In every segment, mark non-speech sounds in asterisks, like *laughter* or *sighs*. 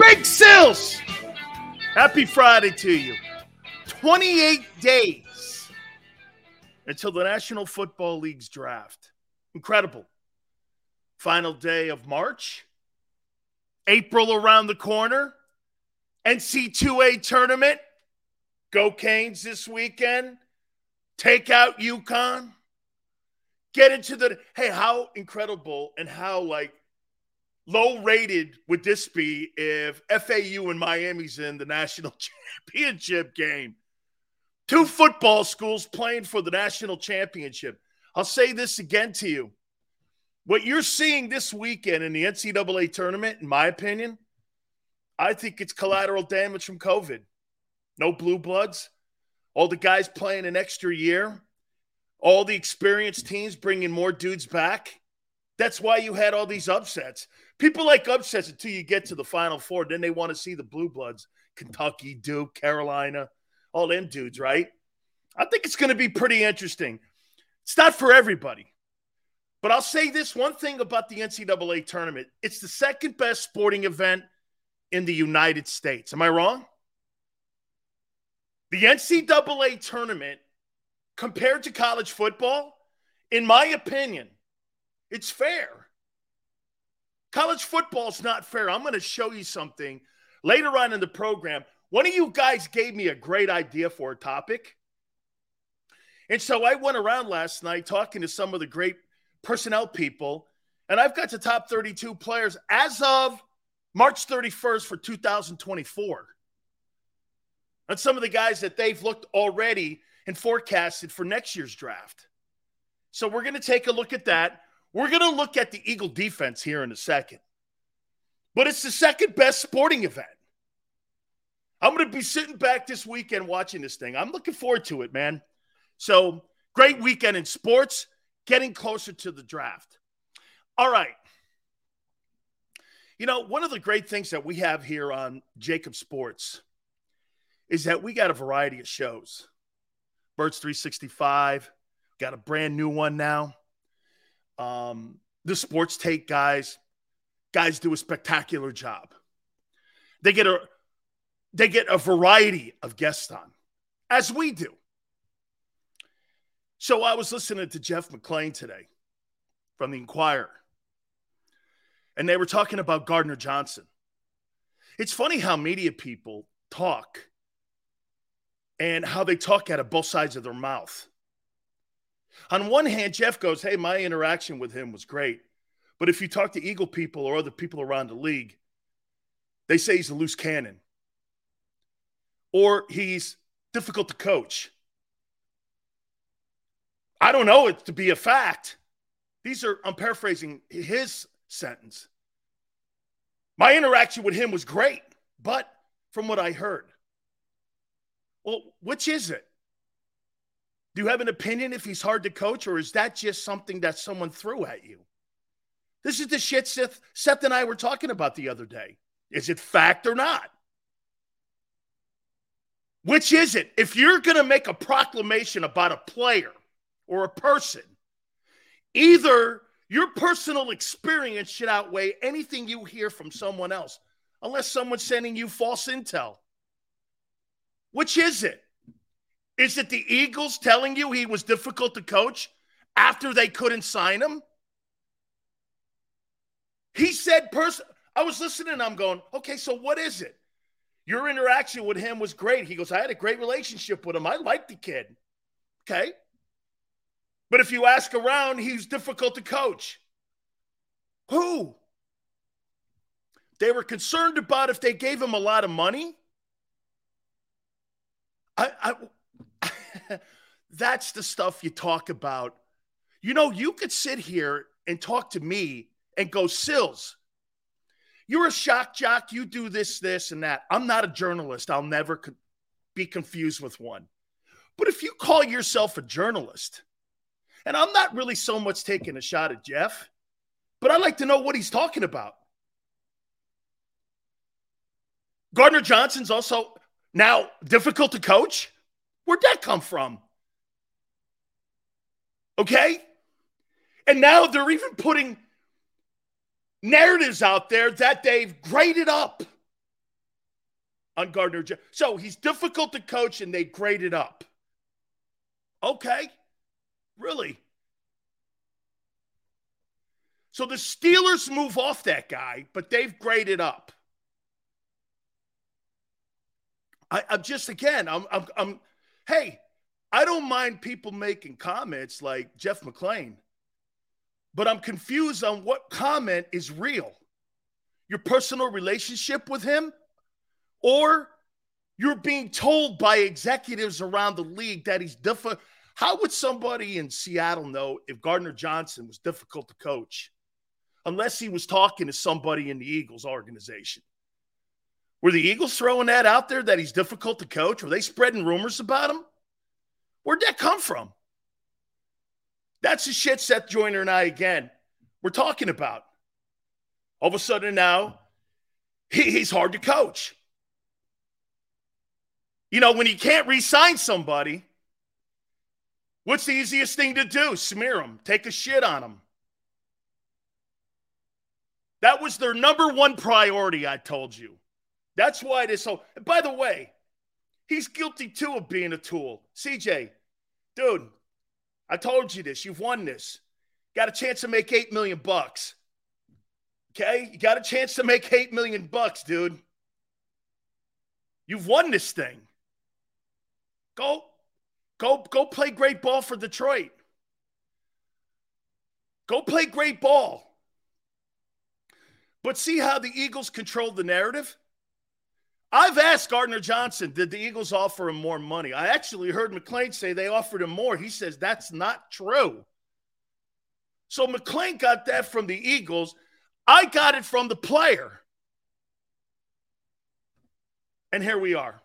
Big Sills! Happy Friday to you. 28 days until the National Football League's draft. Incredible. Final day of March. April around the corner. NCAA tournament. Go Canes this weekend. Take out UConn. Get into the. Hey, how incredible and how like low rated would this be if FAU and Miami's in the national *laughs* championship game? Two football schools playing for the national championship. I'll say this again to you. What you're seeing this weekend in the NCAA tournament, in my opinion, I think it's collateral damage from COVID. No blue bloods, all the guys playing an extra year, all the experienced teams bringing more dudes back. That's why you had all these upsets. People like upsets until you get to the Final Four. Then they want to see the Blue Bloods, Kentucky, Duke, Carolina, all them dudes, right? I think it's going to be pretty interesting. It's not for everybody. But I'll say this one thing about the NCAA tournament it's the second best sporting event in the United States. Am I wrong? The NCAA tournament, compared to college football, in my opinion, it's fair. College football is not fair. I'm going to show you something later on in the program. One of you guys gave me a great idea for a topic. And so I went around last night talking to some of the great personnel people, and I've got the top 32 players as of March 31st for 2024. And some of the guys that they've looked already and forecasted for next year's draft. So we're going to take a look at that. We're going to look at the Eagle defense here in a second. But it's the second best sporting event. I'm going to be sitting back this weekend watching this thing. I'm looking forward to it, man. So, great weekend in sports, getting closer to the draft. All right. You know, one of the great things that we have here on JAKIB Sports is that we got a variety of shows. Birds 365, got a brand new one now. Um, the sports take guys, guys do a spectacular job. They get a they get a variety of guests on, as we do. So I was listening to Jeff McLane today from the Inquirer, and they were talking about Gardner Johnson. It's funny how media people talk and how they talk out of both sides of their mouth. On one hand, Jeff goes, Hey, my interaction with him was great. But if you talk to Eagle people or other people around the league, they say he's a loose cannon or he's difficult to coach. I don't know it to be a fact. These are, I'm paraphrasing his sentence. My interaction with him was great, but from what I heard, well, which is it? Do you have an opinion if he's hard to coach, or is that just something that someone threw at you? This is the shit Seth, Seth and I were talking about the other day. Is it fact or not? Which is it? If you're going to make a proclamation about a player or a person, either your personal experience should outweigh anything you hear from someone else, unless someone's sending you false intel. Which is it? Is it the Eagles telling you he was difficult to coach after they couldn't sign him? He said, person, I was listening, I'm going, okay, so what is it? Your interaction with him was great. He goes, I had a great relationship with him. I liked the kid. Okay. But if you ask around, he's difficult to coach. Who? They were concerned about if they gave him a lot of money. I, I That's the stuff you talk about. You know, you could sit here and talk to me and go, Sills, you're a shock jock. You do this, this, and that. I'm not a journalist. I'll never co- be confused with one. But if you call yourself a journalist, and I'm not really so much taking a shot at Jeff, but I'd like to know what he's talking about. Gardner Johnson's also now difficult to coach. Where'd that come from? Okay? And now they're even putting narratives out there that they've graded up on Gardner. So he's difficult to coach and they graded up. Okay. Really? So the Steelers move off that guy, but they've graded up. I, am just again, I'm, I'm, I'm, hey, I don't mind people making comments like Jeff McLane, but I'm confused on what comment is real. Your personal relationship with him, or you're being told by executives around the league that he's different. How would somebody in Seattle know if Gardner Johnson was difficult to coach? Unless he was talking to somebody in the Eagles organization. Were the Eagles throwing that out there that he's difficult to coach? Were they spreading rumors about him? Where'd that come from? That's the shit Seth Joyner and I, again, we're talking about. All of a sudden now, he, he's hard to coach. You know, when he can't re sign somebody, what's the easiest thing to do? Smear him, take a shit on him. That was their number one priority, I told you. That's why this whole. By the way, he's guilty too of being a tool. CJ, dude, I told you this. You've won this. Got a chance to make eight million bucks. Okay, you got a chance to make eight million bucks, dude. You've won this thing. Go, go, go play great ball for Detroit. Go play great ball. But see how the Eagles control the narrative? I've asked Gardner Johnson, did the Eagles offer him more money? I actually heard McLane say they offered him more. He says that's not true. So McLane got that from the Eagles. I got it from the player. And here we are.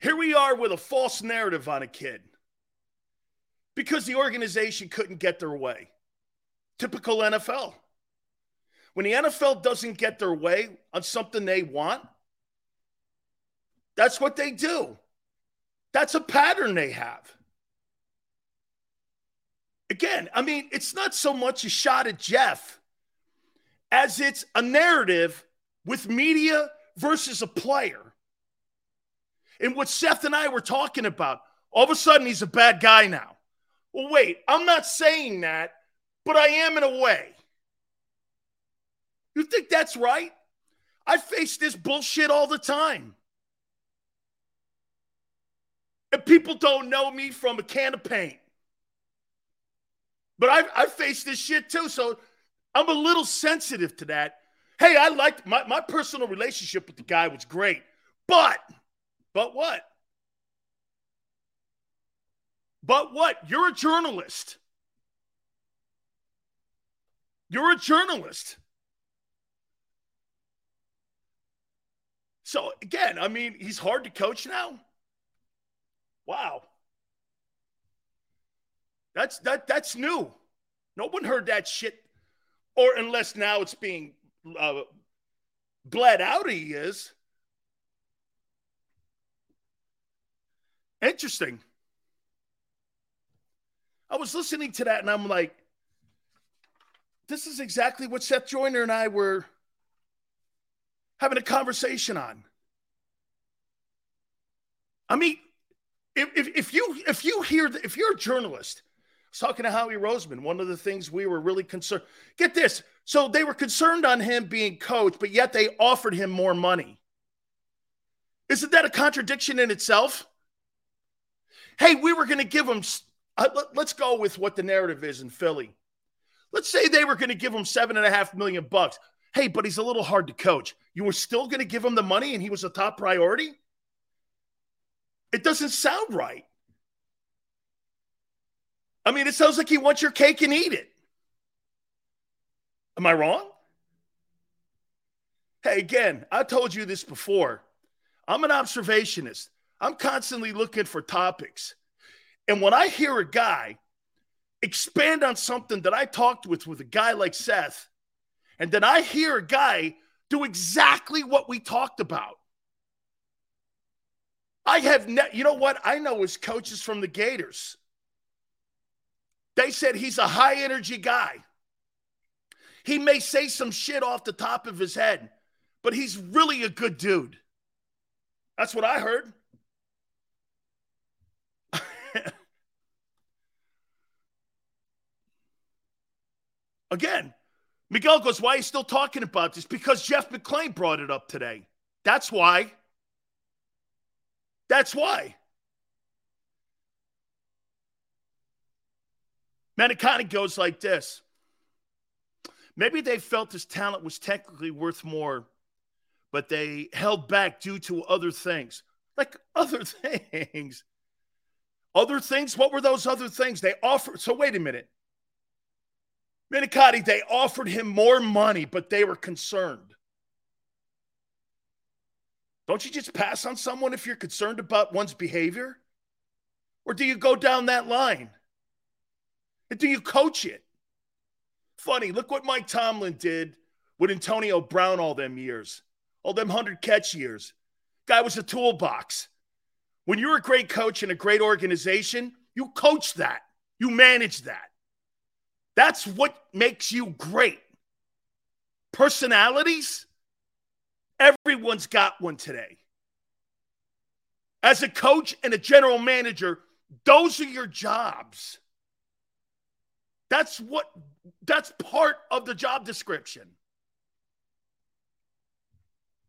Here we are with a false narrative on a kid because the organization couldn't get their way. Typical NFL. When the NFL doesn't get their way on something they want, that's what they do. That's a pattern they have. Again, I mean, it's not so much a shot at Jeff as it's a narrative with media versus a player. And what Seth and I were talking about, all of a sudden he's a bad guy now. Well, wait, I'm not saying that, but I am in a way. You think that's right? I face this bullshit all the time. And people don't know me from a can of paint. But I, I face this shit too. So I'm a little sensitive to that. Hey, I liked my, my personal relationship with the guy was great. But, but what? But what? You're a journalist. You're a journalist. So again, I mean, he's hard to coach now. Wow. That's that that's new. No one heard that shit, or unless now it's being uh, bled out. He is interesting. I was listening to that and I'm like, this is exactly what Seth Joyner and I were having a conversation on. I mean, if, if, if you if you hear if you're a journalist, I was talking to Howie Roseman. One of the things we were really concerned. Get this. So they were concerned on him being coached, but yet they offered him more money. Isn't that a contradiction in itself? Hey, we were going to give him. Uh, let, let's go with what the narrative is in Philly. Let's say they were going to give him seven and a half million bucks. Hey, but he's a little hard to coach. You were still going to give him the money and he was a top priority? It doesn't sound right. I mean, it sounds like he wants your cake and eat it. Am I wrong? Hey, again, I told you this before. I'm an observationist. I'm constantly looking for topics. And when I hear a guy expand on something that I talked with with a guy like Seth, and then I hear a guy do exactly what we talked about. I have, ne- you know what? I know his coaches from the Gators. They said he's a high energy guy. He may say some shit off the top of his head, but he's really a good dude. That's what I heard. *laughs* Again, Miguel goes, Why are you still talking about this? Because Jeff McLane brought it up today. That's why. That's why. Man, it kind of goes like this. Maybe they felt his talent was technically worth more, but they held back due to other things. Like *laughs* other things. Other things? What were those other things? They offered. So, wait a minute. Minicati, they offered him more money, but they were concerned. Don't you just pass on someone if you're concerned about one's behavior? Or do you go down that line? And do you coach it? Funny, look what Mike Tomlin did with Antonio Brown all them years, all them 100 catch years. Guy was a toolbox. When you're a great coach in a great organization, you coach that, you manage that. That's what makes you great. Personalities, everyone's got one today. As a coach and a general manager, those are your jobs. That's what that's part of the job description.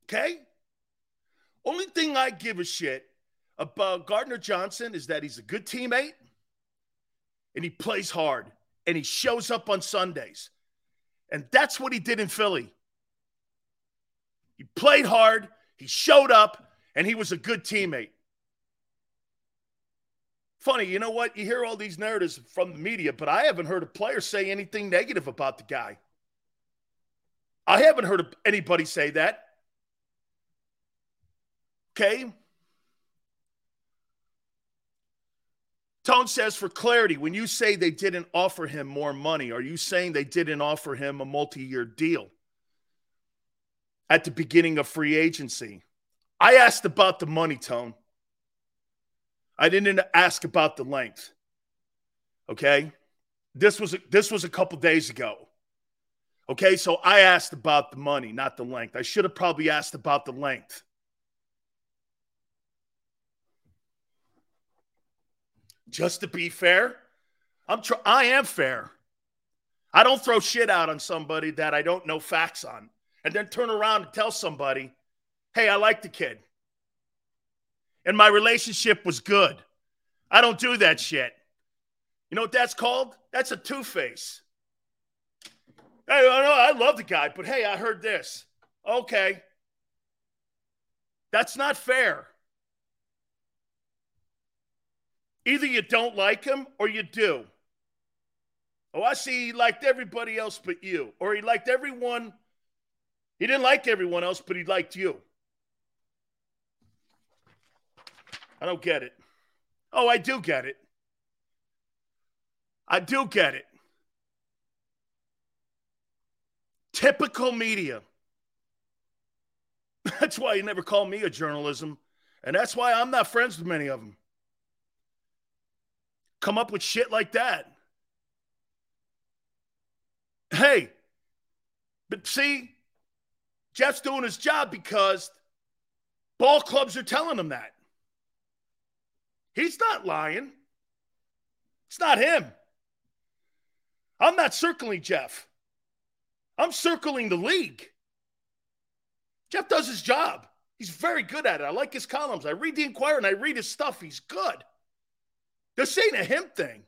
Okay? Only thing I give a shit about Gardner Johnson is that he's a good teammate and he plays hard and he shows up on Sundays. And that's what he did in Philly. He played hard, he showed up, and he was a good teammate. Funny, you know what? You hear all these narratives from the media, but I haven't heard a player say anything negative about the guy. I haven't heard anybody say that. Okay? Tone says, for clarity, when you say they didn't offer him more money, are you saying they didn't offer him a multi year deal at the beginning of free agency? I asked about the money, Tone. I didn't ask about the length. Okay? This was this was a couple days ago. Okay, so I asked about the money, not the length. I should have probably asked about the length. Just to be fair, I'm tr- I am fair. I don't throw shit out on somebody that I don't know facts on and then turn around and tell somebody, "Hey, I like the kid." And my relationship was good. I don't do that shit. You know what that's called? That's a two-face. Hey, I know I love the guy, but hey, I heard this. Okay. That's not fair. Either you don't like him or you do. Oh, I see he liked everybody else but you. Or he liked everyone. He didn't like everyone else, but he liked you. I don't get it. Oh, I do get it. I do get it. Typical media. *laughs* That's why you never call me a journalism. And that's why I'm not friends with many of them come up with shit like that. Hey, but see, Jeff's doing his job because ball clubs are telling him that. He's not lying. It's not him. I'm not circling Jeff. I'm circling the league. Jeff does his job. He's very good at it. I like his columns. I read the Inquirer and I read his stuff. He's good. This ain't a him thing.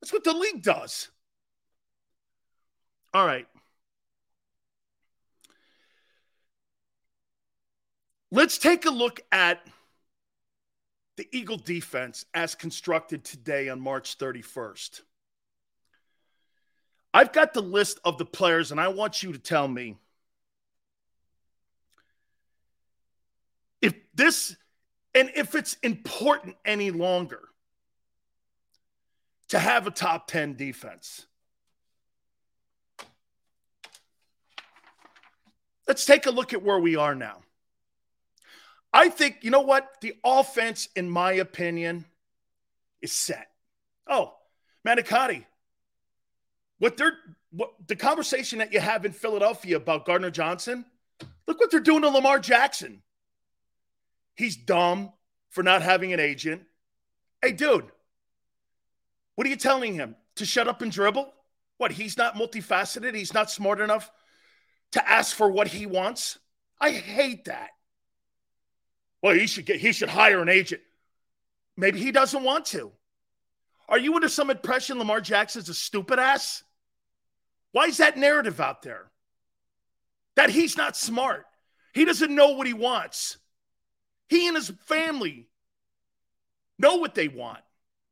That's what the league does. All right. Let's take a look at the Eagle defense as constructed today on March 31st. I've got the list of the players, and I want you to tell me if this and if it's important any longer to have a top 10 defense. Let's take a look at where we are now. I think, you know what? The offense, in my opinion, is set. Oh, Manicotti, what they're what the conversation that you have in Philadelphia about Gardner Johnson, look what they're doing to Lamar Jackson. He's dumb for not having an agent. Hey, dude, what are you telling him? To shut up and dribble? What, he's not multifaceted? He's not smart enough to ask for what he wants? I hate that. Well, he should get he should hire an agent. Maybe he doesn't want to. Are you under some impression Lamar Jackson's a stupid ass? Why is that narrative out there? That he's not smart. He doesn't know what he wants. He and his family know what they want.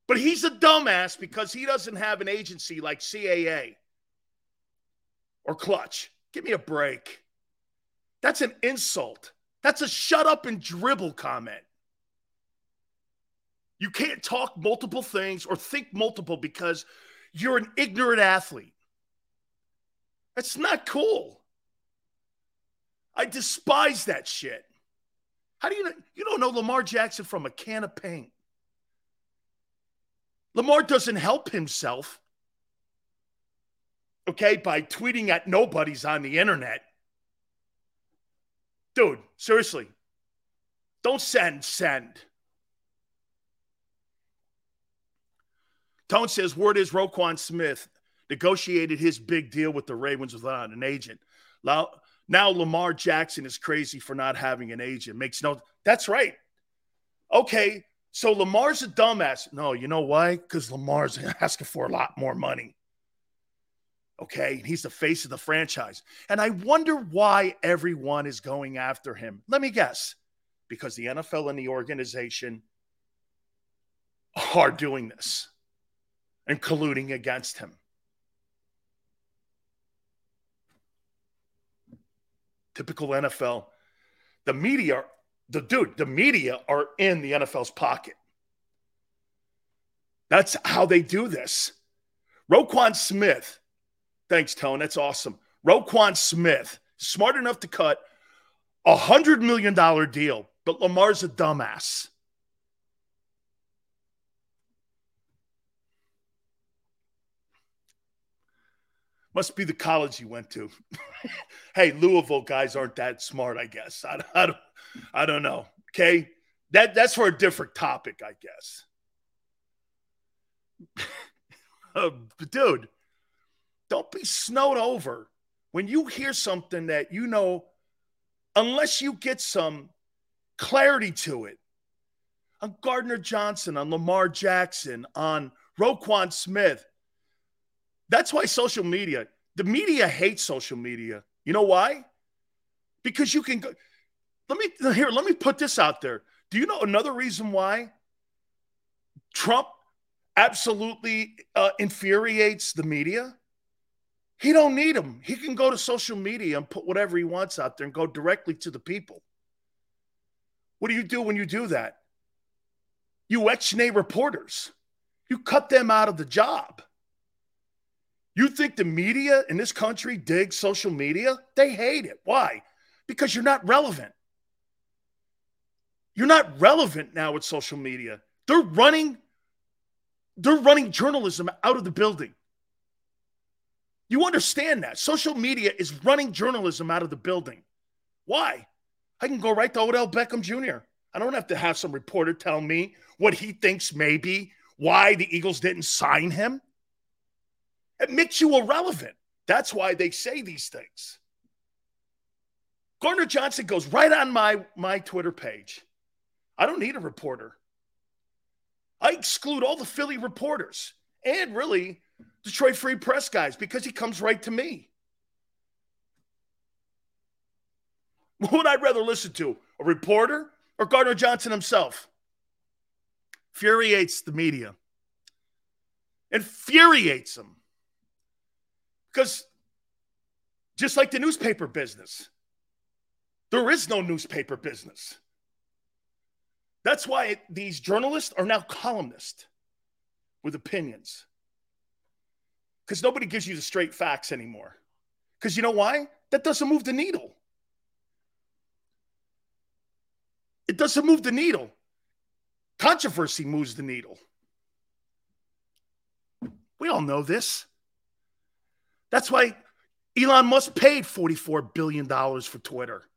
But he's a dumbass because he doesn't have an agency like CAA or Clutch. Give me a break. That's an insult. That's a shut up and dribble comment. You can't talk multiple things or think multiple because you're an ignorant athlete. That's not cool. I despise that shit. How do you know? You don't know Lamar Jackson from a can of paint. Lamar doesn't help himself, okay, by tweeting at nobodies on the internet. Dude, seriously, don't send, send. Tone says word is Roquan Smith negotiated his big deal with the Ravens without an agent. Now Lamar Jackson is crazy for not having an agent. Makes no that's right. Okay, so Lamar's a dumbass. No, you know why? Because Lamar's *laughs* asking for a lot more money. Okay, he's the face of the franchise. And I wonder why everyone is going after him. Let me guess. Because the NFL and the organization are doing this and colluding against him. Typical NFL. The media, the dude, the media are in the NFL's pocket. That's how they do this. Roquan Smith, thanks, Tone. That's awesome. Roquan Smith, smart enough to cut a $100 million deal, but Lamar's a dumbass. Must be the college you went to. *laughs* hey, Louisville guys aren't that smart, I guess. I, I, don't, I don't know. Okay. That, that's for a different topic, I guess. *laughs* uh, dude, don't be snowed over when you hear something that you know, unless you get some clarity to it on Gardner Johnson, on Lamar Jackson, on Roquan Smith. That's why social media, the media hates social media. You know why? Because you can go. Let me here, let me put this out there. Do you know another reason why Trump absolutely uh, infuriates the media? He don't need them. He can go to social media and put whatever he wants out there and go directly to the people. What do you do when you do that? You ex-nay reporters. You cut them out of the job. You think the media in this country digs social media? They hate it. Why? Because you're not relevant. You're not relevant now with social media. They're running they're running journalism out of the building. You understand that. Social media is running journalism out of the building. Why? I can go right to Odell Beckham Jr. I don't have to have some reporter tell me what he thinks maybe why the Eagles didn't sign him. It makes you irrelevant. That's why they say these things. Gardner Johnson goes right on my, my Twitter page. I don't need a reporter. I exclude all the Philly reporters and really Detroit Free Press guys because he comes right to me. What would I rather listen to? A reporter or Gardner Johnson himself? Infuriates the media. Infuriates them. Because just like the newspaper business, there is no newspaper business. That's why these journalists are now columnists with opinions. Because nobody gives you the straight facts anymore. Because you know why? That doesn't move the needle. It doesn't move the needle. Controversy moves the needle. We all know this. That's why Elon Musk paid $44 billion for Twitter.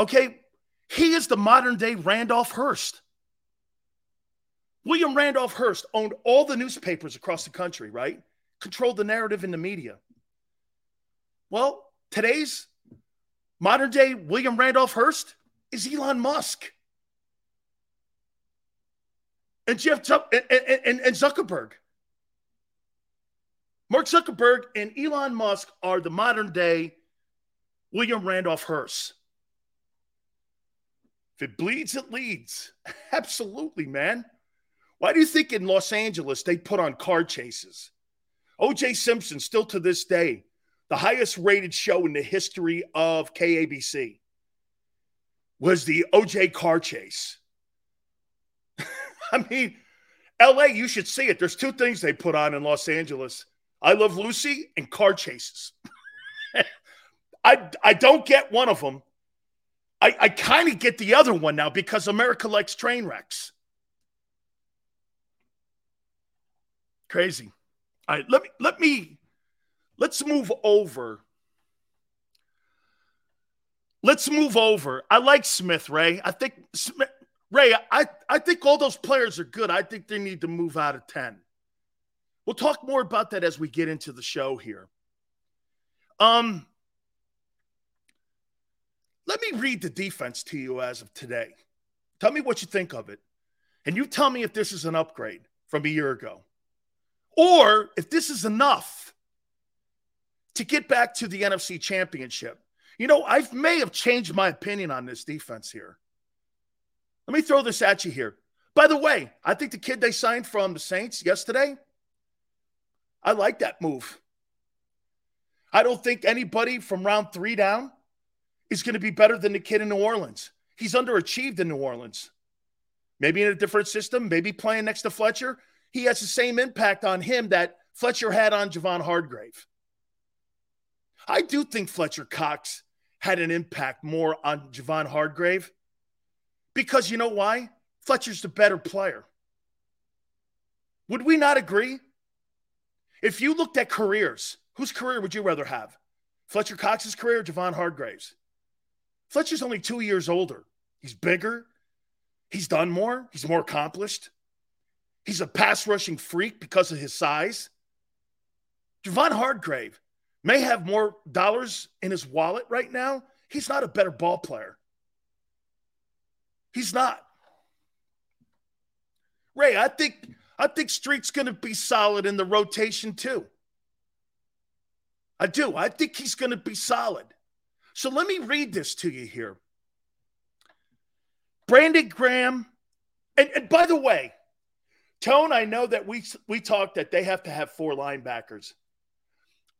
Okay, he is the modern day Randolph Hearst. William Randolph Hearst owned all the newspapers across the country, right? Controlled the narrative in the media. Well, today's modern day William Randolph Hearst is Elon Musk and Jeff and, and, and Zuckerberg. Mark Zuckerberg and Elon Musk are the modern day William Randolph Hearst. If it bleeds, it leads. *laughs* Absolutely, man. Why do you think in Los Angeles they put on car chases? OJ Simpson, still to this day, the highest rated show in the history of KABC, was the OJ car chase. *laughs* I mean, LA, you should see it. There's two things they put on in Los Angeles I Love Lucy and car chases. *laughs* I, I don't get one of them. I, I kind of get the other one now because America likes train wrecks. Crazy. All right, let me let me let's move over. Let's move over. I like Smith, Ray. I think Smith, Ray, I, I think all those players are good. I think they need to move out of 10. We'll talk more about that as we get into the show here. Um, let me read the defense to you as of today. Tell me what you think of it. And you tell me if this is an upgrade from a year ago or if this is enough to get back to the NFC championship. You know, I may have changed my opinion on this defense here. Let me throw this at you here. By the way, I think the kid they signed from the Saints yesterday, I like that move. I don't think anybody from round three down is going to be better than the kid in New Orleans. He's underachieved in New Orleans. Maybe in a different system, maybe playing next to Fletcher. He has the same impact on him that Fletcher had on Javon Hargrave. I do think Fletcher Cox had an impact more on Javon Hargrave because you know why? Fletcher's the better player. Would we not agree? If you looked at careers, whose career would you rather have? Fletcher Cox's career or Javon Hargrave's? Fletcher's only two years older. He's bigger. He's done more. He's more accomplished. He's a pass rushing freak because of his size. Javon Hargrave may have more dollars in his wallet right now. He's not a better ball player. He's not. Ray, I think I think Street's going to be solid in the rotation too. I do. I think he's going to be solid. So let me read this to you here. Brandon Graham, and, and by the way, Tone, I know that we we talked that they have to have four linebackers.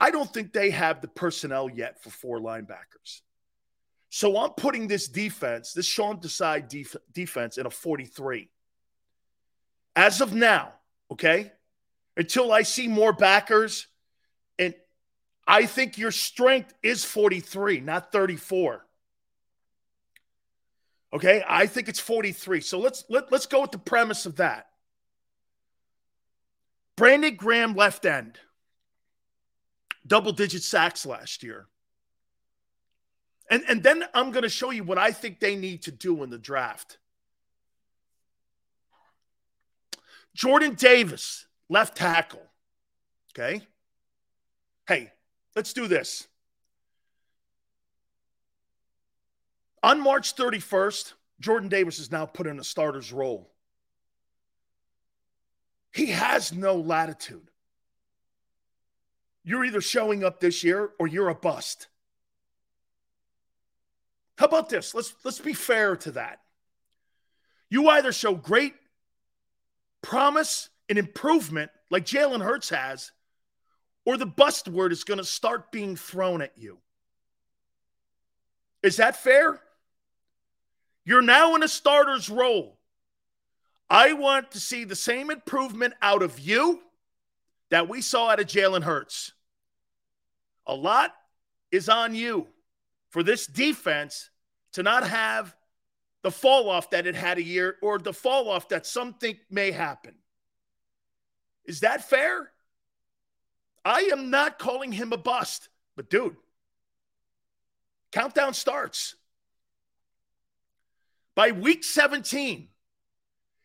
I don't think they have the personnel yet for four linebackers. So I'm putting this defense, this Sean Desai def- defense, in a 43. As of now, okay, until I see more backers, and I think your strength is 43, not 34. Okay, I think it's 43. So let's let, let's go with the premise of that. Brandon Graham left end, double digit sacks last year. And, and then I'm going to show you what I think they need to do in the draft. Jordan Davis, left tackle. Okay. Hey, let's do this. On March 31st, Jordan Davis is now put in a starter's role. He has no latitude. You're either showing up this year or you're a bust. How about this? Let's let's be fair to that. You either show great promise and improvement like Jalen Hurts has, or the bust word is going to start being thrown at you. Is that fair? You're now in a starter's role. I want to see the same improvement out of you that we saw out of Jalen Hurts. A lot is on you for this defense to not have the fall off that it had a year or the fall off that some think may happen. Is that fair? I am not calling him a bust, but dude, countdown starts. By week 17,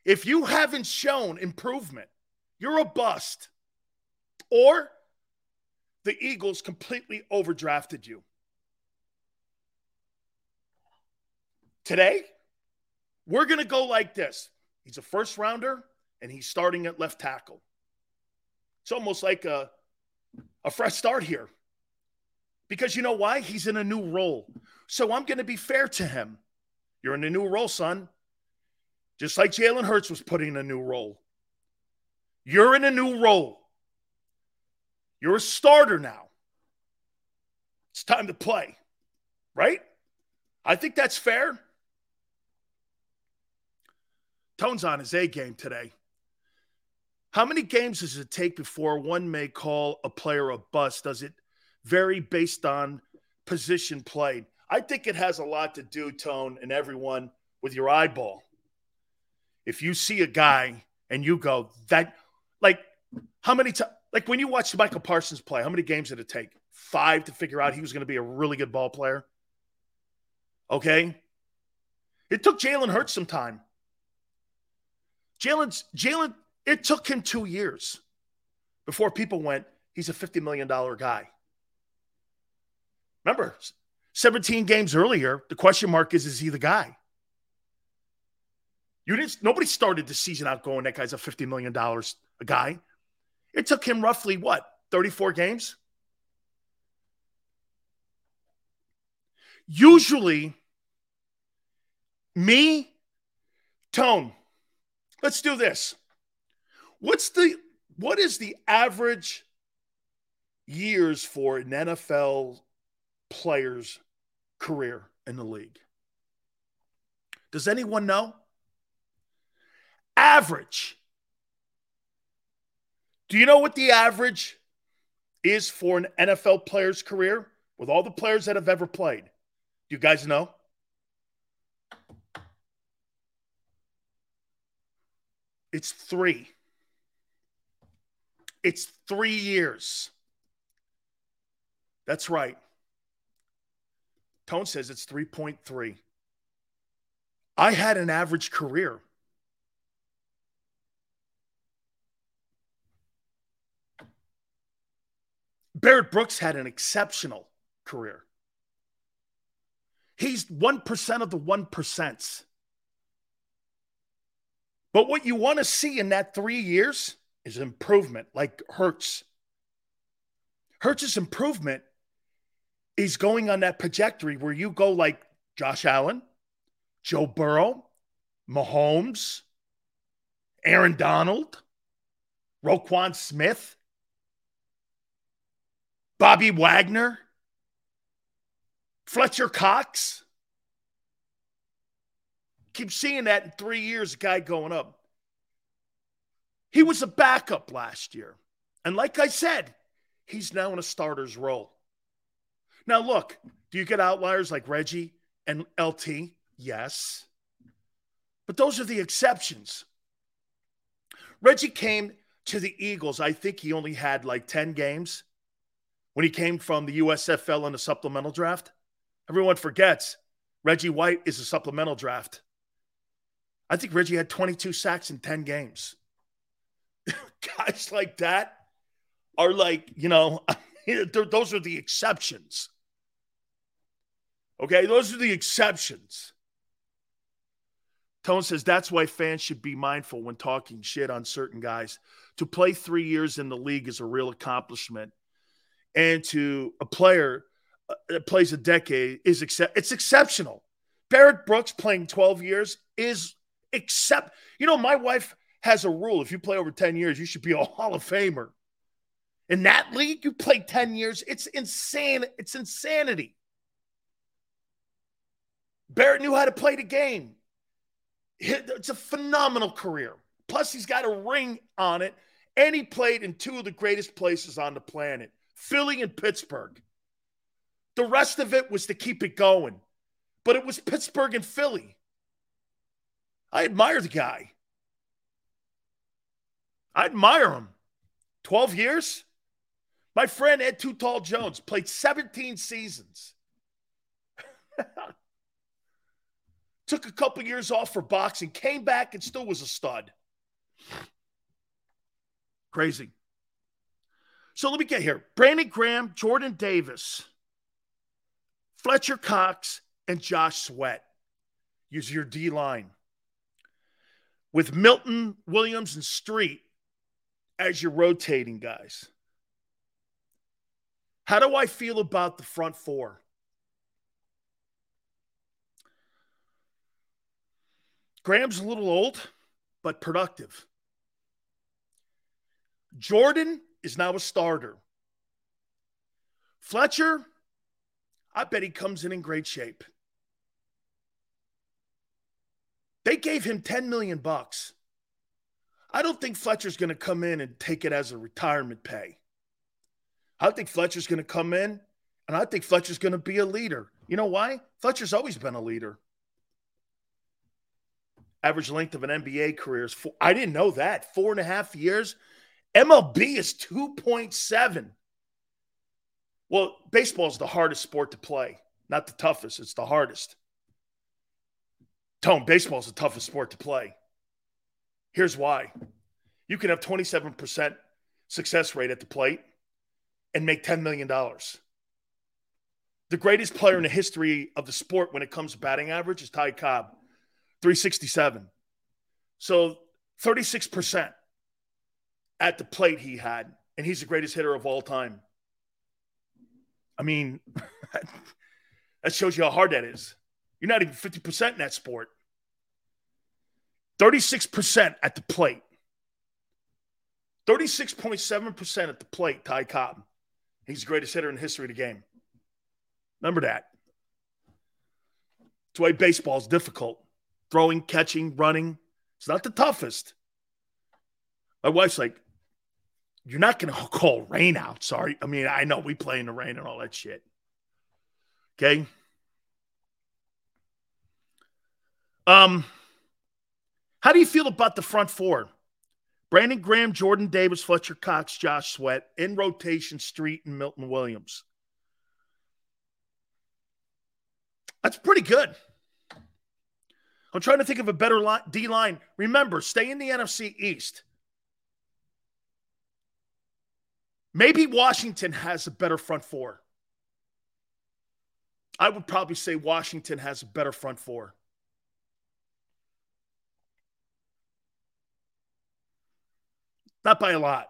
if you haven't shown improvement, you're a bust. Or the Eagles completely overdrafted you. Today, we're going to go like this. He's a first rounder and he's starting at left tackle. It's almost like a, a fresh start here. Because you know why? He's in a new role. So I'm going to be fair to him. You're in a new role, son. Just like Jalen Hurts was putting in a new role. You're in a new role. You're a starter now. It's time to play, right? I think that's fair. Tone's on his A game today. How many games does it take before one may call a player a bust? Does it vary based on position played? I think it has a lot to do, Tone, and everyone with your eyeball. If you see a guy and you go, that, like, how many times, like when you watch Michael Parsons play, how many games did it take? Five to figure out he was going to be a really good ball player? Okay. It took Jalen Hurts some time. Jalen's Jalen, it took him two years before people went, he's a $50 million guy. Remember, 17 games earlier, the question mark is, is he the guy? You didn't nobody started the season out going, that guy's a $50 million a guy. It took him roughly what, 34 games? Usually, me, Tone, let's do this. What's the what is the average years for an NFL player's career in the league? Does anyone know? Average. Do you know what the average is for an NFL player's career with all the players that have ever played? Do you guys know? It's three. It's three years. That's right. Tone says it's 3.3. I had an average career. Barrett Brooks had an exceptional career. He's 1% of the 1%. But what you want to see in that three years is improvement, like Hurts. Hurts' improvement is going on that trajectory where you go like Josh Allen, Joe Burrow, Mahomes, Aaron Donald, Roquan Smith, Bobby Wagner, Fletcher Cox. Keep seeing that in three years, a guy going up. He was a backup last year. And like I said, he's now in a starter's role. Now, look, do you get outliers like Reggie and LT? Yes. But those are the exceptions. Reggie came to the Eagles. I think he only had like 10 games when he came from the USFL in the supplemental draft. Everyone forgets Reggie White is a supplemental draft. I think Reggie had 22 sacks in 10 games. *laughs* Guys like that are like, you know, *laughs* those are the exceptions. Okay, those are the exceptions. Tone says that's why fans should be mindful when talking shit on certain guys. To play three years in the league is a real accomplishment and to a player uh, that plays a decade is except it's exceptional. Barrett Brooks playing 12 years is except you know my wife has a rule if you play over 10 years you should be a *laughs* Hall of Famer. In that league you play 10 years it's insane it's insanity. Barrett knew how to play the game. It's a phenomenal career. Plus he's got a ring on it and he played in two of the greatest places on the planet. Philly and Pittsburgh. The rest of it was to keep it going. But it was Pittsburgh and Philly. I admire the guy. I admire him. 12 years? My friend Ed Too Tall Jones played 17 seasons. *laughs* Took a couple years off for boxing, came back and still was a stud. Crazy. So let me get here. Brandon Graham, Jordan Davis, Fletcher Cox, and Josh Sweat. Use your D line. With Milton, Williams, and Street as your rotating guys. How do I feel about the front four? Graham's a little old, but productive. Jordan is now a starter. Fletcher, I bet he comes in in great shape. They gave him 10 million bucks. I don't think Fletcher's going to come in and take it as a retirement pay. I think Fletcher's going to come in and I think Fletcher's going to be a leader. You know why? Fletcher's always been a leader. Average length of an NBA career is four. I didn't know that. Four and a half years. MLB is 2.7. Well, baseball is the hardest sport to play, not the toughest. It's the hardest. Tone, baseball is the toughest sport to play. Here's why you can have 27% success rate at the plate and make $10 million. The greatest player in the history of the sport when it comes to batting average is Ty Cobb, 367. So 36% at the plate he had, and he's the greatest hitter of all time. I mean, *laughs* that shows you how hard that is. You're not even 50% in that sport. 36% at the plate. 36.7% at the plate, Ty Cobb. He's the greatest hitter in the history of the game. Remember that. That's why baseball is difficult. Throwing, catching, running. It's not the toughest. My wife's like, you're not going to call rain out. Sorry. I mean, I know we play in the rain and all that shit. Okay. Um, how do you feel about the front four? Brandon Graham, Jordan Davis, Fletcher Cox, Josh Sweat in rotation, Street and Milton Williams. That's pretty good. I'm trying to think of a better D line. Remember, stay in the NFC East. Maybe Washington has a better front four. I would probably say Washington has a better front four. Not by a lot.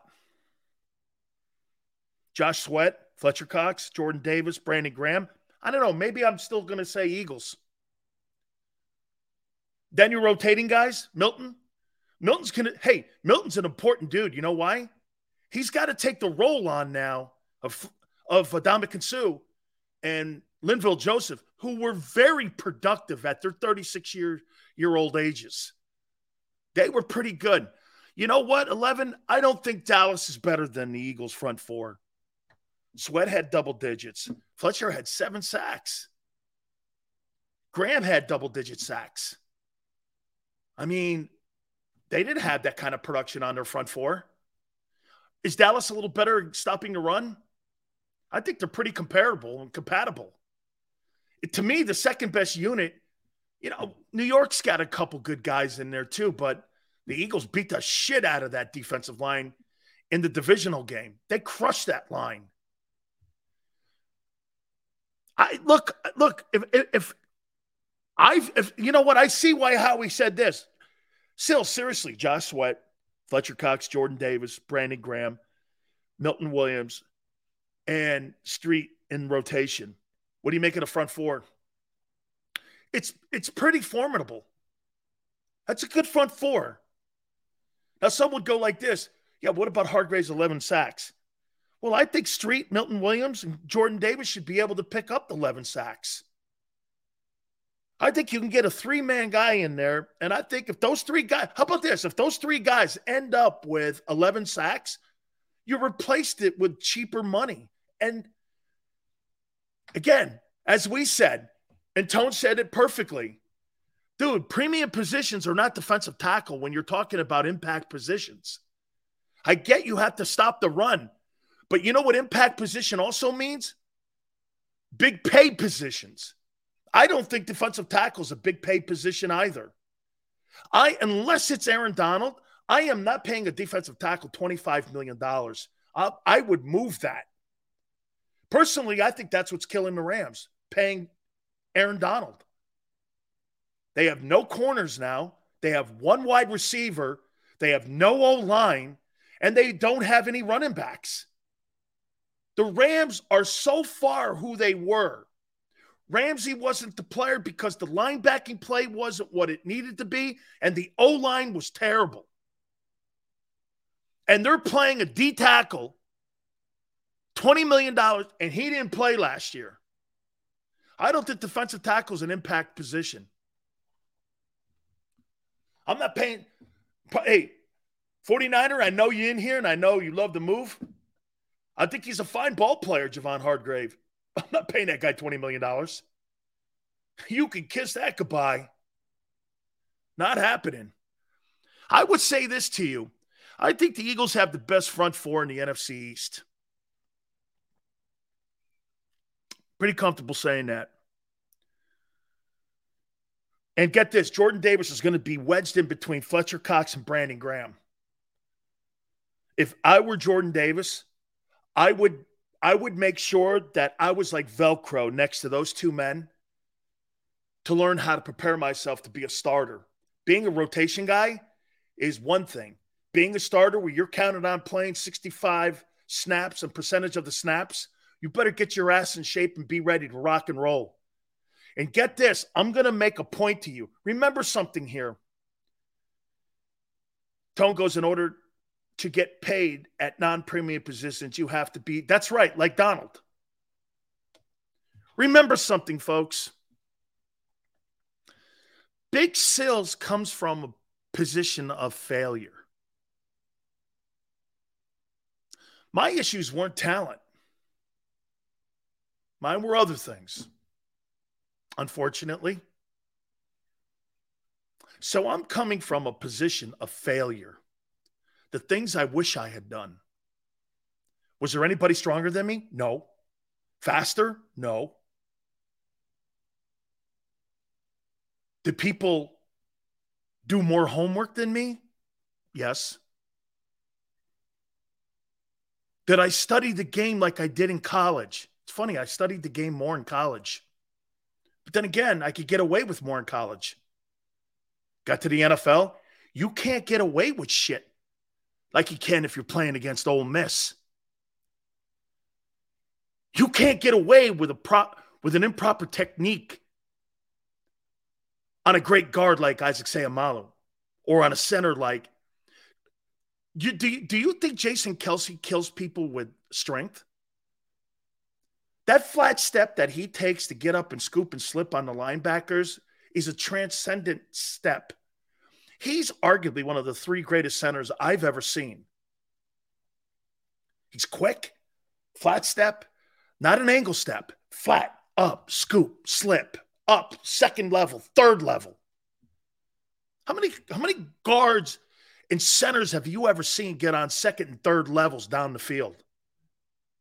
Josh Sweat, Fletcher Cox, Jordan Davis, Brandon Graham. I don't know. Maybe I'm still going to say Eagles. Then you're rotating guys. Milton. Milton's going to, hey, Milton's an important dude. You know why? He's got to take the role on now of, of Ndamukong Suh and Linval Joseph, who were very productive at their 36 year, year old ages. They were pretty good. You know what, 11? I don't think Dallas is better than the Eagles' front four. Sweat had double digits. Fletcher had seven sacks. Graham had double digit sacks. I mean, they didn't have that kind of production on their front four. Is Dallas a little better stopping the run? I think they're pretty comparable and compatible. It, to me, the second best unit, you know, New York's got a couple good guys in there too, but the Eagles beat the shit out of that defensive line in the divisional game. They crushed that line. I look, look, if if I've if you know what, I see why Howie said this. Still, seriously, Josh Sweat, Fletcher Cox, Jordan Davis, Brandon Graham, Milton Williams, and Street in rotation. What do you make of the front four? It's it's pretty formidable. That's a good front four. Now, some would go like this Yeah, what about Hargrave's 11 sacks? Well, I think Street, Milton Williams, and Jordan Davis should be able to pick up the 11 sacks. I think you can get a three man guy in there. And I think if those three guys, how about this? If those three guys end up with 11 sacks, you replaced it with cheaper money. And again, as we said, and Tone said it perfectly Dude, premium positions are not defensive tackle when you're talking about impact positions. I get you have to stop the run, But you know what impact position also means? Big pay positions. I don't think defensive tackle is a big pay position either. I unless it's Aaron Donald, I am not paying a defensive tackle $25 million. I, I would move that. Personally, I think that's what's killing the Rams, paying Aaron Donald. They have no corners now. They have one wide receiver. They have no O line, and they don't have any running backs. The Rams are so far who they were. Ramsey wasn't the player because the linebacking play wasn't what it needed to be, and the O line was terrible. And they're playing a D tackle, $20 million, and he didn't play last year. I don't think defensive tackle is an impact position. I'm not paying. Hey, 49er, I know you in here and I know you love the move. I think he's a fine ball player, Javon Hardgrave. *laughs* I'm not paying that guy $20 million. You can kiss that goodbye. Not happening. I would say this to you. I think the Eagles have the best front four in the NFC East. Pretty comfortable saying that. And get this Jordan Davis is going to be wedged in between Fletcher Cox and Brandon Graham. If I were Jordan Davis, I would I would make sure that I was like Velcro next to those two men to learn how to prepare myself to be a starter. Being a rotation guy is one thing. Being a starter where you're counted on playing 65 snaps and percentage of the snaps, you better get your ass in shape and be ready to rock and roll. And get this, I'm going to make a point to you. Remember something here. Tone goes in order to get paid at non premium positions, you have to be, that's right, like Donald. Remember something, folks. Big sales comes from a position of failure. My issues weren't talent, mine were other things, unfortunately. So I'm coming from a position of failure the things I wish I had done. Was there anybody stronger than me? No. Faster? No. Did people do more homework than me? Yes. Did I study the game like I did in college? It's funny, I studied the game more in college. But then again, I could get away with more in college. Got to the NFL, you can't get away with shit like you can if you're playing against Ole Miss. You can't get away with a prop with an improper technique on a great guard like Isaac Seumalo or on a center like you do, you, do you think Jason Kelce kills people with strength? That flat step that he takes to get up and scoop and slip on the linebackers is a transcendent step. He's arguably one of the three greatest centers I've ever seen. He's quick, flat step, not an angle step, flat, up, scoop, slip, up, second level, third level. How many how many guards and centers have you ever seen get on second and third levels down the field?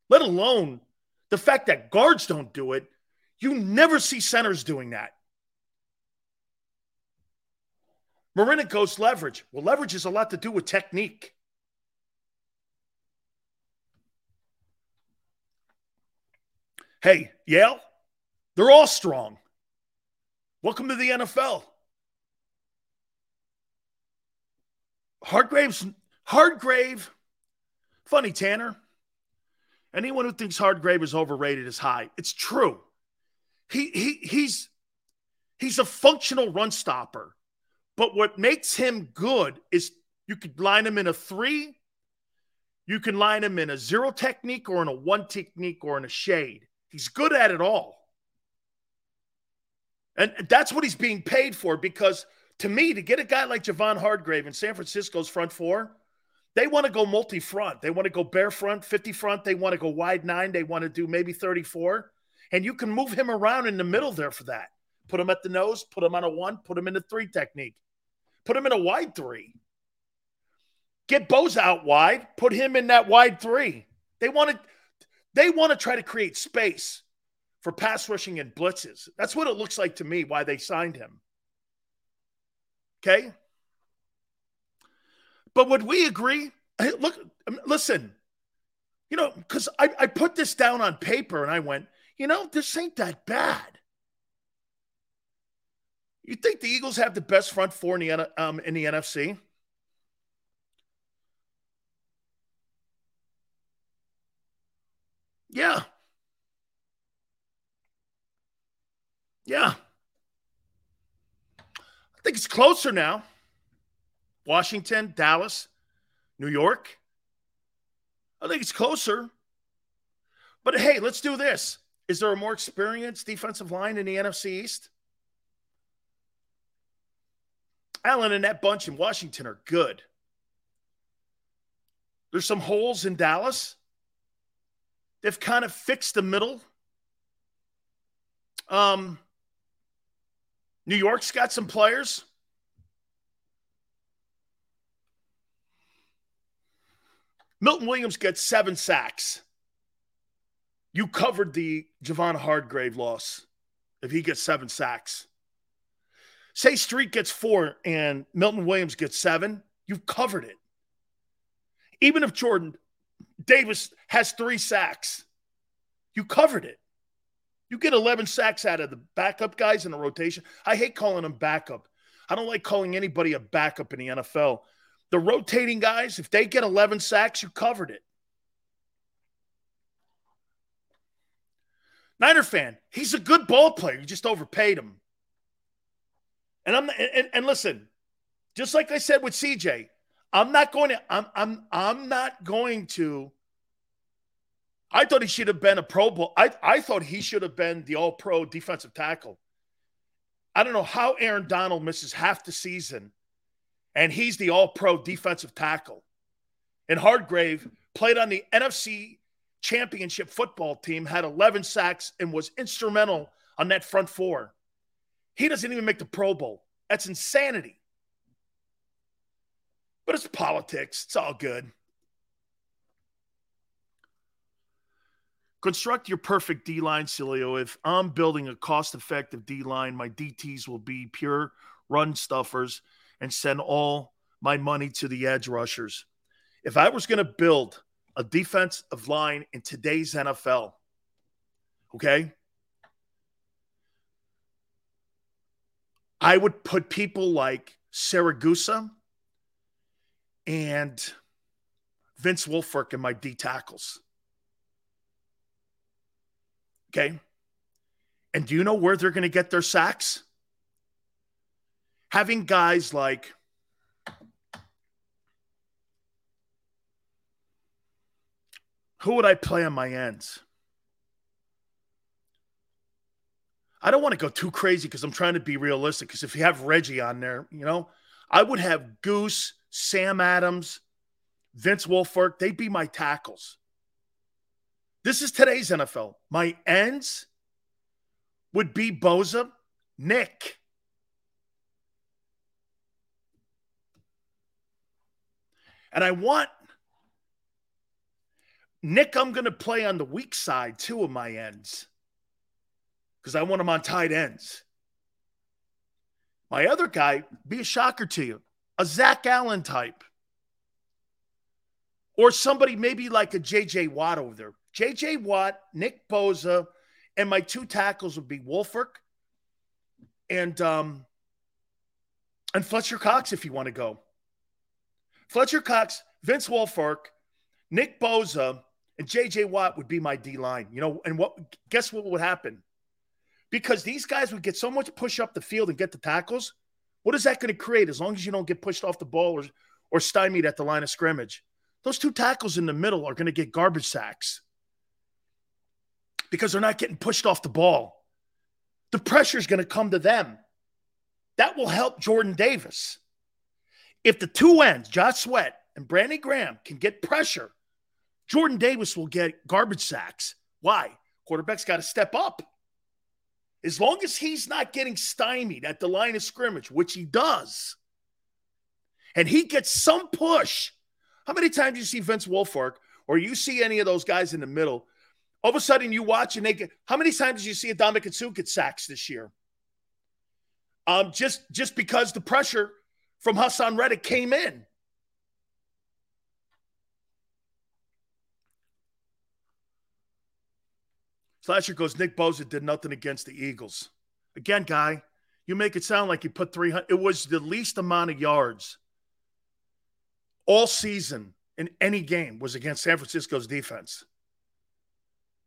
Let alone the fact that guards don't do it. You never see centers doing that. Marina goes leverage. Well, leverage has a lot to do with technique. Hey, Yale, they're all strong. Welcome to the NFL. Hargrave's Hardgrave, funny Tanner. Anyone who thinks Hardgrave is overrated is high. It's true. He he he's he's a functional run stopper. But what makes him good is you could line him in a three, you can line him in a zero technique or in a one technique or in a shade. He's good at it all. And that's what he's being paid for because to me, to get a guy like Javon Hardgrave in San Francisco's front four, they want to go multi front. They want to go bare front, 50 front. They want to go wide nine. They want to do maybe 34. And you can move him around in the middle there for that. Put him at the nose, put him on a one, put him in a three technique. Put him in a wide three. Get Bosa out wide. Put him in that wide three. They want to they want to try to create space for pass rushing and blitzes. That's what it looks like to me why they signed him. Okay? But would we agree? Look, um, listen, you know, because I, I put this down on paper and I went, you know, this ain't that bad. You think the Eagles have the best front four in the, um, in the NFC? Yeah. Yeah. I think it's closer now. Washington, Dallas, New York. I think it's closer. But hey, let's do this. Is there a more experienced defensive line in the NFC East? Allen and that bunch in Washington are good. There's some holes in Dallas. They've kind of fixed the middle. Um, New York's got some players. Milton Williams gets seven sacks. You covered the Javon Hardgrave loss if he gets seven sacks. Say Street gets four and Milton Williams gets seven, you've covered it. Even if Jordan Davis has three sacks, you covered it. You get 11 sacks out of the backup guys in the rotation. I hate calling them backup. I don't like calling anybody a backup in the NFL. The rotating guys, if they get 11 sacks, you covered it. Niner fan, he's a good ball player. You just overpaid him. And I'm and, and listen, just like I said with CJ, I'm not going to I'm I'm I'm not going to I thought he should have been a Pro Bowl. I, I thought he should have been the all pro defensive tackle. I don't know how Aaron Donald misses half the season and he's the all pro defensive tackle. And Hargrave played on the NFC championship football team, had 11 sacks, and was instrumental on that front four. He doesn't even make the Pro Bowl. That's insanity. But it's politics. It's all good. Construct your perfect D line, Sileo. If I'm building a cost effective D line, my DTs will be pure run stuffers and send all my money to the edge rushers. If I was going to build a defensive line in today's NFL, okay, I would put people like Siragusa and Vince Wilfork in my D tackles. Okay. And do you know where they're going to get their sacks? Having guys like who would I play on my ends? I don't want to go too crazy because I'm trying to be realistic. Because if you have Reggie on there, you know, I would have Goose, Sam Adams, Vince Wilfork. They'd be my tackles. This is today's NFL. My ends would be Bosa, Nick. And I want Nick, I'm going to play on the weak side too of my ends because I want him on tight ends. My other guy, be a shocker to you, a Zach Allen type. Or somebody maybe like a JJ Watt over there. JJ Watt, Nick Bosa, and my two tackles would be Wilfork and um and Fletcher Cox if you want to go. Fletcher Cox, Vince Wilfork, Nick Bosa, and JJ Watt would be my D line. You know, and what guess what would happen? Because these guys would get so much push up the field and get the tackles. What is that going to create as long as you don't get pushed off the ball or, or stymied at the line of scrimmage? Those two tackles in the middle are going to get garbage sacks because they're not getting pushed off the ball. The pressure is going to come to them. That will help Jordan Davis. If the two ends, Josh Sweat and Brandon Graham, can get pressure, Jordan Davis will get garbage sacks. Why? Quarterback's got to step up. As long as he's not getting stymied at the line of scrimmage, which he does, and he gets some push. How many times do you see Vince Wilfork or you see any of those guys in the middle, all of a sudden you watch and they get how many times did you see Ndamukong Suh get sacks this year? Um, just just because the pressure from Haason Reddick came in. Slasher goes, Nick Bosa did nothing against the Eagles. Again, guy, you make it sound like you put 300. It was the least amount of yards all season in any game was against San Francisco's defense.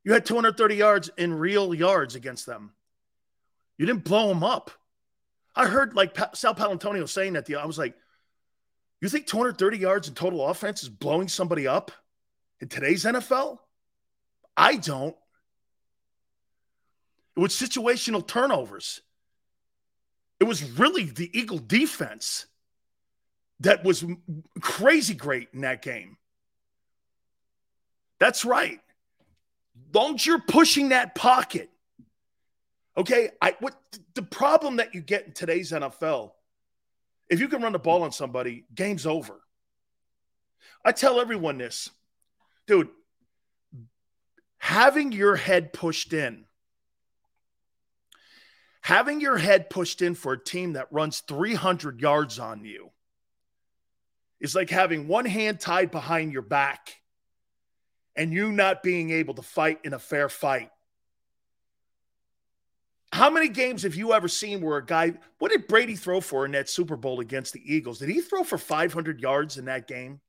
You had 230 yards in real yards against them. You didn't blow them up. I heard like pa- Sal Paolantonio saying that. The I was like, you think 230 yards in total offense is blowing somebody up in today's NFL? I don't. It was situational turnovers. It was really the Eagle defense that was crazy great in that game. That's right. Don't you're pushing that pocket. Okay, I what the problem that you get in today's NFL, if you can run the ball on somebody, game's over. I tell everyone this, dude. Having your head pushed in, having your head pushed in for a team that runs 300 yards on you is like having one hand tied behind your back and you not being able to fight in a fair fight. How many games have you ever seen where a guy, what did Brady throw for in that Super Bowl against the Eagles? Did he throw for 500 yards in that game?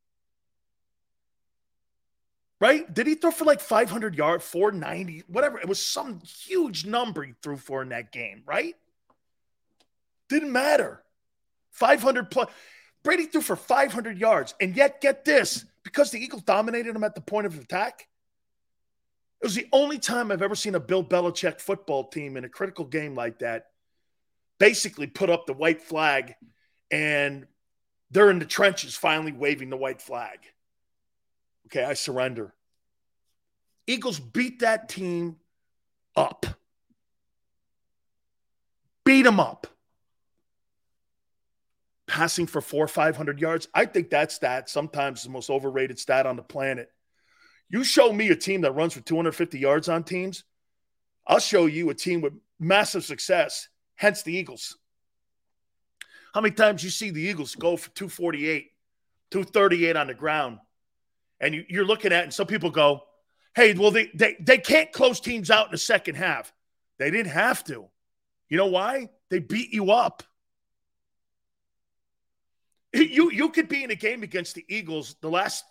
Right? Did he throw for like 500 yard, 490, whatever? It was some huge number he threw for in that game, right? Didn't matter. 500 plus. Brady threw for 500 yards. And yet, get this because the Eagles dominated him at the point of attack. It was the only time I've ever seen a Bill Belichick football team in a critical game like that basically put up the white flag and they're in the trenches finally waving the white flag. Okay, I surrender. Eagles beat that team up. Beat them up passing for four or 500 yards. I think that stat sometimes the most overrated stat on the planet. You show me a team that runs for 250 yards on teams, I'll show you a team with massive success, hence the Eagles. How many times you see the Eagles go for 248, 238 on the ground, and you, you're looking at and some people go, hey, well, they, they, they can't close teams out in the second half. They didn't have to. You know why? They beat you up. You you could be in a game against the Eagles the last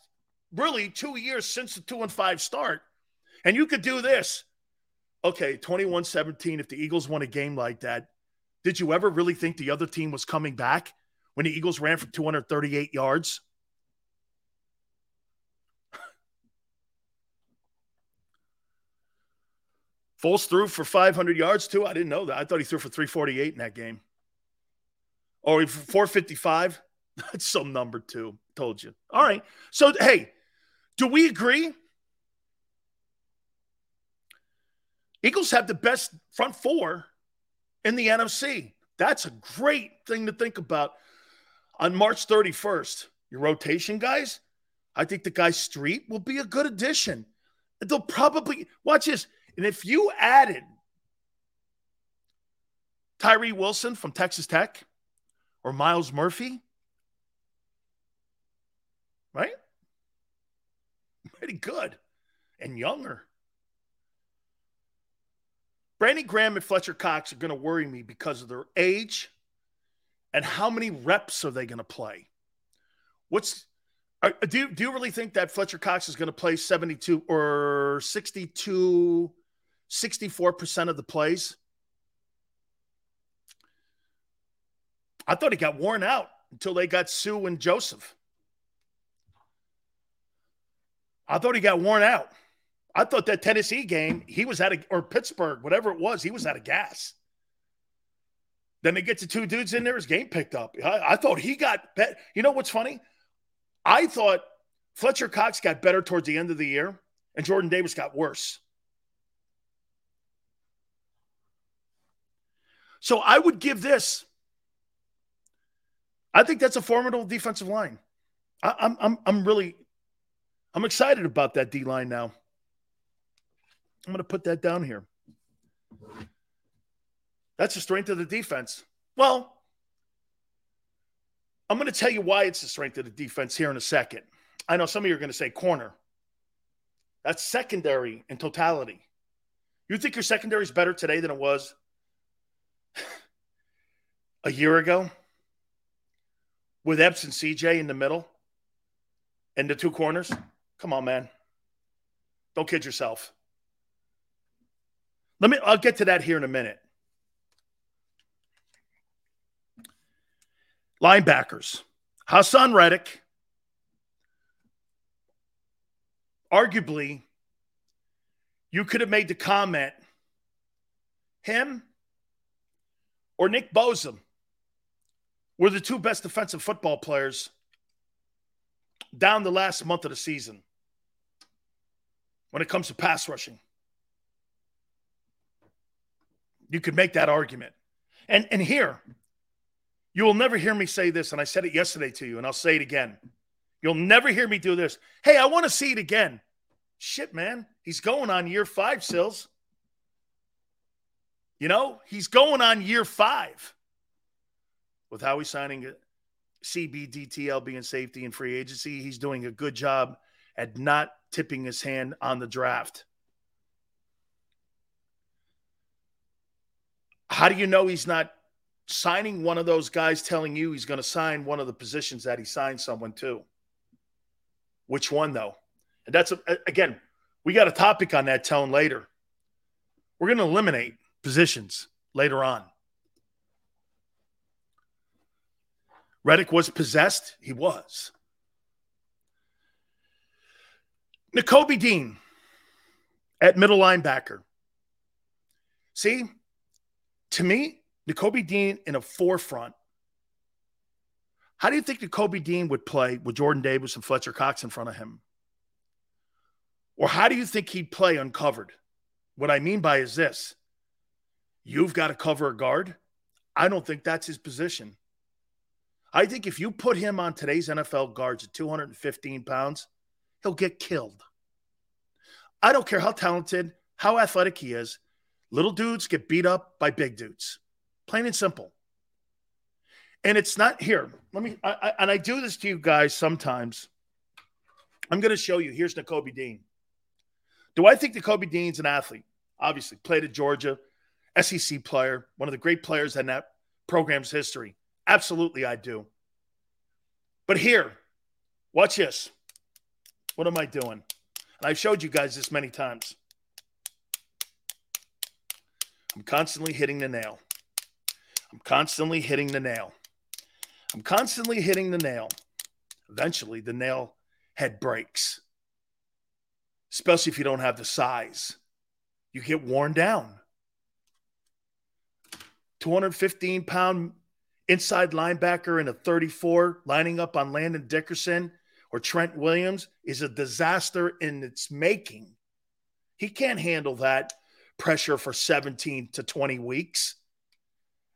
really two years since the two and five start, and you could do this. Okay, 21 17. If the Eagles won a game like that, did you ever really think the other team was coming back when the Eagles ran for 238 yards? *laughs* Foles threw for 500 yards too. I didn't know that. I thought he threw for 348 in that game. Or 455. *laughs* That's some number two. Told you. All right. So, hey, do we agree? Eagles have the best front four in the NFC. That's a great thing to think about on March 31st. Your rotation guys, I think the guy Street will be a good addition. They'll probably watch this. And if you added Tyree Wilson from Texas Tech or Myles Murphy, right? Pretty good and younger. Brandon Graham and Fletcher Cox are going to worry me because of their age and how many reps are they going to play? What's are, do you, do you really think that Fletcher Cox is going to play 72 or 62 64% of the plays? I thought he got worn out until they got Suh and Joseph. I thought he got worn out. I thought that Tennessee game, he was out of, or Pittsburgh, whatever it was, he was out of gas. Then they get to two dudes in there, his game picked up. I, I thought he got bet. You know what's funny? I thought Fletcher Cox got better towards the end of the year, and Jordan Davis got worse. So I would give this. I think that's a formidable defensive line. I, I'm, I'm, I'm really I'm excited about that D line now. I'm going to put that down here. That's the strength of the defense. Well, I'm going to tell you why it's the strength of the defense here in a second. I know some of you are going to say corner. That's secondary in totality. You think your secondary is better today than it was *sighs* a year ago with Epps and CJ in the middle and the two corners? Come on, man. Don't kid yourself. Let me I'll get to that here in a minute. Linebackers. Haason Reddick. Arguably, you could have made the comment him or Nick Bosa were the two best defensive football players down the last month of the season when it comes to pass rushing. You could make that argument. And and here, you will never hear me say this, and I said it yesterday to you, and I'll say it again. You'll never hear me do this. Hey, I want to see it again. Shit, man. He's going on year five, Sills. You know, he's going on year five with how he's signing CB, DTLB, and safety and free agency. He's doing a good job at not tipping his hand on the draft. How do you know he's not signing one of those guys telling you he's going to sign one of the positions that he signed someone to? Which one, though? And that's, a, again, we got a topic on that tone later. We're going to eliminate positions later on. Reddick was possessed. He was. Nakobe Dean at middle linebacker. See, to me, Nakobe Dean in a forefront. How do you think Nakobe Dean would play with Jordan Davis and Fletcher Cox in front of him? Or how do you think he'd play uncovered? What I mean by is this you've got to cover a guard. I don't think that's his position. I think if you put him on today's NFL guards at 215 pounds, he'll get killed. I don't care how talented, how athletic he is. Little dudes get beat up by big dudes, plain and simple. And it's not here. Let me, I, I, and I do this to you guys sometimes. I'm going to show you. Here's Nakobe Dean. Do I think Nakobe Dean's an athlete? Obviously, played at Georgia, SEC player, one of the great players in that program's history. Absolutely, I do. But here, watch this. What am I doing? And I've showed you guys this many times. I'm constantly hitting the nail. I'm constantly hitting the nail. I'm constantly hitting the nail. Eventually, the nail head breaks, especially if you don't have the size. You get worn down. 215 pound inside linebacker in a 34 lining up on Landon Dickerson or Trent Williams is a disaster in its making. He can't handle that pressure for 17 to 20 weeks.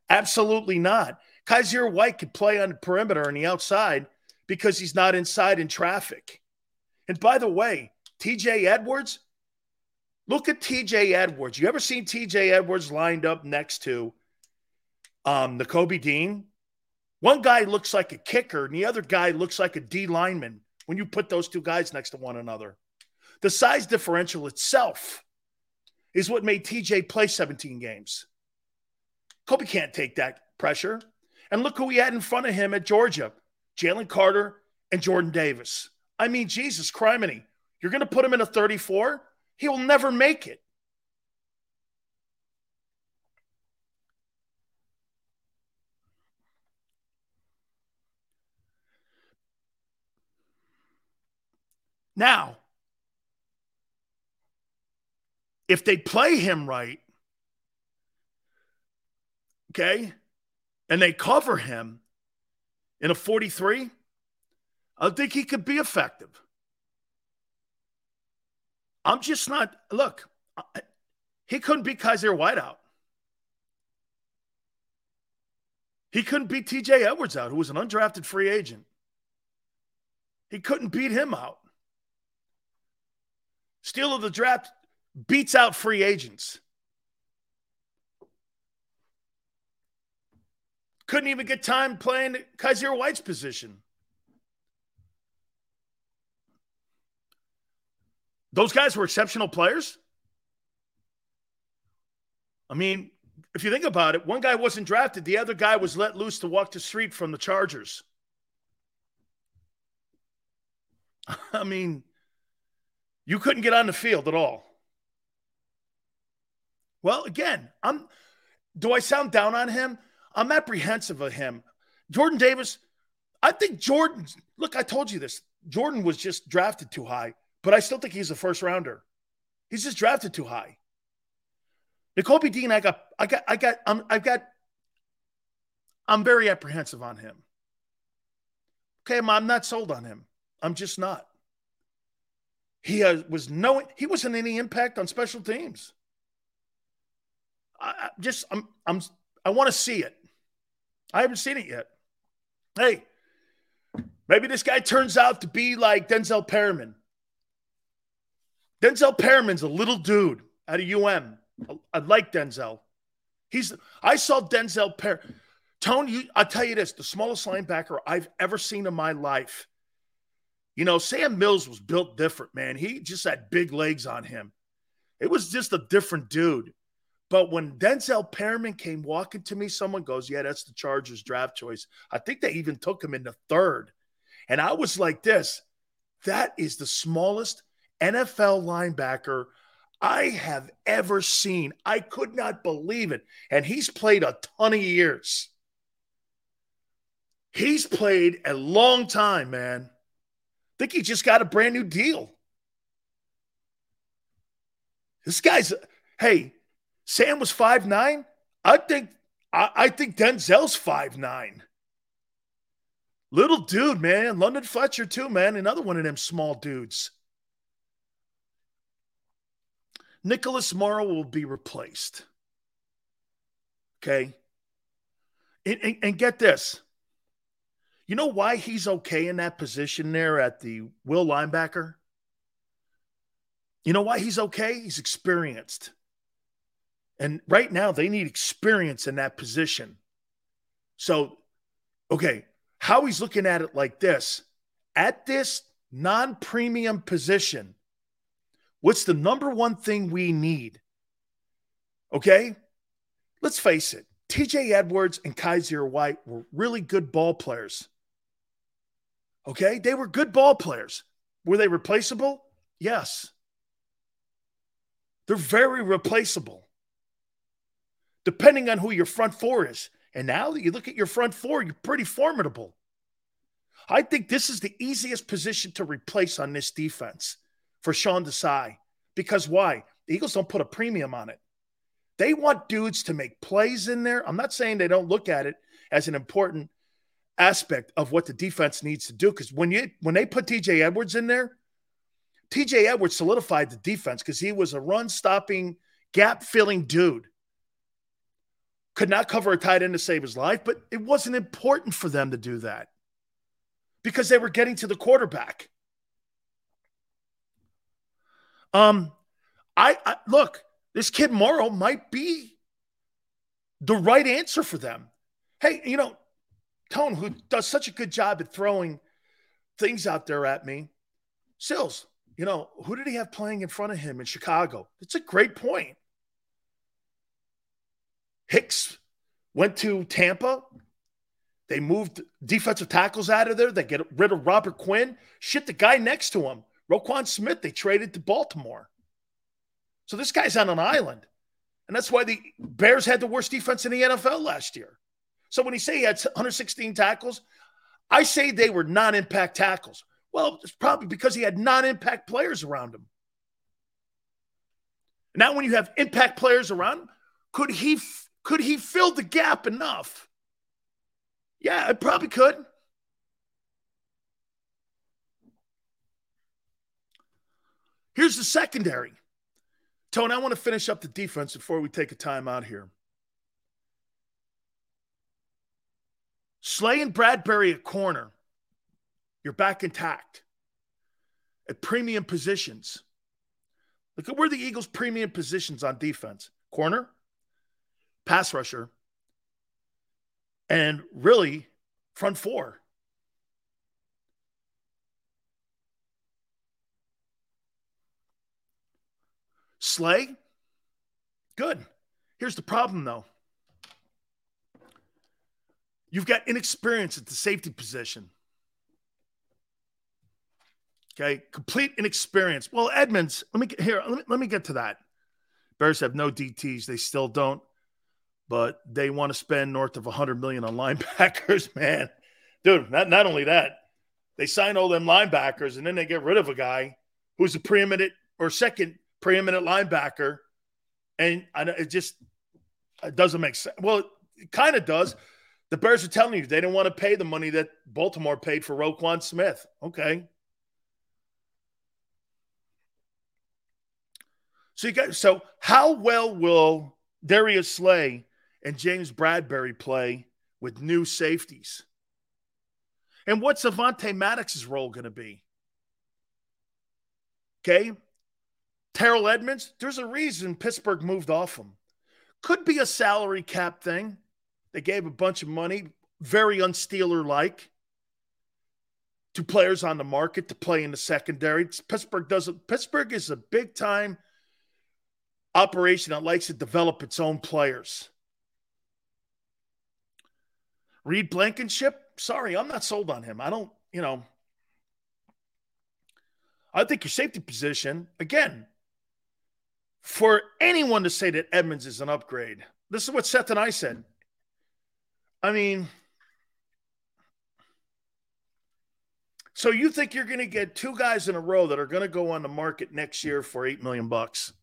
Absolutely not. Kyzir White could play on the perimeter and the outside because he's not inside in traffic. And by the way, TJ Edwards, look at TJ Edwards. You ever seen TJ Edwards lined up next to um, Nakobe Dean. One guy looks like a kicker, and the other guy looks like a D lineman when you put those two guys next to one another. The size differential itself is what made TJ play 17 games. Kobe can't take that pressure. And look who he had in front of him at Georgia Jalen Carter and Jordan Davis. I mean, Jesus, criminy. You're going to put him in a 34? He will never make it. Now, if they play him right, okay, and they cover him in a 43, I think he could be effective. I'm just not, look, he couldn't beat Kyzir White out. He couldn't beat TJ Edwards out, who was an undrafted free agent. He couldn't beat him out. Steal of the draft beats out free agents. Couldn't even get time playing Kyzir White's position. Those guys were exceptional players. I mean, if you think about it, one guy wasn't drafted, the other guy was let loose to walk the street from the Chargers. *laughs* I mean, you couldn't get on the field at all. Well, again, I'm do I sound down on him? I'm apprehensive of him. Jordan Davis, I think Jordan, look, I told you this. Jordan was just drafted too high, but I still think he's a first rounder. He's just drafted too high. Nakobe Dean, I got, I got, I got, I'm, I've got, I'm very apprehensive on him. Okay, I'm not sold on him. I'm just not. He was no, he wasn't any impact on special teams. I, I just, I'm, I'm, I want to see it. I haven't seen it yet. Hey, maybe this guy turns out to be like Denzel Perryman. Denzel Perryman's a little dude out of UM. I, like Denzel. He's I saw Denzel Per Tone, you I'll tell you this, the smallest linebacker I've ever seen in my life. You know, Sam Mills was built different, man. He just had big legs on him. It was just a different dude. But when Denzel Perryman came walking to me, someone goes, Yeah, that's the Chargers draft choice. I think they even took him in the third. And I was like, This, that is the smallest NFL linebacker I have ever seen. I could not believe it. And he's played a ton of years. He's played a long time, man. Think he just got a brand new deal. This guy's, hey, Sam was five nine. I think I, I think Denzel's five nine. Little dude, man. London Fletcher, too, man. Another one of them small dudes. Nicholas Morrow will be replaced. Okay. And, and, and, get this. You know why he's okay in that position there at the will linebacker? You know why he's okay? He's experienced. And right now, they need experience in that position. So, okay, how he's looking at it like this at this non premium position, what's the number one thing we need? Okay, let's face it. TJ Edwards and Kyzir White were really good ball players. Okay, they were good ball players. Were they replaceable? Yes. They're very replaceable depending on who your front four is. And now that you look at your front four, you're pretty formidable. I think this is the easiest position to replace on this defense for Sean Desai. Because why? The Eagles don't put a premium on it. They want dudes to make plays in there. I'm not saying they don't look at it as an important aspect of what the defense needs to do. Because when you when they put TJ Edwards in there, TJ Edwards solidified the defense because he was a run stopping, gap filling dude could not cover a tight end to save his life, but it wasn't important for them to do that because they were getting to the quarterback. Um, I, I look, this kid Morrow might be the right answer for them. Hey, you know, Tone, who does such a good job at throwing things out there at me, Sills, you know, who did he have playing in front of him in Chicago? It's a great point. Hicks went to Tampa. They moved defensive tackles out of there. They get rid of Robert Quinn. Shit, the guy next to him, Roquan Smith, they traded to Baltimore. So this guy's on an island. And that's why the Bears had the worst defense in the NFL last year. So when he say he had 116 tackles, I say they were non impact tackles. Well, it's probably because he had non impact players around him. Now, when you have impact players around could he could he fill the gap enough? Yeah, it probably could. Here's the secondary. Tony, I want to finish up the defense before we take a time out here. Slay and Bradberry at corner. You're back intact. At premium positions. Look at where the Eagles' premium positions on defense corner, pass rusher, and really front four. Slay, good. Here's the problem, though. You've got inexperience at the safety position. Okay, complete inexperience. Well, Edmunds, let me get here. Let me, let me get to that. Bears have no DTs. They still don't, but they want to spend north of 100 million on linebackers, *laughs* man. Dude, not, not only that, they sign all them linebackers and then they get rid of a guy who's a preeminent or second preeminent linebacker. And I, know it just it doesn't make sense. Well, it kind of does. The Bears are telling you they didn't want to pay the money that Baltimore paid for Roquan Smith. Okay. So you got so how well will Darius Slay and James Bradberry play with new safeties? And what's Avonte Maddox's role going to be? Okay. Terrell Edmunds, there's a reason Pittsburgh moved off him. Could be a salary cap thing. They gave a bunch of money, very unsteeler like, to players on the market to play in the secondary. Pittsburgh doesn't. Pittsburgh is a big time operation that likes to develop its own players. Reed Blankenship, sorry, I'm not sold on him. I don't, you know, I think your safety position, again, for anyone to say that Edmunds is an upgrade, this is what Seth and I said. I mean, so you think you're going to get two guys in a row that are going to go on the market next year for 8 million bucks?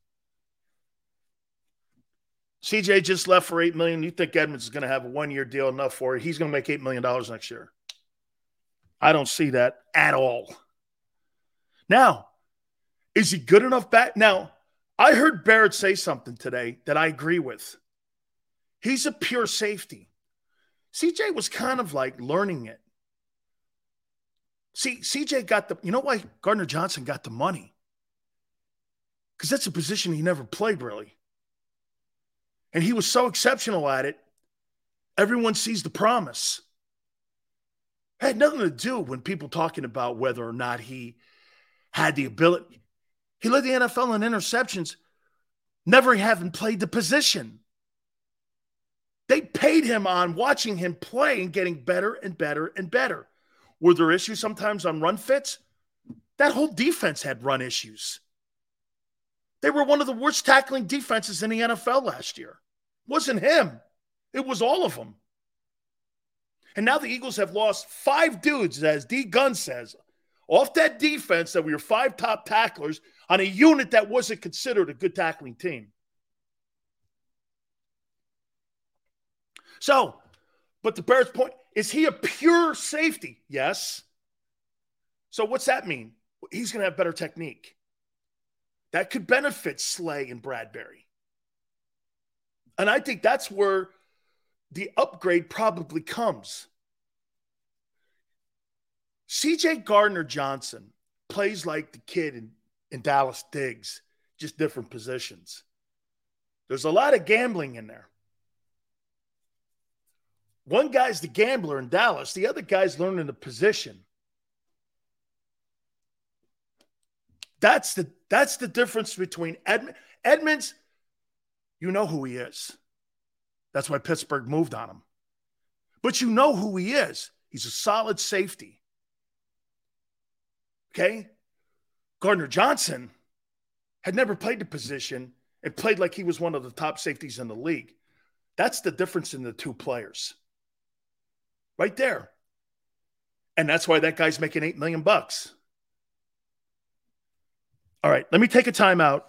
CJ just left for eight million. You think Edmunds is going to have a one-year deal enough for it? He's going to make eight million dollars next year. I don't see that at all. Now, is he good enough back? Now, I heard Barrett say something today that I agree with. He's a pure safety. CJ was kind of like learning it. See, CJ got the, you know why Gardner Johnson got the money? Because that's a position he never played really. And he was so exceptional at it, everyone sees the promise. It had nothing to do when people talking about whether or not he had the ability. He led the NFL in interceptions, never having played the position. They paid him on watching him play and getting better and better and better. Were there issues sometimes on run fits? That whole defense had run issues. They were one of the worst tackling defenses in the NFL last year wasn't him. It was all of them. And now the Eagles have lost five dudes, as D Gun says, off that defense that we were five top tacklers on a unit that wasn't considered a good tackling team. So, but the Bears' point is he a pure safety? Yes. So, what's that mean? He's going to have better technique. That could benefit Slay and Bradberry. And I think that's where the upgrade probably comes. CJ Gardner Johnson plays like the kid in, in Dallas Diggs, just different positions. There's a lot of gambling in there. One guy's the gambler in Dallas, the other guy's learning the position. That's the that's the difference between Edmunds you know who he is. That's why Pittsburgh moved on him. But you know who he is. He's a solid safety. Okay? Gardner Johnson had never played the position and played like he was one of the top safeties in the league. That's the difference in the two players. Right there. And that's why that guy's making 8 million bucks. All right, let me take a timeout.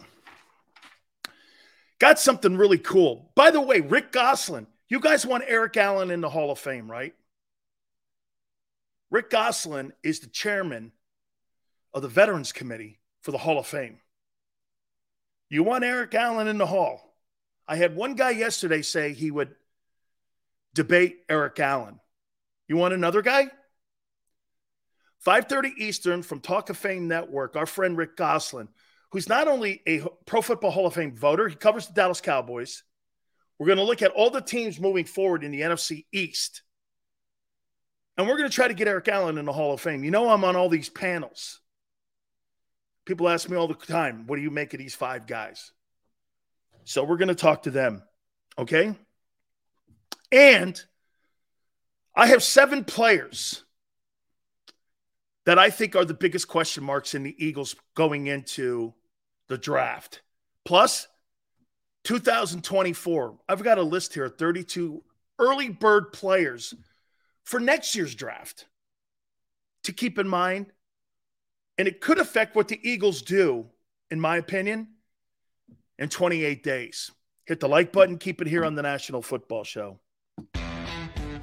Got something really cool. By the way, Rick Gosselin, you guys want Eric Allen in the Hall of Fame, right? Rick Gosselin is the chairman of the Veterans Committee for the Hall of Fame. You want Eric Allen in the Hall? I had one guy yesterday say he would debate Eric Allen. You want another guy? 5:30 Eastern from Talk of Fame Network, our friend Rick Gosselin, who's not only a Pro Football Hall of Fame voter, he covers the Dallas Cowboys. We're going to look at all the teams moving forward in the NFC East. And we're going to try to get Eric Allen in the Hall of Fame. You know, I'm on all these panels. People ask me all the time, what do you make of these five guys? So we're going to talk to them. Okay. And I have seven players that I think are the biggest question marks in the Eagles going into the draft. Plus, 2024, I've got a list here 32 early bird players for next year's draft to keep in mind. And it could affect what the Eagles do, in my opinion, in 28 days. Hit the like button, keep it here on the National Football Show.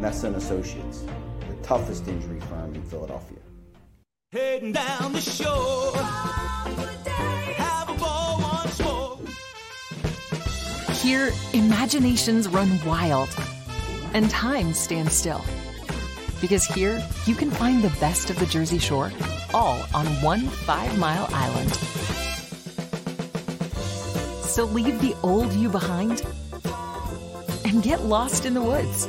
Messa and Associates, the toughest injury firm in Philadelphia. Heading down the shore. Have a ball once more. Here, imaginations run wild and time stands still. Because here, you can find the best of the Jersey Shore all on one five mile island. So leave the old you behind and get lost in the woods.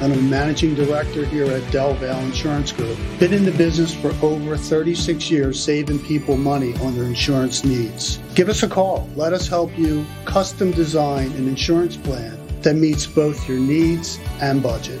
and I'm a managing director here at Del Valle Insurance Group. Been in the business for over 36 years, saving people money on their insurance needs. Give us a call. Let us help you custom design an insurance plan that meets both your needs and budget.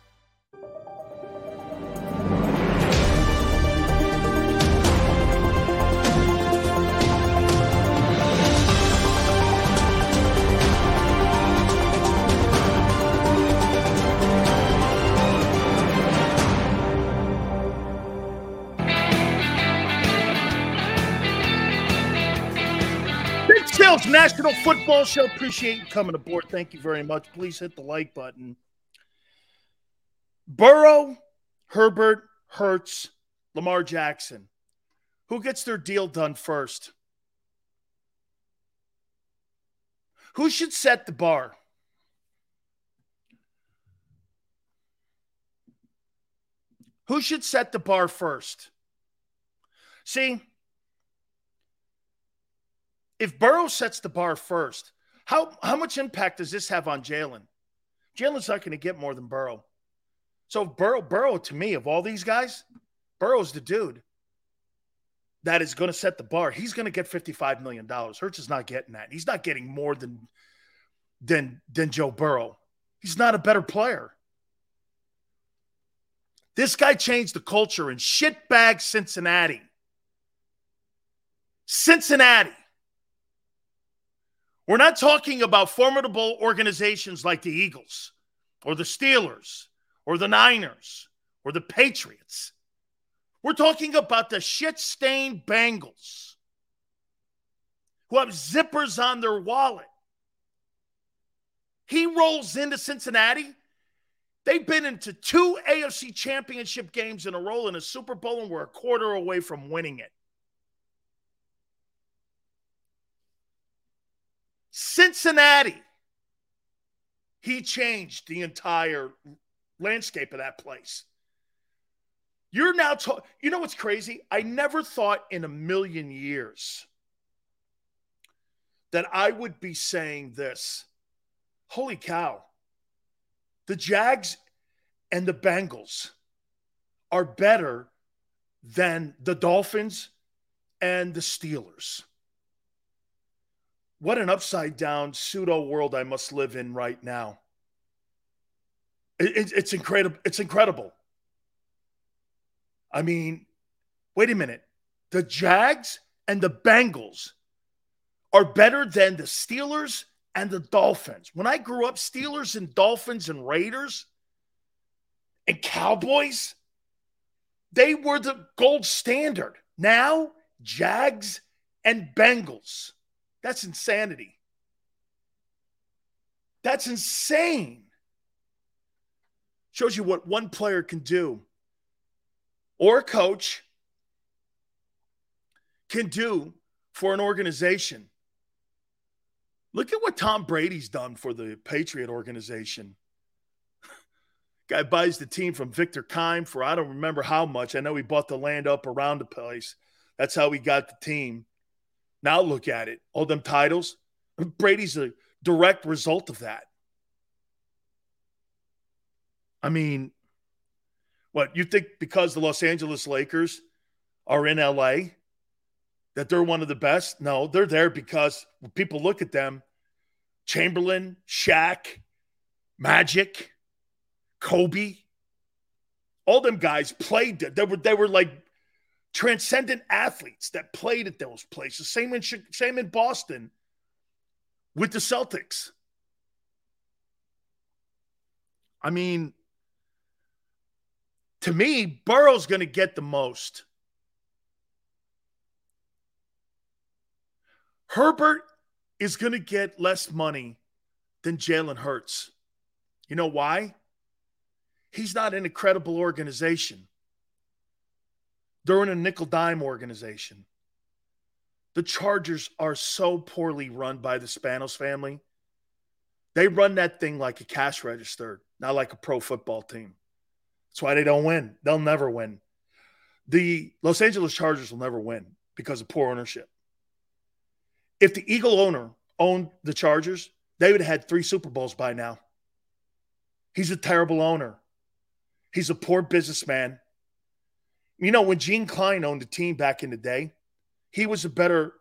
National Football Show. Appreciate you coming aboard. Thank you very much. Please hit the like button. Burrow, Herbert, Hurts, Lamar Jackson. Who gets their deal done first? Who should set the bar? Who should set the bar first? See, if Burrow sets the bar first, how, how much impact does this have on Jalen? Jalen's not going to get more than Burrow. So Burrow, Burrow to me, of all these guys, Burrow's the dude that is going to set the bar. He's going to get $55 million. Hurts is not getting that. He's not getting more than than than Joe Burrow. He's not a better player. This guy changed the culture in shitbag Cincinnati. Cincinnati. We're not talking about formidable organizations like the Eagles or the Steelers or the Niners or the Patriots. We're talking about the shit stained Bengals who have zippers on their wallet. He rolls into Cincinnati. They've been into two AFC championship games in a row in a Super Bowl, and we're a quarter away from winning it. Cincinnati. He changed the entire landscape of that place. You're now talking, you know what's crazy? I never thought in a million years that I would be saying this. Holy cow. The Jags and the Bengals are better than the Dolphins and the Steelers. What an upside down pseudo world I must live in right now. It, it, it's incredible. It's incredible. I mean, wait a minute. The Jags and the Bengals are better than the Steelers and the Dolphins. When I grew up, Steelers and Dolphins and Raiders and Cowboys, they were the gold standard. Now, Jags and Bengals. That's insanity. That's insane. Shows you what one player can do or a coach can do for an organization. Look at what Tom Brady's done for the Patriot organization. *laughs* Guy buys the team from Victor Kiam for I don't remember how much. I know he bought the land up around the place. That's how he got the team. Now look at it. All them titles. Brady's a direct result of that. I mean, what you think because the Los Angeles Lakers are in LA that they're one of the best? No, they're there because people look at them, Chamberlain, Shaq, Magic, Kobe, all them guys played. They were they were like transcendent athletes that played at those places. Same in same in Boston with the Celtics. I mean, to me, Burrow's going to get the most. Herbert is going to get less money than Jalen Hurts. You know why? He's not in a credible organization. They're in a nickel dime organization. The Chargers are so poorly run by the Spanos family. They run that thing like a cash register, not like a pro football team. That's why they don't win. They'll never win. The Los Angeles Chargers will never win because of poor ownership. If the Eagle owner owned the Chargers, they would have had three Super Bowls by now. He's a terrible owner. He's a poor businessman. You know, when Gene Klein owned the team back in the day, he was a better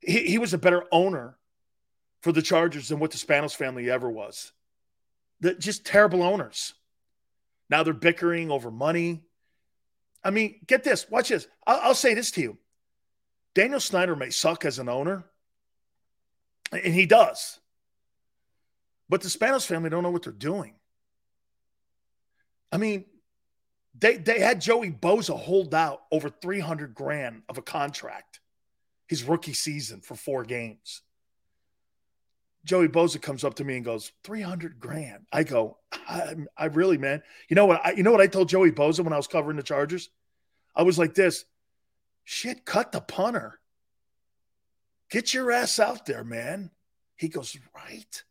he, he was a better owner for the Chargers than what the Spanos family ever was. The, just terrible owners. Now they're bickering over money. I mean, get this. Watch this. I'll, I'll say this to you. Daniel Snyder may suck as an owner, and he does. But the Spanos family don't know what they're doing. I mean, they they had Joey Bosa hold out over 300 grand of a contract his rookie season for four games. Joey Bosa comes up to me and goes, 300 grand. I go, I, I really, man. You know what? I, you know what I told Joey Bosa when I was covering the Chargers? I was like this shit, cut the punter. Get your ass out there, man. He goes, right.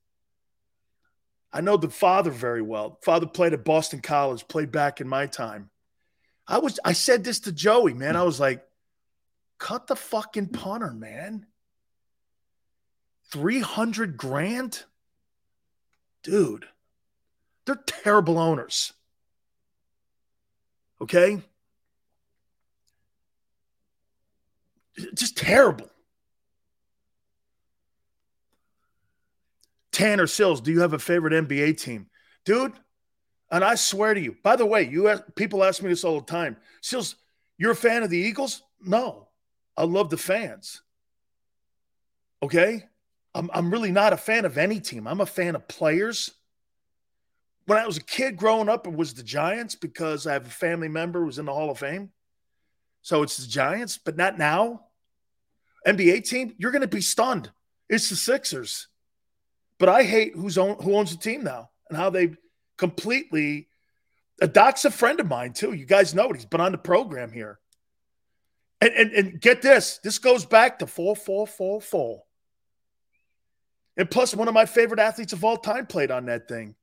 I know the father very well. Father played at Boston College, played back in my time. I was I said this to Joey, man. I was like, cut the fucking punter, man. 300 grand? Dude, they're terrible owners. Okay? Just terrible. Tanner Sills, do you have a favorite NBA team? Dude, and I swear to you, by the way, you ask, people ask me this all the time. Sills, you're a fan of the Eagles? No. I love the fans. Okay? I'm, I'm really not a fan of any team. I'm a fan of players. When I was a kid growing up, it was the Giants because I have a family member who's in the Hall of Fame. So it's the Giants, but not now. NBA team, you're going to be stunned. It's the Sixers. But I hate who's own, who owns the team now and how they completely. Doc's a friend of mine too. You guys know it. He's been on the program here. And, and, and get this this goes back to 4 4 4 4. And plus, one of my favorite athletes of all time played on that thing,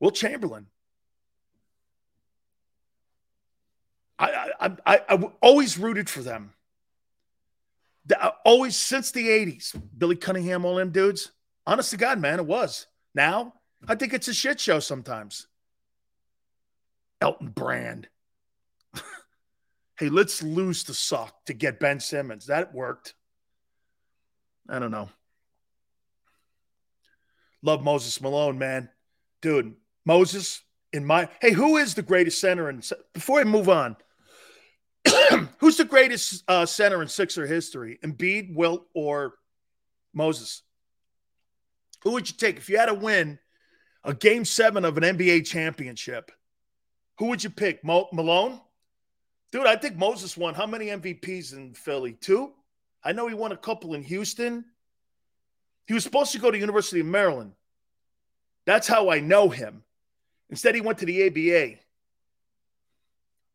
Wilt Chamberlain. I, I, I, I always rooted for them. Uh, always since the 80s. Billy Cunningham, all them dudes. Honest to God, man, it was. Now, I think it's a shit show sometimes. Elton Brand. *laughs* hey, let's lose the suck to get Ben Simmons. That worked. I don't know. Love Moses Malone, man. Dude, Moses, in my hey, who is the greatest center? And before I move on, *coughs* who's the greatest uh, center in Sixer history? Embiid, Wilt, or Moses? Who would you take if you had to win a game seven of an NBA championship? Who would you pick? Mo- Malone? Dude, I think Moses won how many MVPs in Philly? Two? I know he won a couple in Houston. He was supposed to go to University of Maryland. That's how I know him. Instead, he went to the ABA.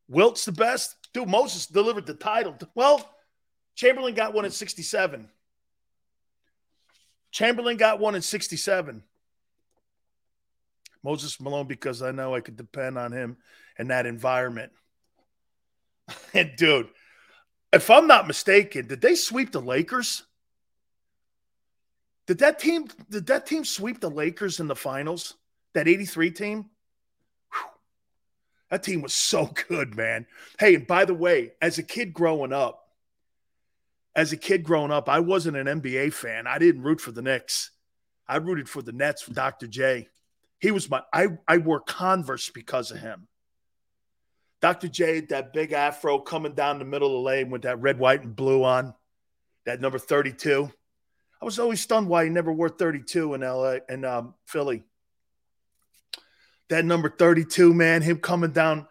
Wilt's the best. Dude, Moses delivered the title. Well, Chamberlain got one in 67. Chamberlain got one in 67. Moses Malone, because I know I could depend on him in that environment. *laughs* and dude, if I'm not mistaken, did they sweep the Lakers? Did that team did that team sweep the Lakers in the finals? That 83 team? Whew. That team was so *laughs* good, man. Hey, and by the way, as a kid growing up, as a kid growing up, I wasn't an NBA fan. I didn't root for the Knicks. I rooted for the Nets for Dr. J. He was my I I wore Converse because of him. Dr. J, that big afro coming down the middle of the lane with that red, white, and blue on, that number 32. I was always stunned why he never wore 32 in LA and um, Philly. That number 32, man, him coming down.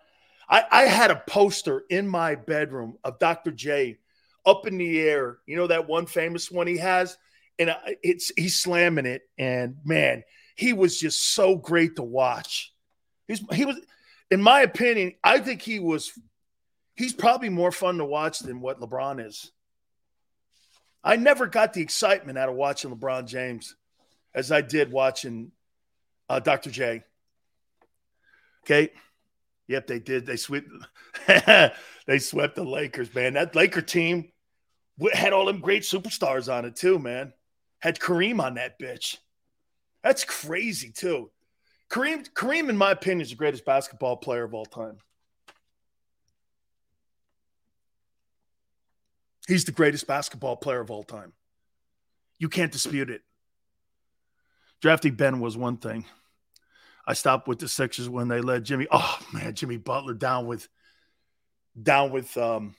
I, I had a poster in my bedroom of Dr. J up in the air. You know that one famous one he has, and it's he's slamming it, and man, he was just so great to watch. He's he was, in my opinion, I think he was. He's probably more fun to watch than what LeBron is. I never got the excitement out of watching LeBron James as I did watching uh, Dr. J. Okay. Yep, they did. They swept. *laughs* they swept the Lakers, man. That Laker team had all them great superstars on it too, man. Had Kareem on that bitch. That's crazy too. Kareem, Kareem, in my opinion, is the greatest basketball player of all time. He's the greatest basketball player of all time. You can't dispute it. Drafting Ben was one thing. I stopped with the Sixers when they led Jimmy. Oh man, Jimmy Butler down with down with um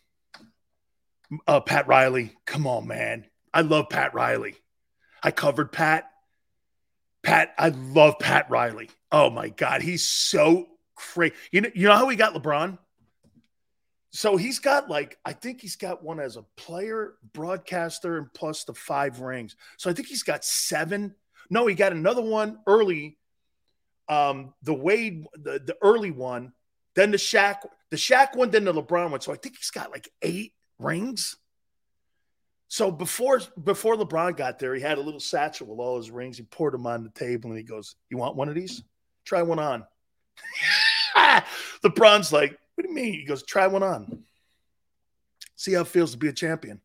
uh, Pat Riley. Come on, man. I love Pat Riley. I covered Pat. Pat, I love Pat Riley. Oh my God, he's so crazy. You know, you know how he got LeBron? So he's got like, I think he's got one as a player, broadcaster, and plus the five rings. So I think he's got seven. No, he got another one early. Um, the Wade, the, the early one, then the Shaq, the Shaq one, then the LeBron one. So I think he's got like eight rings. So before before LeBron got there, he had a little satchel with all his rings. He poured them on the table and he goes, "You want one of these? Try one on." *laughs* LeBron's like, "What do you mean?" He goes, "Try one on. See how it feels to be a champion.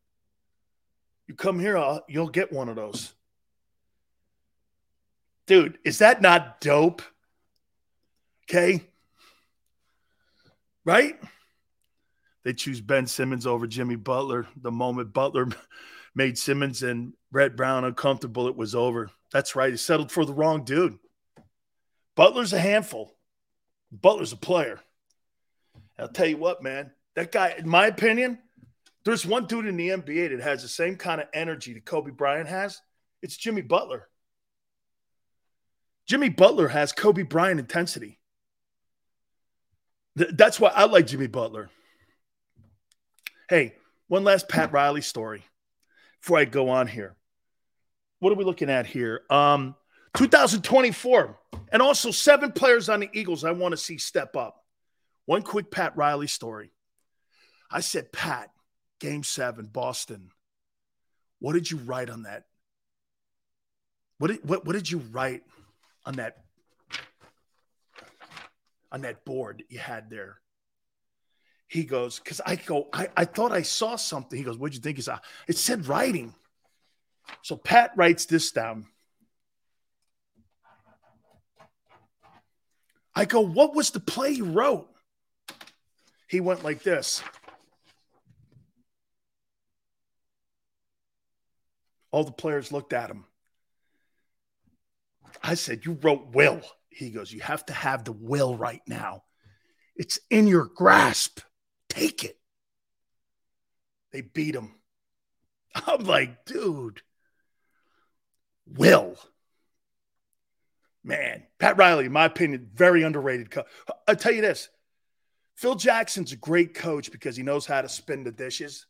You come here, I'll, you'll get one of those." Dude, is that not dope? Okay. Right? They choose Ben Simmons over Jimmy Butler. The moment Butler *laughs* made Simmons and Brett Brown uncomfortable, it was over. That's right. He settled for the wrong dude. Butler's a handful. Butler's a player. I'll tell you what, man. That guy, in my opinion, there's one dude in the NBA that has the same kind of energy that Kobe Bryant has, It's Jimmy Butler. Jimmy Butler has Kobe Bryant intensity. Th- that's why I like Jimmy Butler. Hey, one last Pat Riley story before I go on here. What are we looking at here? Um, 2024, and also seven players on the Eagles I want to see step up. One quick Pat Riley story. I said, Pat, game seven, Boston. What did you write on that? What did, what, what did you write on that on that board you had there? He goes, because I go, I, I thought I saw something. He goes, What'd you think? He said, ah, It said writing. So Pat writes this down. I go, What was the play you wrote? He went like this. All the players looked at him. I said, You wrote will. He goes, You have to have the will right now. It's in your grasp. Take it. They beat him. *laughs* I'm like, dude, will. Man, Pat Riley, in my opinion, very underrated. I'll tell you this Phil Jackson's a great coach because he knows how to spin the dishes.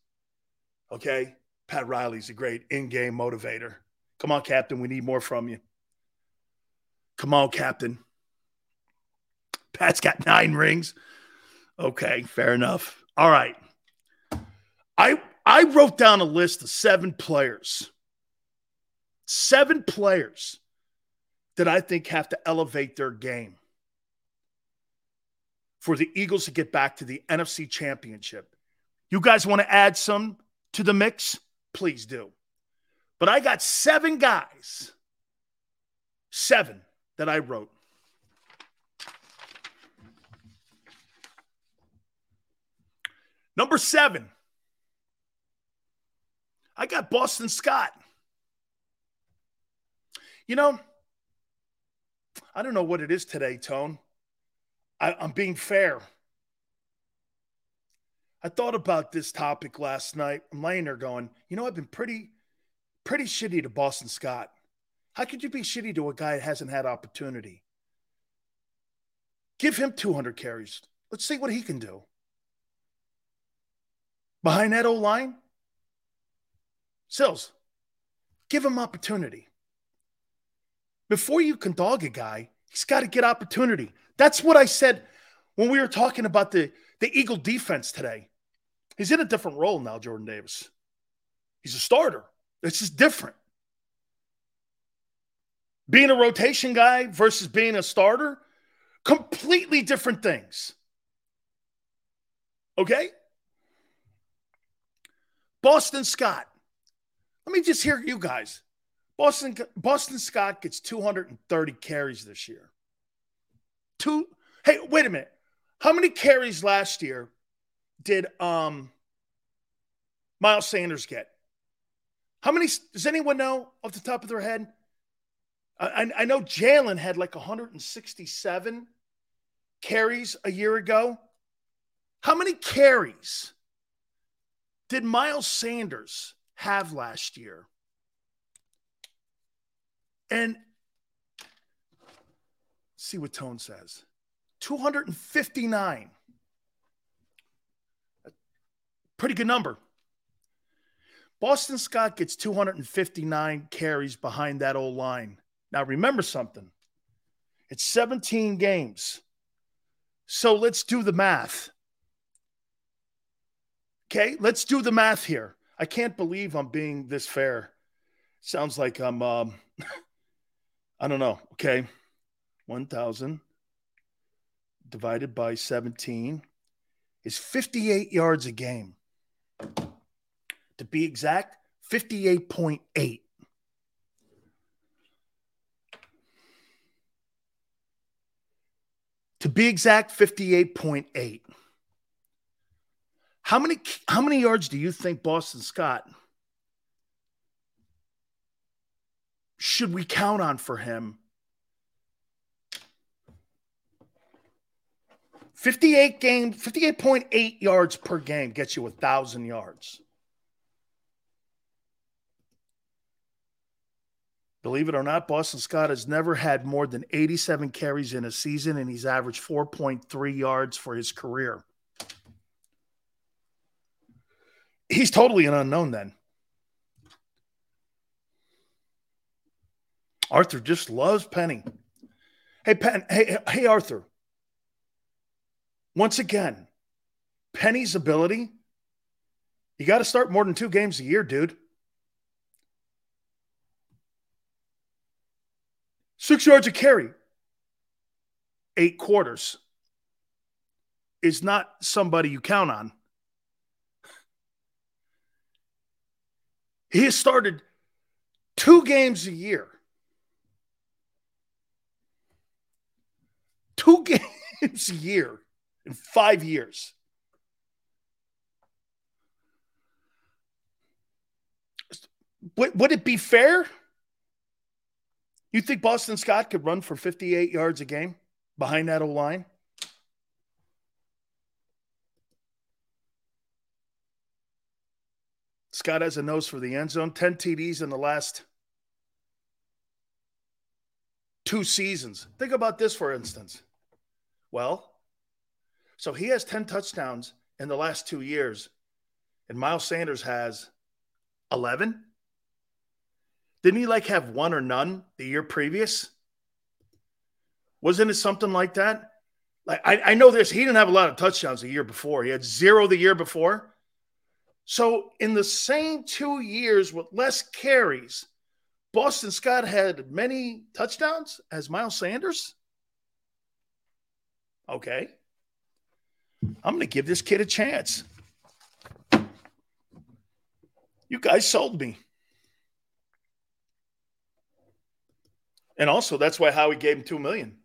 Okay. Pat Riley's a great in game motivator. Come on, Captain. We need more from you. Come on, Captain. Pat's got nine rings. Okay, fair enough. All right. I I wrote down a list of seven players. Seven players that I think have to elevate their game for the Eagles to get back to the NFC Championship. You guys want to add some to the mix? Please do. But I got seven guys, seven that I wrote. Number seven, I got Boston Scott. You know, I don't know what it is today, Tone. I, I'm being fair. I thought about this topic last night. I'm laying there going, you know, I've been pretty, pretty shitty to Boston Scott. How could you be shitty to a guy that hasn't had opportunity? Give him 200 carries. Let's see what he can do. Behind that old line, Sills, give him opportunity. Before you can dog a guy, he's got to get opportunity. That's what I said when we were talking about the, the Eagle defense today. He's in a different role now, Jordan Davis. He's a starter. It's just different. Being a rotation guy versus being a starter, completely different things. Okay? Boston Scott. Let me just hear you guys. Boston Boston Scott gets 230 carries this year. Two Hey, wait a minute. How many carries last year did um Miles Sanders get? How many does anyone know off the top of their head? I, I know Jalen had like 167 carries a year ago. How many carries did Miles Sanders have last year? And see what Tone says 259. Pretty good number. Boston Scott gets 259 carries behind that old line. Now, remember something it's 17 games. So let's do the math. Okay, let's do the math here. I can't believe I'm being this fair. Sounds like I'm, um, *laughs* I don't know. Okay, 1,000 divided by 17 is 58 yards a game. To be exact, 58.8. To be exact, 58.8. How many how many yards do you think Boston Scott should we count on for him? 58 game, 58.8 yards per game gets you a thousand yards. Believe it or not, Boston Scott has never had more than 87 carries in a season, and he's averaged 4.3 yards for his career. He's totally an unknown then. Arthur just loves Penny. Hey, Pen, hey, hey, Arthur. Once again, Penny's ability, you got to start more than two games a year, dude. Six yards a carry, eight quarters is not somebody you count on. He has started two games a year. Two *laughs* games a year in five years. Would, it be fair? You think Boston Scott could run for 58 yards a game behind that O line? Scott has a nose for the end zone. 10 TDs in the last two seasons. Think about this, for instance. Well, so he has 10 touchdowns in the last two years, and Miles Sanders has 11. Didn't he like have one or none the year previous? Wasn't it something like that? Like I, I know this, he didn't have a lot of touchdowns the year before. He had zero the year before. So in the same two years with less carries, Boston Scott had many touchdowns as Miles Sanders. Okay. I'm going to give this kid a chance. You guys sold me. And also, that's why Howie gave him two million.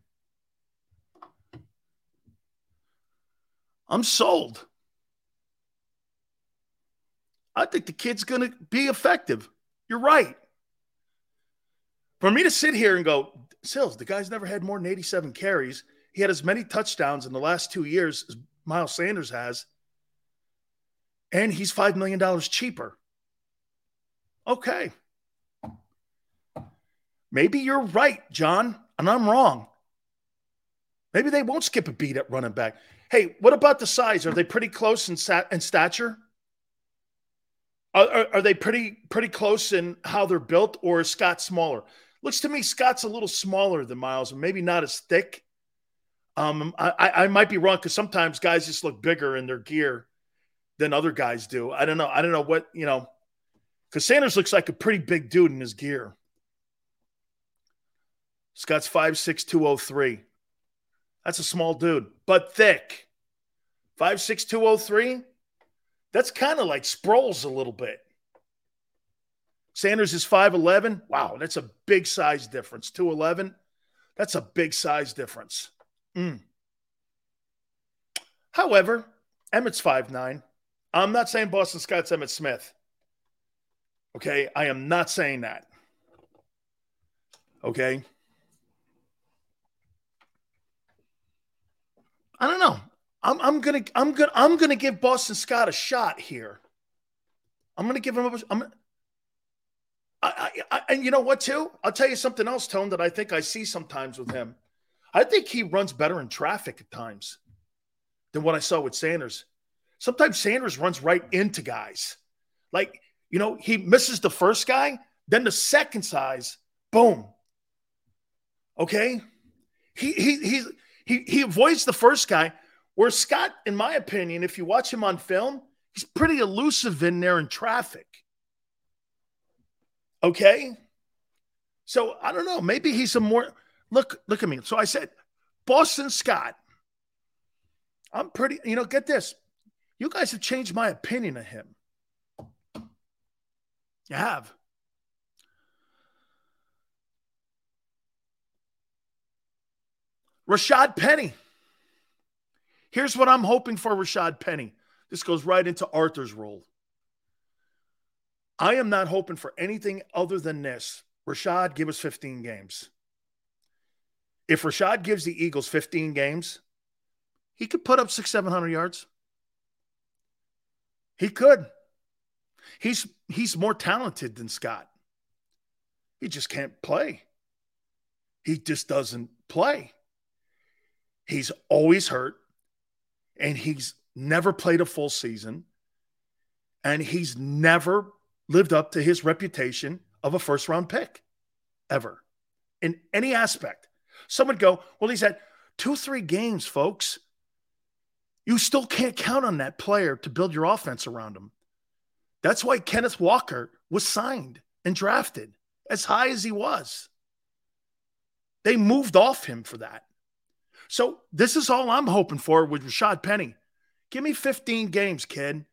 I'm sold. I think the kid's going to be effective. You're right. For me to sit here and go, Sills, the guy's never had more than 87 carries. He had as many touchdowns in the last two years as Miles Sanders has. And he's $5 million cheaper. Okay. Maybe you're right, John, and I'm wrong. Maybe they won't skip a beat at running back. Hey, what about the size? Are they pretty close in, sat- in stature? Are, are, they pretty pretty close in how they're built, or is Scott smaller? Looks to me Scott's a little smaller than Miles, and maybe not as thick. Um, I, I might be wrong because sometimes guys just look bigger in their gear than other guys do. I don't know. I don't know what you know, because Sanders looks like a pretty big dude in his gear. Scott's five six two oh three. That's a small dude, but thick. Five six two oh three. That's kind of like Sproles a little bit. Sanders is 5'11. Wow, that's a big size difference. 2'11. That's a big size difference. Mm. However, Emmitt's 5'9. I'm not saying Boston Scott's Emmitt Smith. Okay, I am not saying that. Okay. I don't know. I'm, I'm gonna I'm gonna I'm gonna give Boston Scott a shot here. I'm gonna give him a I'm I, I, I, and you know what too? I'll tell you something else, Tone, that I think I see sometimes with him. I think he runs better in traffic at times than what I saw with Sanders. Sometimes Sanders runs right into guys. Like, you know, he misses the first guy, then the second size, boom. Okay? He he he he he avoids the first guy, where Scott, in my opinion, if you watch him on film, he's pretty elusive in there in traffic. Okay. So I don't know. Maybe he's a more look, look at me. So I said, Boston Scott. I'm pretty, you know, get this. You guys have changed my opinion of him. You have. Rashad Penny. Here's what I'm hoping for Rashad Penny. This goes right into Arthur's role. I am not hoping for anything other than this. Rashad, give us 15 games. If Rashad gives the Eagles 15 games, he could put up six, 700 yards. He could. He's he's more talented than Scott. He just can't play. He just doesn't play. He's always hurt and he's never played a full season and he's never lived up to his reputation of a first round pick ever in any aspect. Some would go, well, he's had two, three games, folks. You still can't count on that player to build your offense around him. That's why Kenneth Walker was signed and drafted as high as he was. They moved off him for that. So this is all I'm hoping for with Rashad Penny. Give me 15 games, kid.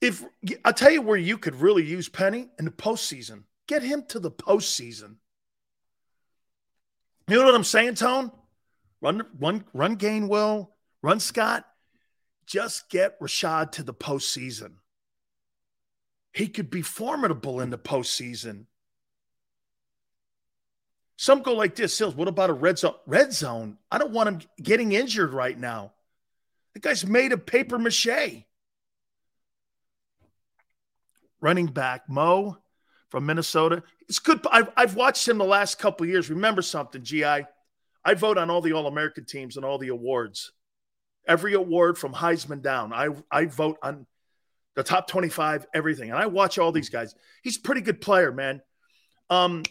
If I'll tell you where you could really use Penny in the postseason, get him to the postseason. You know what I'm saying, Tone? Run, run, run Gainwell, run Scott. Just get Rashad to the postseason. He could be formidable in the postseason. Some go like this, Sills. What about a red zone? Red zone. I don't want him getting injured right now. The guy's made of paper mache. Running back Mo from Minnesota. It's good. I've, I've watched him the last couple years. Remember something, GI. I vote on all the All American teams and all the awards. Every award from Heisman down. I I vote on the top 25, everything. And I watch all these guys. He's a pretty good player, man. Um,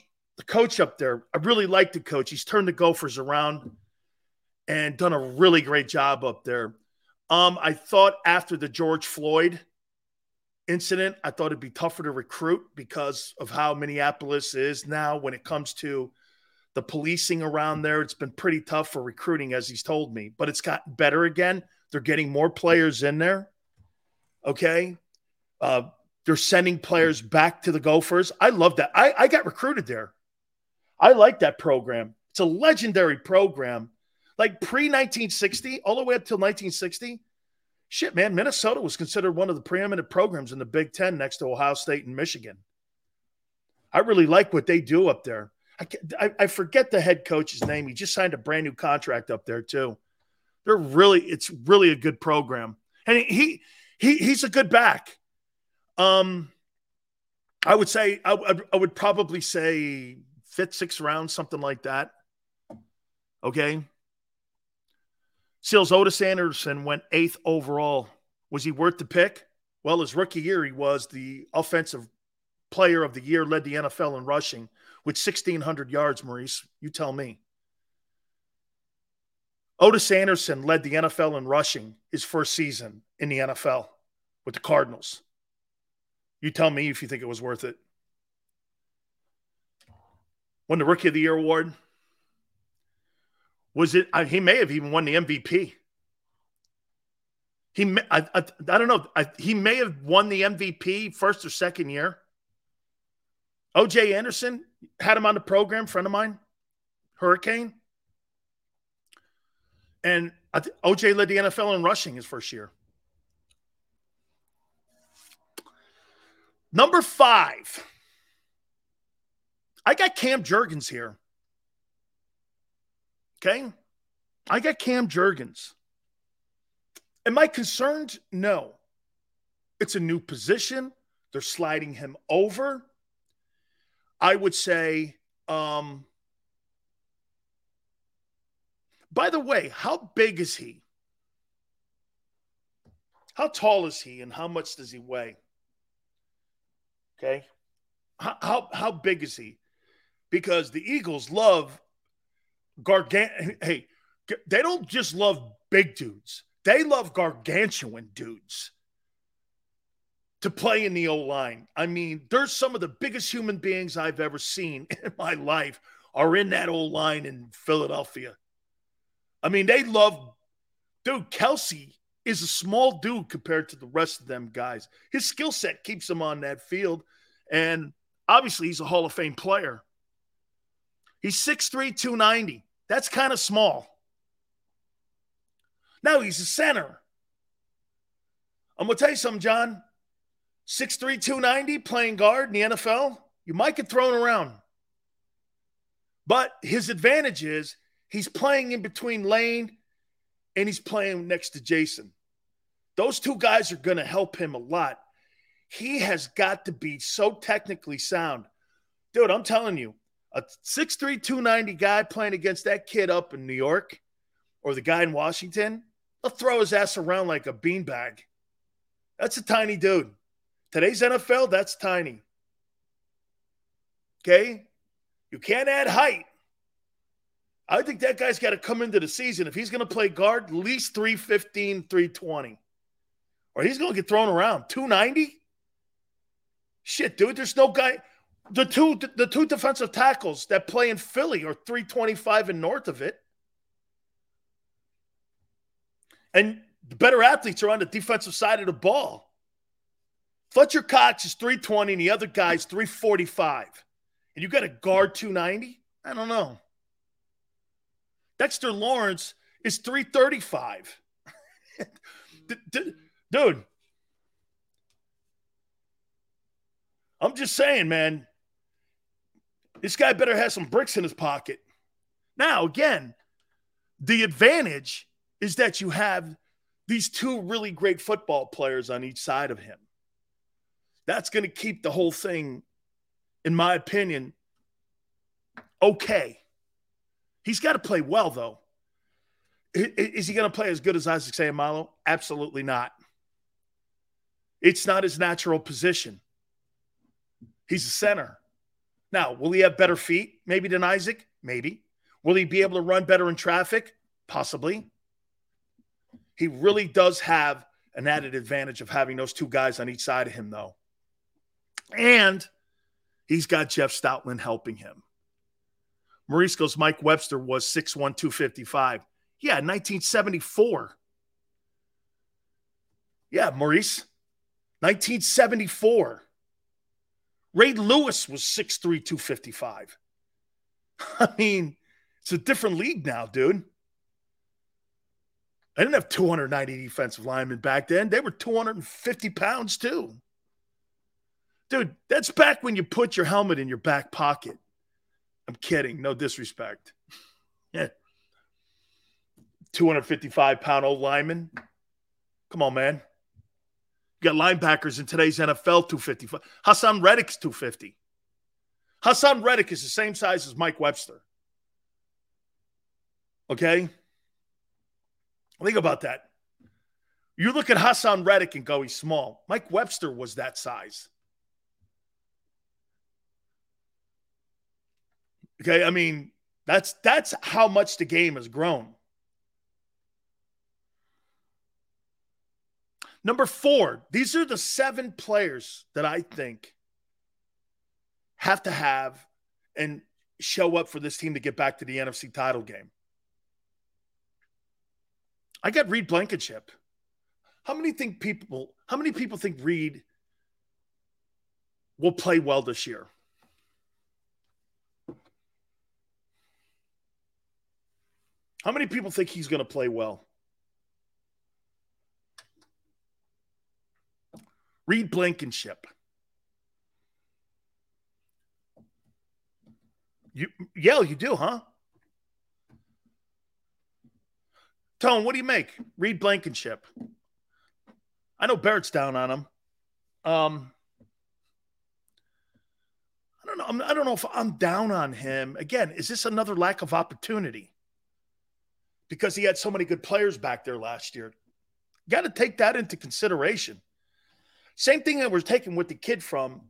the coach up there, I really like the coach. He's turned the Gophers around and done a really great job up there. Um, I thought after the George Floyd incident, I thought it'd be tougher to recruit because of how Minneapolis is now when it comes to the policing around there. It's been pretty tough for recruiting, as he's told me, but it's gotten better again. They're getting more players in there. Okay. Uh, they're sending players back to the Gophers. I love that. I, I got recruited there. I like that program. It's a legendary program. Like pre 1960, all the way up till 1960. Shit, man, Minnesota was considered one of the preeminent programs in the Big Ten next to Ohio State and Michigan. I really like what they do up there. I, I, I forget the head coach's name. He just signed a brand new contract up there, too. They're really, it's really a good program. And he, he he's a good back. Um, I would say I, I would probably say fifth, sixth round, something like that. Okay. Sills Ottis Anderson went eighth overall. Was he worth the pick? Well, his rookie year, he was the offensive player of the year, led the NFL in rushing with 1,600 yards, Maurice. You tell me. Ottis Anderson led the NFL in rushing his first season in the NFL with the Cardinals. You tell me if you think it was worth it. Won the Rookie of the Year award. Was it? Uh, he may have even won the MVP. He, I, I, I don't know. I, he may have won the MVP first or second year. OJ Anderson had him on the program, friend of mine, Hurricane. And OJ led the NFL in rushing his first year. Number five, I got Cam Jurgens here. Okay. I got Cam Jurgens. Am I concerned? No. It's a new position. They're sliding him over. I would say, um, by the way, how big is he? How tall is he and how much does he weigh? Okay. How, how, how big is he? Because the Eagles love gargant. Hey, they don't just love big dudes, they love gargantuan dudes to play in the O line. I mean, there's some of the biggest human beings I've ever seen *laughs* in my life are in that O line in Philadelphia. I mean, they love, dude, Kelce is a small dude compared to the rest of them guys. His skill set keeps him on that field. And obviously, he's a Hall of Fame player. He's 6'3, 290. That's kind of small. Now he's a center. I'm going to tell you something, John. 6'3, 290, playing guard in the NFL, you might get thrown around. But his advantage is he's playing in between Lane and he's playing next to Jason. Those two guys are going to help him a lot. He has got to be so technically sound. Dude, I'm telling you, a 6'3, 290 guy playing against that kid up in New York or the guy in Washington, they'll throw his ass around like a beanbag. That's a tiny dude. Today's NFL, that's tiny. Okay? You can't add height. I think that guy's got to come into the season. If he's going to play guard, at least 315, 320. Or he's going to get thrown around. 290? Shit, dude, there's no guy. The two the two defensive tackles that play in Philly are 325 and north of it. And the better athletes are on the defensive side of the ball. Fletcher Cox is 320 and the other guy's 345. And you got a guard 290? I don't know. Dexter Lawrence is 335. *laughs* Dude, I'm just saying, man, this guy better have some bricks in his pocket. Now, again, the advantage is that you have these two really great football players on each side of him. That's going to keep the whole thing, in my opinion, okay. He's got to play well, though. Is he going to play as good as Isaac Seumalo? Absolutely not. It's not his natural position. He's a center. Now, will he have better feet maybe than Isaac? Maybe. Will he be able to run better in traffic? Possibly. He really does have an added advantage of having those two guys on each side of him, though. And he's got Jeff Stoutland helping him. Maurice goes, Mike Webster was 6'1, 255. Yeah, 1974. Yeah, Maurice. 1974. Ray Lewis was 6'3, 255. *laughs* I mean, it's a different league now, dude. I didn't have 290 defensive linemen back then. They were 250 pounds too. Dude, that's back when you put your helmet in your back pocket. I'm kidding. No disrespect. *laughs* Yeah. 255 pound old lineman. Come on, man. You got linebackers in today's NFL 255. Haason Reddick's 250. Haason Reddick is the same size as Mike Webster. Okay? Think about that. You look at Haason Reddick and go, he's small. Mike Webster was that size. Okay, I mean, that's that's how much the game has grown. Number four, these are the seven players that I think have to have and show up for this team to get back to the NFC title game. I got Reed Blankenship. How many think people? How many people think Reed will play well this year? How many people think he's going to play well? Reed Blankenship. You yeah, you do, huh? Tone, what do you make? Reed Blankenship. I know Barrett's down on him. Um, I don't know. I'm, I don't know if I'm down on him. Again, is this another lack of opportunity? Because he had so many good players back there last year. Got to take that into consideration. Same thing that we're taking with the kid from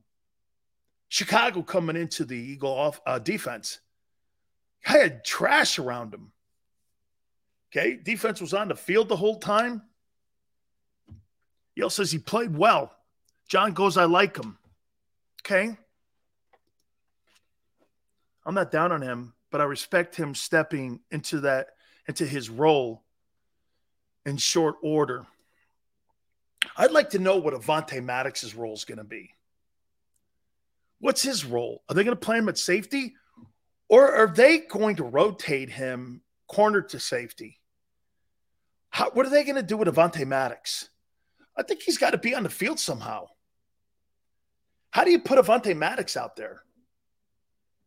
Chicago coming into the Eagle off uh, defense. I had trash around him. Okay. Defense was on the field the whole time. Yale says he played well. John goes, I like him. Okay. I'm not down on him, but I respect him stepping into that, into his role in short order. I'd like to know what Avonte Maddox's role is going to be. What's his role? Are they going to play him at safety? Or are they going to rotate him corner to safety? How, what are they going to do with Avonte Maddox? I think he's got to be on the field somehow. How do you put Avonte Maddox out there?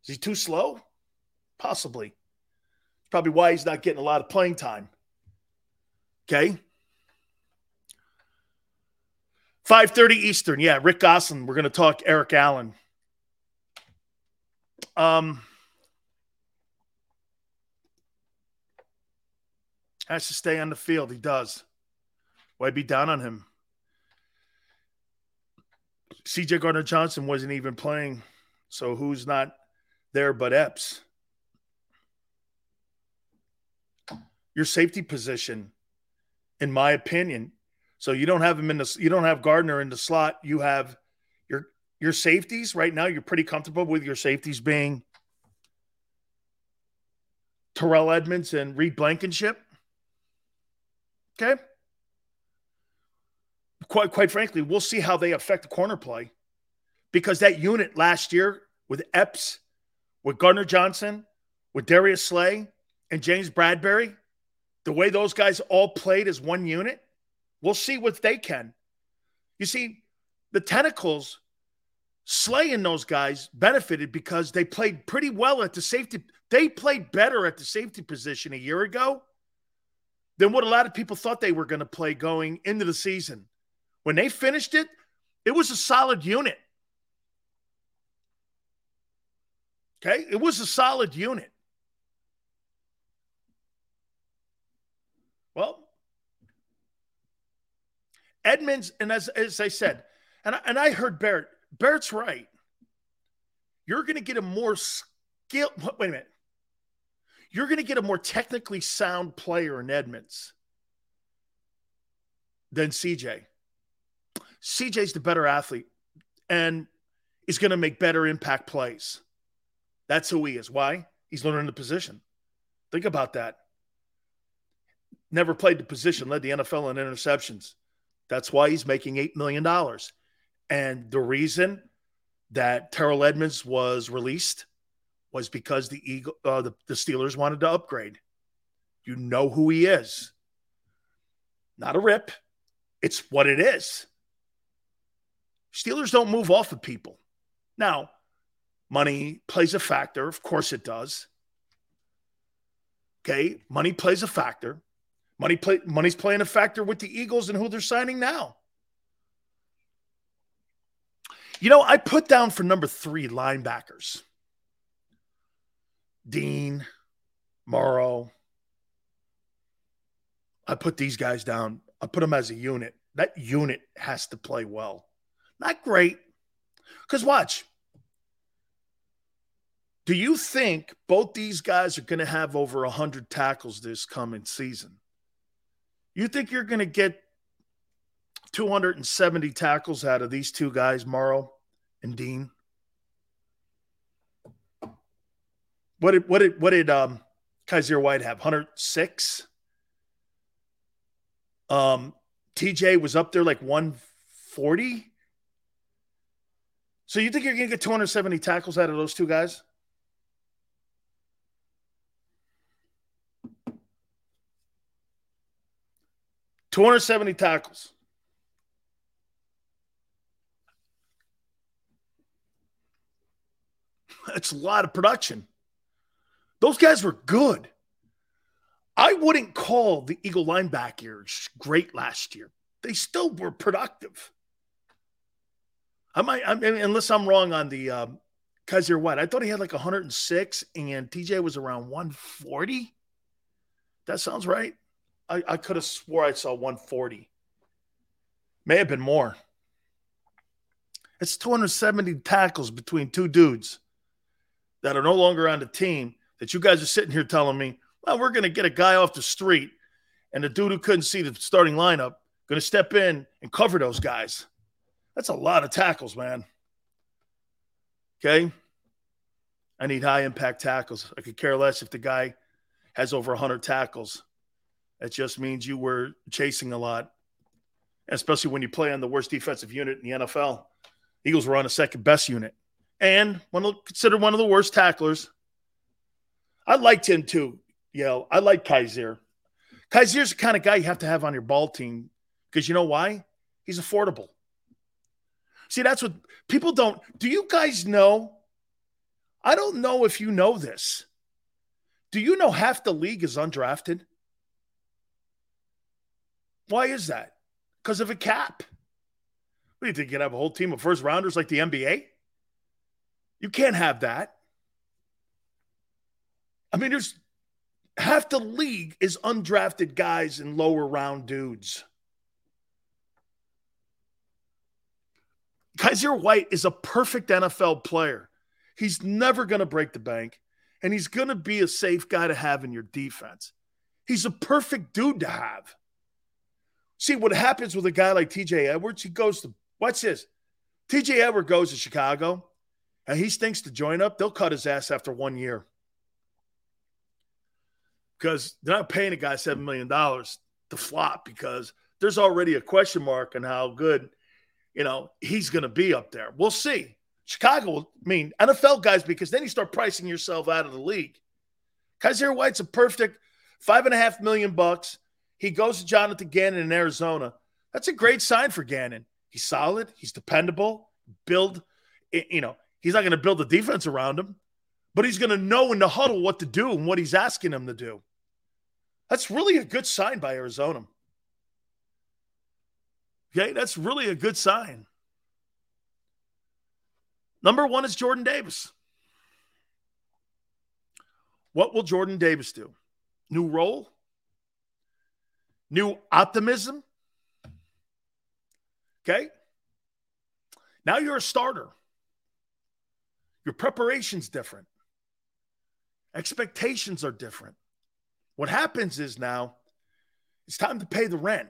Is he too slow? Possibly. Probably why he's not getting a lot of playing time. Okay. 5:30 Eastern. Yeah, Rick Gosselin. We're going to talk Eric Allen. Um, has to stay on the field. He does. Why be down on him? CJ Gardner Johnson wasn't even playing, so who's not there but Epps? Your safety position, in my opinion. So you don't have him in the you don't have Gardner in the slot. You have your your safeties right now. You're pretty comfortable with your safeties being Terrell Edmunds and Reed Blankenship. Okay quite quite frankly, we'll see how they affect the corner play because that unit last year with Epps, with Gardner Johnson, with Darius Slay, and James Bradberry, the way those guys all played as one unit, we'll see what they can. You see, the tentacles, slaying those guys benefited because they played pretty well at the safety. They played better at the safety position a year ago than what a lot of people thought they were going to play going into the season. When they finished it, it was a solid unit. Okay? It was a solid unit. Well, Edmunds, and as, as I said, and I, and I heard Barrett, Barrett's right. You're going to get a more skill. Wait a minute. You're going to get a more technically sound player in Edmunds than CJ. CJ's the better athlete and is going to make better impact plays. That's who he is. Why? He's learning the position. Think about that. Never played the position, led the NFL in interceptions. That's why he's making $8 million. And the reason that Terrell Edmunds was released was because the Eagle, uh, the, the Steelers wanted to upgrade. You know who he is. Not a rip. It's what it is. Steelers don't move off of people. Now, money plays a factor. Of course it does. Okay, money plays a factor. Money play money's playing a factor with the Eagles and who they're signing now. You know, I put down for number three linebackers. Dean, Morrow. I put these guys down. I put them as a unit. That unit has to play well. Not great. Because watch. Do you think both these guys are going to have over 100 tackles this coming season? You think you're going to get 270 tackles out of these two guys, Morrow and Dean? What did what did what did um Kyzir White have? 106? Um TJ was up there like 140. So you think you're going to get 270 tackles out of those two guys? Two hundred seventy tackles. That's a lot of production. Those guys were good. I wouldn't call the Eagle linebackers great last year. They still were productive. I might, I mean, unless I'm wrong on the um, Kyzir White. I thought he had like 106 and TJ was around 140. That sounds right. I, I could have swore I saw 140. May have been more. It's 270 tackles between two dudes that are no longer on the team that you guys are sitting here telling me, well, we're going to get a guy off the street and the dude who couldn't see the starting lineup going to step in and cover those guys. That's a lot of tackles, man. Okay. I need high impact tackles. I could care less if the guy has over 100 tackles. That just means you were chasing a lot, especially when you play on the worst defensive unit in the NFL. Eagles were on the second best unit and one of, considered one of the worst tacklers. I liked him too, Yale. I like Kyzir. Kyzir's the kind of guy you have to have on your ball team because you know why? He's affordable. See, that's what people don't. Do you guys know? I don't know if you know this. Do you know half the league is undrafted? Why is that? Because of a cap. do you think you have a whole team of first rounders like the NBA? You can't have that. I mean, there's half the league is undrafted guys and lower round dudes. Kyzir White is a perfect NFL player. He's never going to break the bank, and he's going to be a safe guy to have in your defense. He's a perfect dude to have. See what happens with a guy like TJ Edwards? He goes to, watch this. TJ Edwards goes to Chicago and he stinks to join up. They'll cut his ass after one year because they're not paying a guy $7 million to flop because there's already a question mark on how good, you know, he's going to be up there. We'll see. Chicago, I mean, NFL guys, because then you start pricing yourself out of the league. Kyzir White's a perfect five and a half million bucks. He goes to Jonathan Gannon in Arizona. That's a great sign for Gannon. He's solid. He's dependable. Build, eh, you know, he's not going to build a defense around him, but he's going to know in the huddle what to do and what he's asking him to do. That's really a good sign by Arizona. Okay, that's really a good sign. Number one is Jordan Davis. What will Jordan Davis do? New role? New optimism? Okay. Now you're a starter. Your preparation's different. Expectations are different. What happens is now it's time to pay the rent.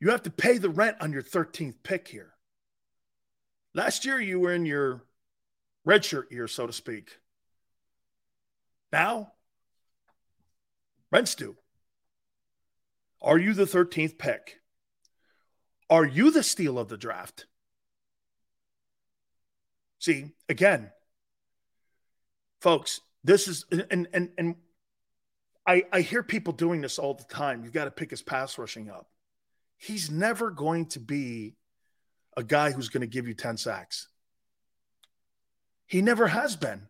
You have to pay the rent on your 13th pick here. Last year, you were in your redshirt year, so to speak. Now, rent's due. Are you the 13th pick? Are you the steal of the draft? See, again, folks, this is and and and I I hear people doing this all the time. You've got to pick his pass rushing up. He's never going to be a guy who's going to give you 10 sacks. He never has been.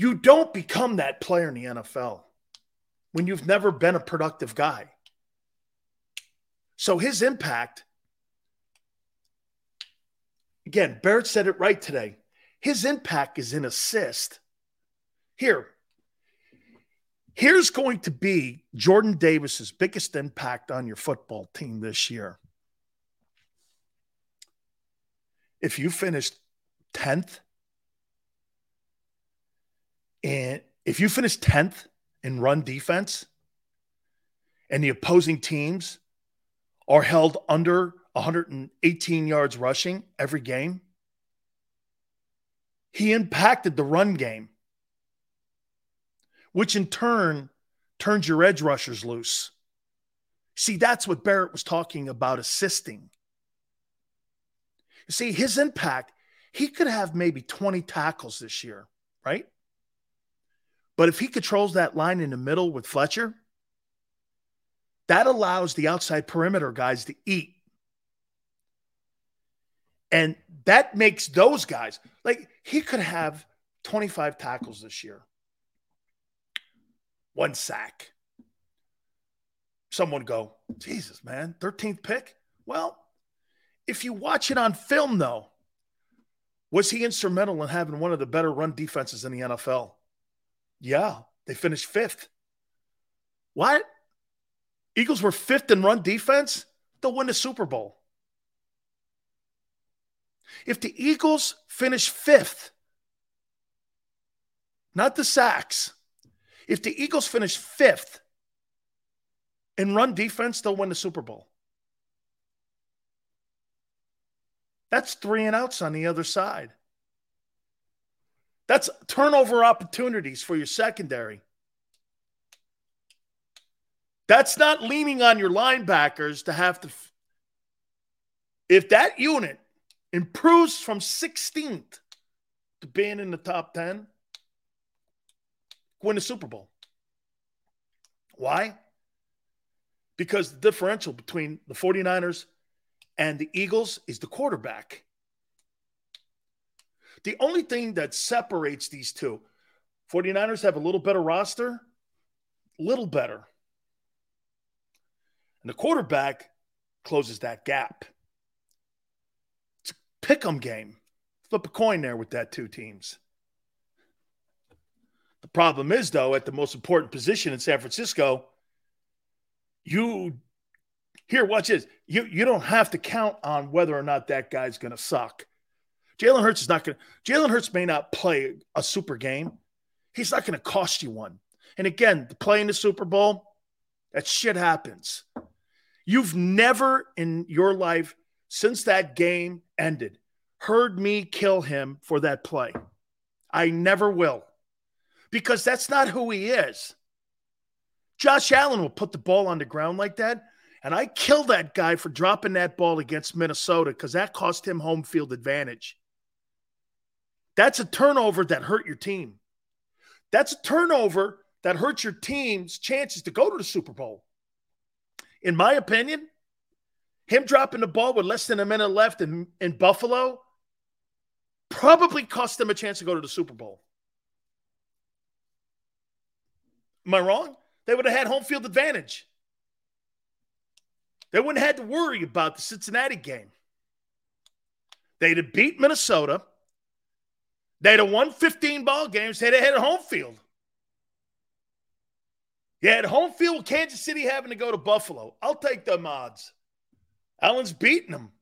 You don't become that player in the NFL when you've never been a productive guy. So his impact, again, Barrett said it right today. His impact is in assist. Here, here's going to be Jordan Davis's biggest impact on your football team this year. If you finished 10th, and if you finish 10th in run defense, and the opposing teams are held under 118 yards rushing every game, he impacted the run game, which in turn turns your edge rushers loose. See, that's what Barrett was talking about assisting. You see, his impact, he could have maybe 20 tackles this year, right? But if he controls that line in the middle with Fletcher, that allows the outside perimeter guys to eat. And that makes those guys like he could have 25 tackles this year, one sack. Someone go, Jesus, man, 13th pick? Well, if you watch it on film, though, was he instrumental in having one of the better run defenses in the NFL? Yeah, they finished fifth. What? Eagles were fifth in run defense? They'll win the Super Bowl. If the Eagles finish fifth, not the sacks, if the Eagles finish fifth in run defense, they'll win the Super Bowl. That's three and outs on the other side. That's turnover opportunities for your secondary. That's not leaning on your linebackers to have to. If that unit improves from 16th to being in the top 10, win the Super Bowl. Why? Because the differential between the 49ers and the Eagles is the quarterback. The only thing that separates these two, 49ers have a little better roster, little better. And the quarterback closes that gap. It's a pick 'em game. Flip a coin there with that two teams. The problem is, though, at the most important position in San Francisco, you here, watch this. You you don't have to count on whether or not that guy's to suck. Jalen Hurts is not going to. Jalen Hurts may not play a super game. He's not going to cost you one. And again, playing the Super Bowl, that shit happens. You've never in your life since that game ended heard me kill him for that play. I never will because that's not who he is. Josh Allen will put the ball on the ground like that. And I killed that guy for dropping that ball against Minnesota because that cost him home field advantage. That's a turnover that hurt your team. That's a turnover that hurts your team's chances to go to the Super Bowl. In my opinion, him dropping the ball with less than a minute left in, in Buffalo probably cost them a chance to go to the Super Bowl. Am I wrong? They would have had home field advantage. They wouldn't have had to worry about the Cincinnati game. They'd have beat Minnesota. They'd have won 15 ball games. Have had home field. You had home field with Kansas City having to go to Buffalo. I'll take them odds. Allen's beating them.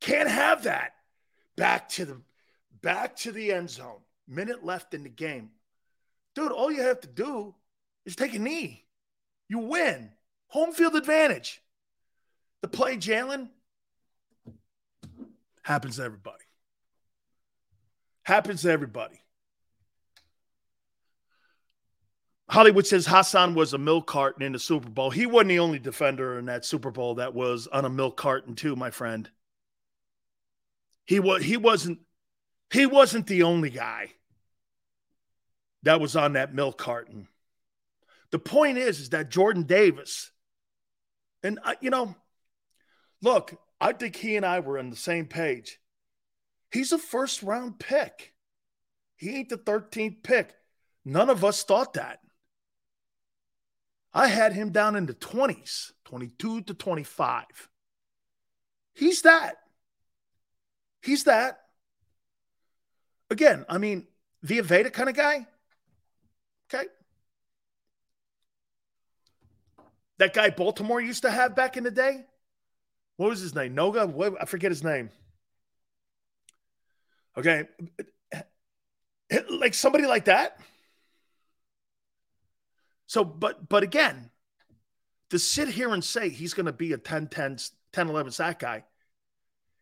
Can't have that. Back to the back to the end zone. Minute left in the game. Dude, all you have to do is take a knee. You win. Home field advantage. The play, Jalen, happens to everybody. Happens to everybody. Hollywood says Haason was a milk carton in the Super Bowl. He wasn't the only defender in that Super Bowl that was on a milk carton, too, my friend. He was he wasn't he wasn't the only guy that was on that milk carton. The point is, is that Jordan Davis, and I, you know, look, I think he and I were on the same page. He's a first round pick. He ain't the 13th pick. None of us thought that. I had him down in the 20s, 22 to 25. He's that. He's that. Again, I mean, Vita Vea kind of guy. Okay. That guy Baltimore used to have back in the day. What was his name? Noga? What, I forget his name. Okay. Like somebody like that. So, but but again, to sit here and say he's going to be a 10 10 10 11 sack guy,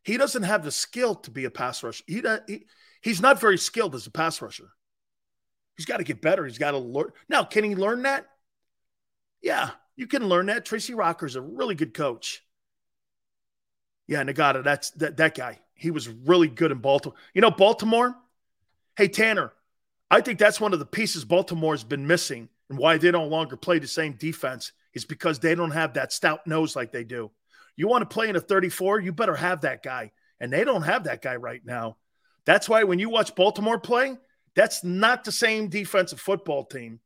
he doesn't have the skill to be a pass rusher. He, he he's not very skilled as a pass rusher. He's got to get better. He's got to learn. Now, can he learn that? Yeah, you can learn that. Tracy Rocker's a really good coach. Yeah, Ngata, that's that, that guy. He was really good in Baltimore. You know, Baltimore, hey, Tanner, I think that's one of the pieces Baltimore's been missing and why they no longer play the same defense is because they don't have that stout nose like they do. You want to play in a 34, you better have that guy. And they don't have that guy right now. That's why when you watch Baltimore play, that's not the same defensive football team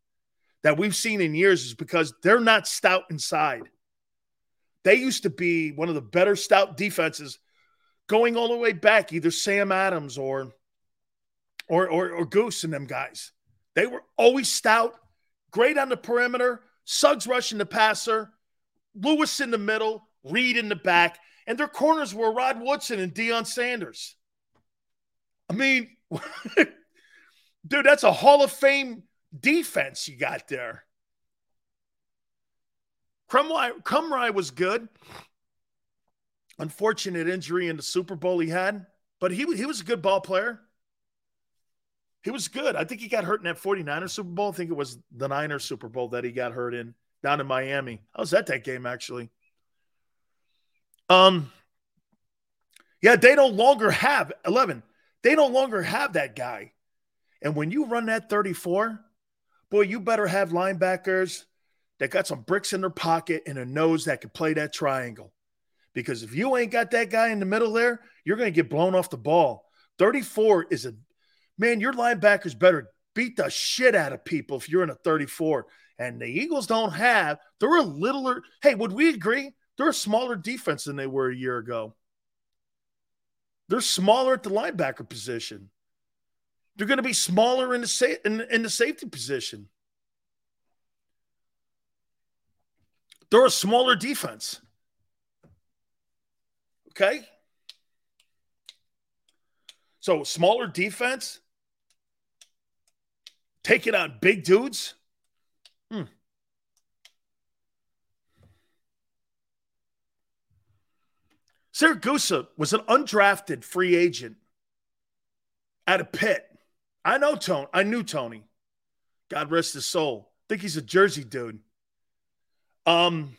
that we've seen in years is because they're not stout inside. They used to be one of the better stout defenses going all the way back, either Sam Adams or or or, or Goose and them guys. They were always stout, great on the perimeter, Suggs rushing the passer, Lewis in the middle, Reed in the back, and their corners were Rod Woodson and Deion Sanders. I mean, *laughs* dude, that's a Hall of Fame defense you got there. Krumrie, was good. Unfortunate injury in the Super Bowl he had, but he, he was a good ball player. He was good. I think he got hurt in that 49er Super Bowl. I think it was the Niners Super Bowl that he got hurt in down in Miami. I was at that game actually. Um, yeah, they no longer have 11. They no longer have that guy. And when you run that 34, boy, you better have linebackers that got some bricks in their pocket and a nose that can play that triangle. Because if you ain't got that guy in the middle there, you're going to get blown off the ball. 34 is a man, your linebackers better beat the shit out of people if you're in a 34. And the Eagles don't have, they're a littler. Hey, would we agree? They're a smaller defense than they were a year ago. They're smaller at the linebacker position. They're going to be smaller in the, sa- in, in the safety position. They're a smaller defense. Okay? So, smaller defense, taking on big dudes. Hmm. Siragusa was an undrafted free agent at a Pitt. I know Tony. I knew Tony. God rest his soul. I think he's a Jersey dude. Um,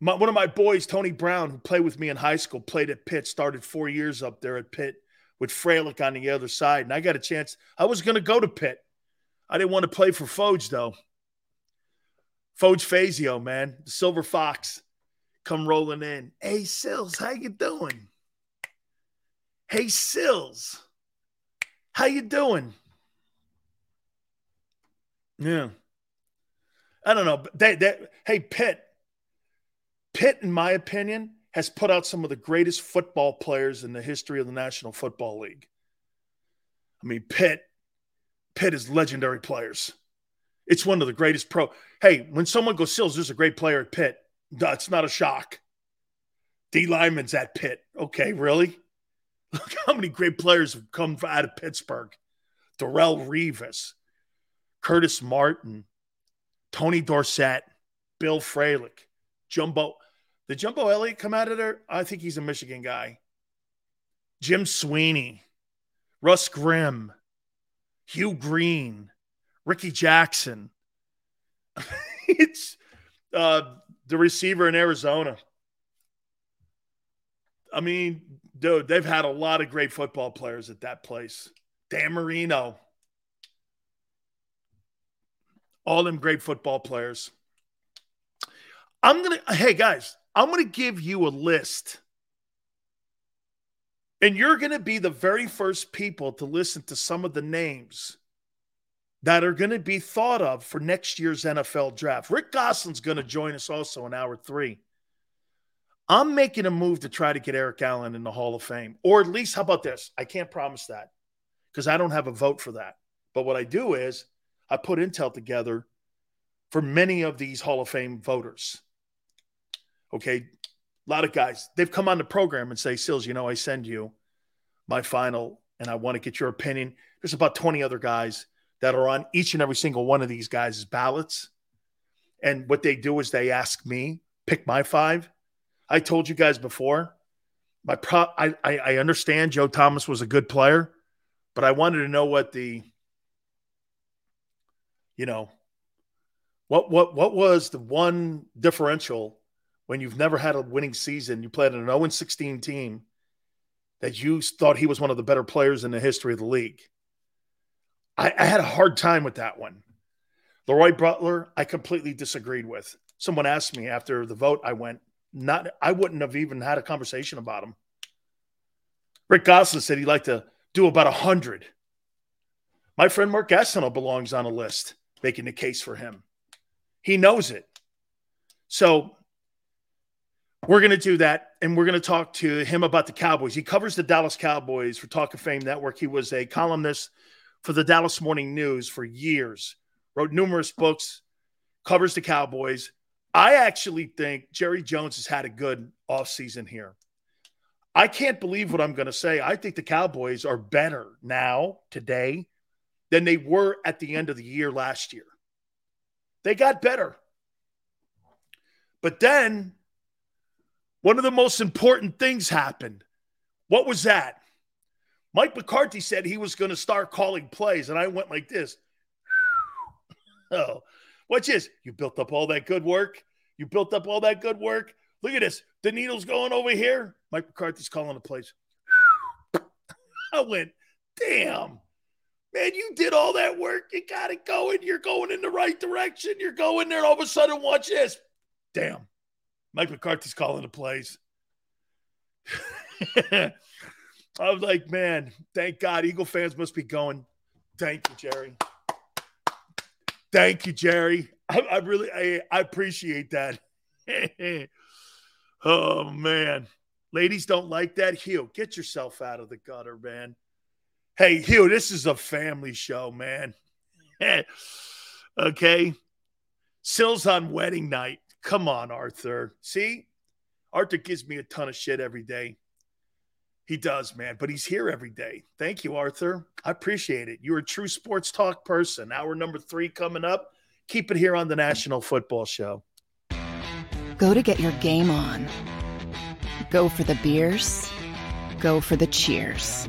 my, one of my boys, Tony Brown, who played with me in high school, played at Pitt, started four years up there at Pitt with Fralic on the other side. And I got a chance. I was going to go to Pitt. I didn't want to play for Foge, though. Foge Fazio, man, the Silver Fox, come rolling in. Hey, Sills, how you doing? Hey, Sills, how you doing? Yeah. I don't know. They, they, hey, Pitt. Pitt, in my opinion, has put out some of the greatest football players in the history of the National Football League. I mean, Pitt, Pitt is legendary players. It's one of the greatest pro. Hey, when someone goes Sills, there's a great player at Pitt. That's not a shock. D Lyman's at Pitt. Okay, really? *laughs* Look how many great players have come out of Pittsburgh. Darrelle Revis, Curtis Martin, Tony Dorsett, Bill Fralic, Jumbo. Did Jumbo Elliott come out of there? I think he's a Michigan guy. Jim Sweeney, Russ Grimm, Hugh Green, Rickey Jackson. *laughs* it's uh, the receiver in Arizona. I mean, dude, they've had a lot of great football players at that place. Dan Marino. All them great football players. I'm going to, hey guys, I'm going to give you a list. And you're going to be the very first people to listen to some of the names that are going to be thought of for next year's NFL draft. Rick Gosselin's going to join us also in hour three. I'm making a move to try to get Eric Allen in the Hall of Fame, or at least, how about this? I can't promise that because I don't have a vote for that. But what I do is I put intel together for many of these Hall of Fame voters. Okay. A lot of guys, they've come on the program and say, Sills, you know, I send you my final and I want to get your opinion. There's about 20 other guys that are on each and every single one of these guys' ballots. And what they do is they ask me, pick my five. I told you guys before, my pro I, I, I understand Joe Thomas was a good player, but I wanted to know what the you know what what what was the one differential when you've never had a winning season, you played an 0 16 team that you thought he was one of the better players in the history of the league. I, I had a hard time with that one. LeRoy Butler, I completely disagreed with. Someone asked me after the vote, I went, not I wouldn't have even had a conversation about him. Rick Gosselin said he'd like to do about a hundred. My friend Mark Gastineau belongs on a list, making the case for him. He knows it. So we're going to do that, and we're going to talk to him about the Cowboys. He covers the Dallas Cowboys for Talk of Fame Network. He was a columnist for the Dallas Morning News for years, wrote numerous books, covers the Cowboys. I actually think Jerry Jones has had a good offseason here. I can't believe what I'm going to say. I think the Cowboys are better now, today, than they were at the end of the year last year. They got better. But then one of the most important things happened. What was that? Mike McCarthy said he was going to start calling plays, and I went like this. *laughs* oh, watch this. You built up all that good work. You built up all that good work. Look at this. The needle's going over here. Mike McCarthy's calling the plays. *laughs* I went, damn. Man, you did all that work. You got it going. You're going in the right direction. You're going there. All of a sudden, watch this. Damn. Mike McCarthy's calling the plays. *laughs* I was like, man, thank God. Eagle fans must be going, Thank you, Jerry. Thank you, Jerry. I, I really I, I appreciate that. *laughs* oh man. Ladies don't like that. Hugh, get yourself out of the gutter, man. Hey, Hugh, this is a family show, man. *laughs* okay. Sills on wedding night. Come on, Arthur. See? Arthur gives me a ton of shit every day. He does, man, but he's here every day. Thank you, Arthur. I appreciate it. You're a true sports talk person. Hour number three coming up. Keep it here on the National Football Show. Go to get your game on. Go for the beers. Go for the cheers.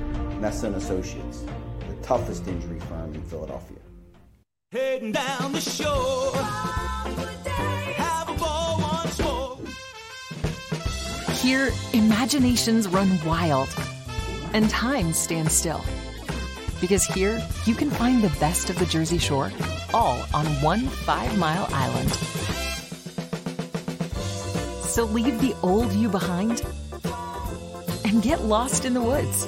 Messa and Associates, the toughest injury firm in Philadelphia. Heading down the shore. Have a ball once more. Here, imaginations run wild and time stands still. Because here, you can find the best of the Jersey Shore, all on one five mile island. So leave the old you behind and get lost in the woods.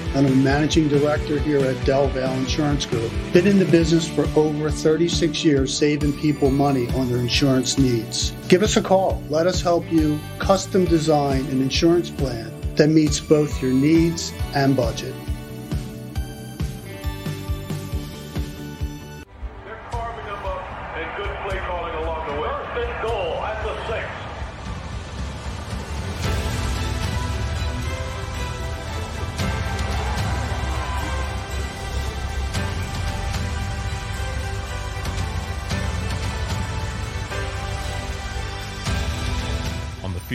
and I'm a managing director here at Del Valle Insurance Group. Been in the business for over 36 years, saving people money on their insurance needs. Give us a call. Let us help you custom design an insurance plan that meets both your needs and budget.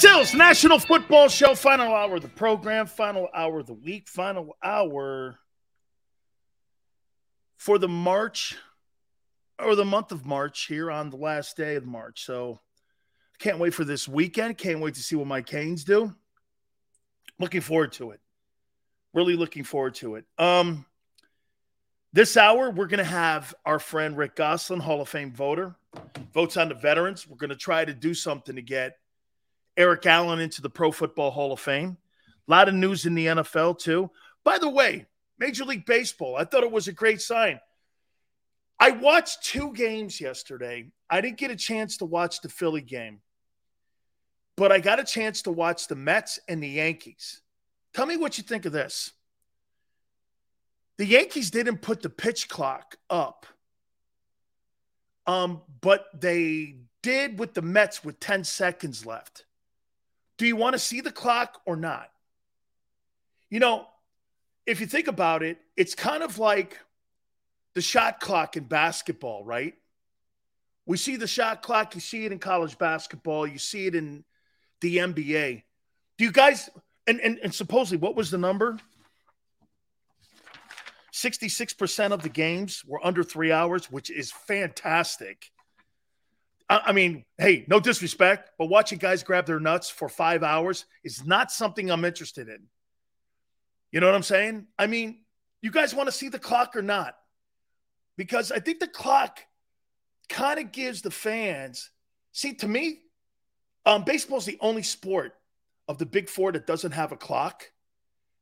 Thanks, Tills. National Football Show. Final hour of the program. Final hour of the week. Final hour for the March or the month of March here on the last day of March. So can't wait for this weekend. Can't wait to see what my Canes do. Looking forward to it. Really looking forward to it. Um, this hour, we're going to have our friend Rick Gosselin, Hall of Fame voter, votes on the veterans. We're going to try to do something to get Eric Allen into the Pro Football Hall of Fame. A lot of news in the NFL, too. By the way, Major League Baseball, I thought it was a great sign. I watched two games yesterday. I didn't get a chance to watch the Philly game, but I got a chance to watch the Mets and the Yankees. Tell me what you think of this. The Yankees didn't put the pitch clock up, um, but they did with the Mets with 10 seconds left. Do you want to see the clock or not? You know, if you think about it, it's kind of like the shot clock in basketball, right? We see the shot clock, you see it in college basketball, you see it in the NBA. Do you guys and and, and supposedly what was the number? 66% of the games were under three hours, which is fantastic. I, mean, hey, no disrespect, but watching guys grab their nuts for five hours is not something I'm interested in. You know what I'm saying? I mean, you guys want to see the clock or not? Because I think the clock kind of gives the fans. See, to me, um, baseball is the only sport of the big four that doesn't have a clock.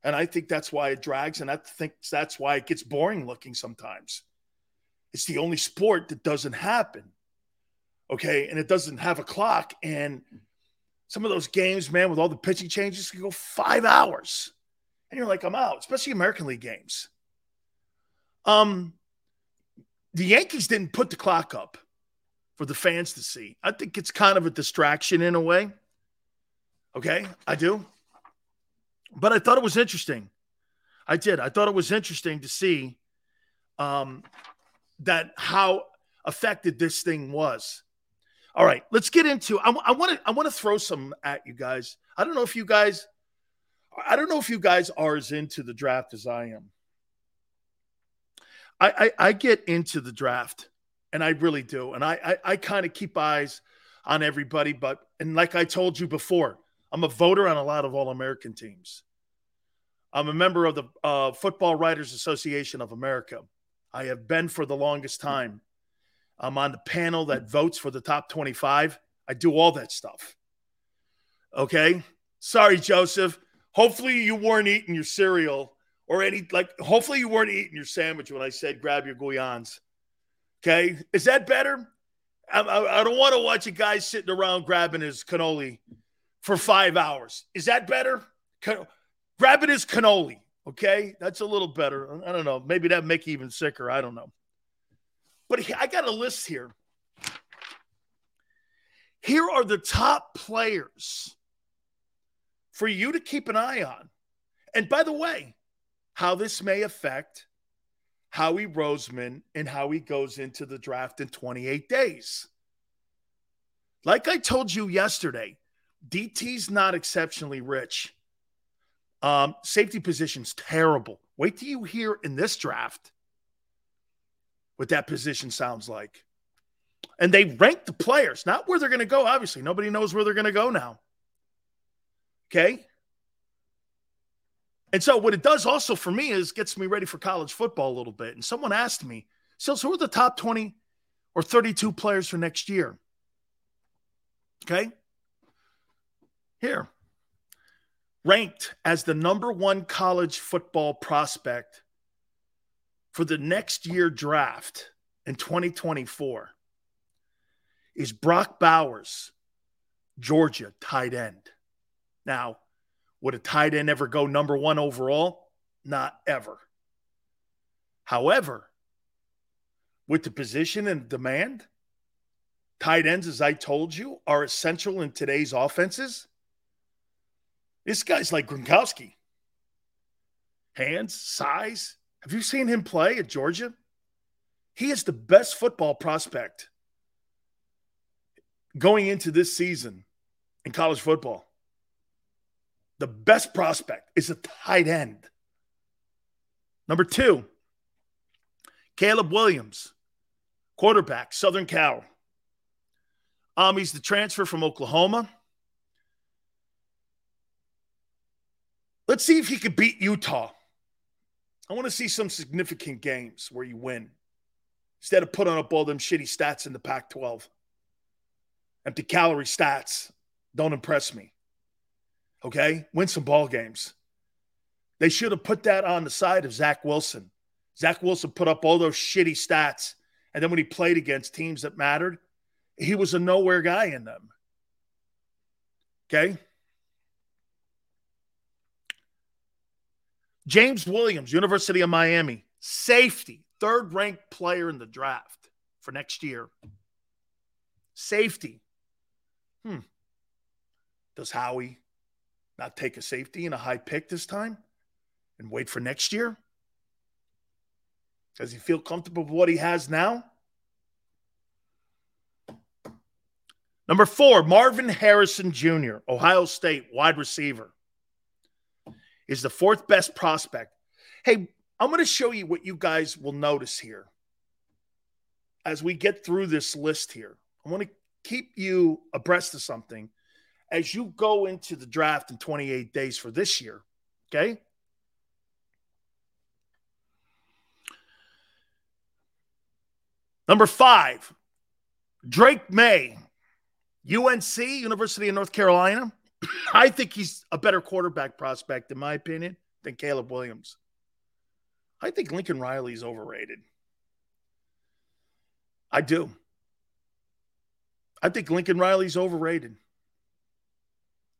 And I think that's why it drags. And I think that's why it gets boring looking sometimes. It's the only sport that doesn't happen. Okay. And it doesn't have a clock. And some of those games, man, with all the pitching changes can go five hours. And you're like, I'm out, especially American League games. Um, the Yankees didn't put the clock up for the fans to see. I think it's kind of a distraction in a way. Okay, I do. But I thought it was interesting. I did. I thought it was interesting to see um, that how affected this thing was. All right, let's get into. I want to. I want to throw some at you guys. I don't know if you guys. I don't know if you guys are as into the draft as I am. I I, I get into the draft, and I really do, and I I, I kind of keep eyes on everybody. But and like I told you before, I'm a voter on a lot of All American teams. I'm a member of the uh, Football Writers Association of America. I have been for the longest time. I'm on the panel that votes for the top 25. I do all that stuff. Okay. Sorry, Joseph. Hopefully, you weren't eating your cereal or any, like, hopefully, you weren't eating your sandwich when I said grab your Guyans. Okay. Is that better? I, I, I don't want to watch a guy sitting around grabbing his cannoli for five hours. Is that better? Can, grabbing his cannoli. Okay, that's a little better. I don't know. Maybe that make you even sicker. I don't know. But I got a list here. Here are the top players for you to keep an eye on. And by the way, how this may affect Howie Roseman and how he goes into the draft in 28 days. Like I told you yesterday, DT's not exceptionally rich. Um, safety position's terrible. Wait till you hear in this draft what that position sounds like. And they rank the players, not where they're going to go. Obviously, nobody knows where they're going to go now. Okay. And so, what it does also for me is gets me ready for college football a little bit. And someone asked me, so, who are the top 20 or 32 players for next year? Okay. Here, ranked as the number one college football prospect for the next year draft in 2024 is Brock Bowers, Georgia tight end. Now, would a tight end ever go number one overall? Not ever. However, with the position and demand, tight ends, as I told you, are essential in today's offenses. This guy's like Gronkowski. Hands, size. Have you seen him play at Georgia? He is the best football prospect going into this season in college football. The best prospect is a tight end. Number two, Caleb Williams, quarterback, Southern Cal. Um, he's the transfer from Oklahoma. Let's see if he could beat Utah. I want to see some significant games where you win instead of putting up all them shitty stats in the Pac 12. Empty calorie stats don't impress me. Okay? Win some ball games. They should have put that on the side of Zach Wilson. Zach Wilson put up all those shitty stats. And then when he played against teams that mattered, he was a nowhere guy in them. Okay? James Williams, University of Miami, safety, third ranked player in the draft for next year. Safety. Hmm. Does Howie not take a safety and a high pick this time and wait for next year? Does he feel comfortable with what he has now? Number four, Marvin Harrison Jr., Ohio State wide receiver, is the fourth best prospect. Hey, I'm going to show you what you guys will notice here as we get through this list here. I want to keep you abreast of something as you go into the draft in 28 days for this year. Okay. Number five, Drake Maye, UNC, University of North Carolina. I think he's a better quarterback prospect, in my opinion, than Caleb Williams. I think Lincoln Riley's overrated. I do. I think Lincoln Riley's overrated.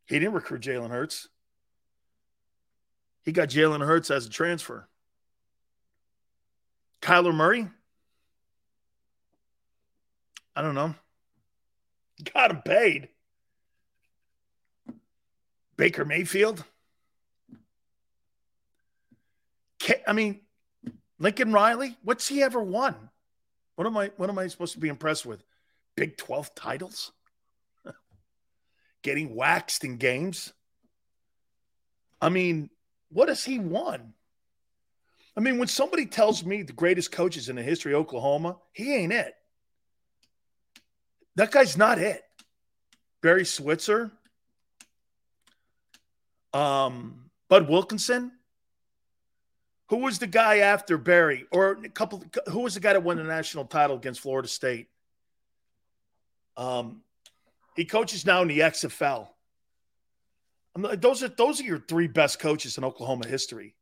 He didn't recruit Jalen Hurts. He got Jalen Hurts as a transfer. Kyler Murray? I don't know. Got him paid. Baker Mayfield? I mean, Lincoln Riley? What's he ever won? What am I what am I supposed to be impressed with? Big 12 titles? *laughs* Getting waxed in games? I mean, what has he won? I mean, when somebody tells me the greatest coaches in the history of Oklahoma, he ain't it. That guy's not it. Barry Switzer, um, Bud Wilkinson, who was the guy after Barry, or a couple? Who was the guy that won the national title against Florida State? Um, he coaches now in the XFL. Like, those are those are your three best coaches in Oklahoma history.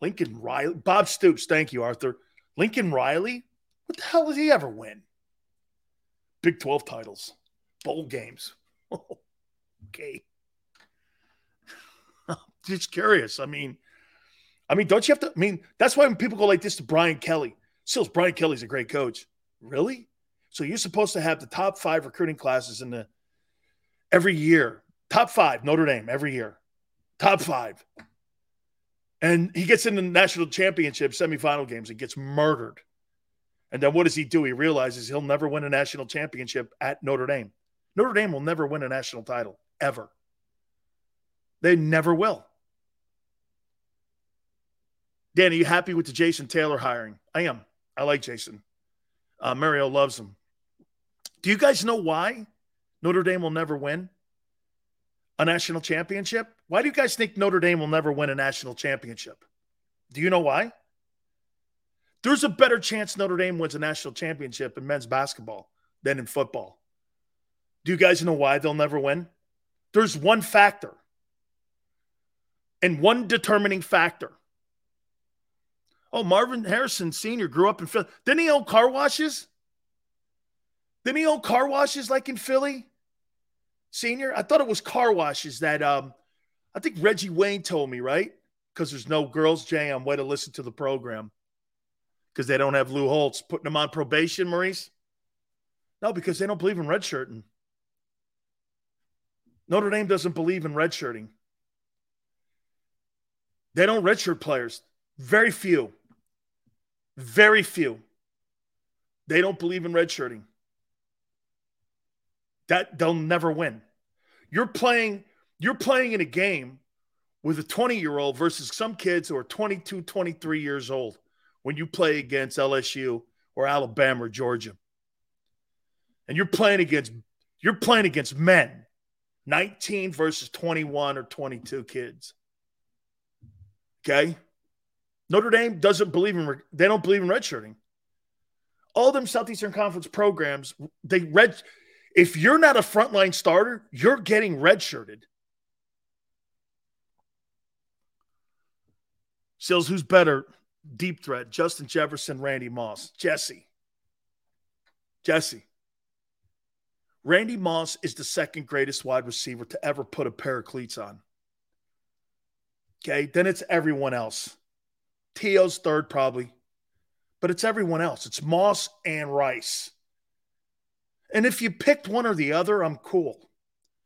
Lincoln Riley, Bob Stoops. Thank you, Arthur. Lincoln Riley. What the hell did he ever win? Big Twelve titles, bowl games. *laughs* okay. Just curious. I mean, I mean, don't you have to? I mean, that's why when people go like this to Brian Kelly, Sills, Brian Kelly's a great coach. Really? So you're supposed to have the top five recruiting classes in the every year. Top five, Notre Dame every year. Top five. And he gets in the national championship semifinal games and gets murdered. And then what does he do? He realizes he'll never win a national championship at Notre Dame. Notre Dame will never win a national title, ever. They never will. Dan, are you happy with the Jason Taylor hiring? I am. I like Jason. Uh, Mario loves him. Do you guys know why Notre Dame will never win a national championship? Why do you guys think Notre Dame will never win a national championship? Do you know why? There's a better chance Notre Dame wins a national championship in men's basketball than in football. Do you guys know why they'll never win? There's one factor and one determining factor Oh, Marvin Harrison Sr. grew up in Philly. Didn't he own car washes? Didn't he own car washes like in Philly? Senior? I thought it was car washes that um I think Reggie Wayne told me, right? Because there's no girls' jam way to listen to the program. Because they don't have Lou Holtz putting them on probation, Maurice. No, because they don't believe in redshirting. Notre Dame doesn't believe in redshirting. They don't redshirt players. Very few. Very few. They don't believe in redshirting. That they'll never win. You're playing, you're playing in a game with a 20 year old versus some kids who are 22, 23 years old when you play against LSU or Alabama or Georgia. And you're playing against you're playing against men, 19 versus 21 or 22 kids. Okay? Notre Dame doesn't believe in they don't believe in redshirting. All them Southeastern Conference programs, they red. If you're not a frontline starter, you're getting redshirted. Sills, who's better? Deep threat: Justin Jefferson, Randy Moss, Jesse. Jesse. Randy Moss is the second greatest wide receiver to ever put a pair of cleats on. Okay, then it's everyone else. T.O.'s third, probably, but it's everyone else. It's Moss and Rice. And if you picked one or the other, I'm cool.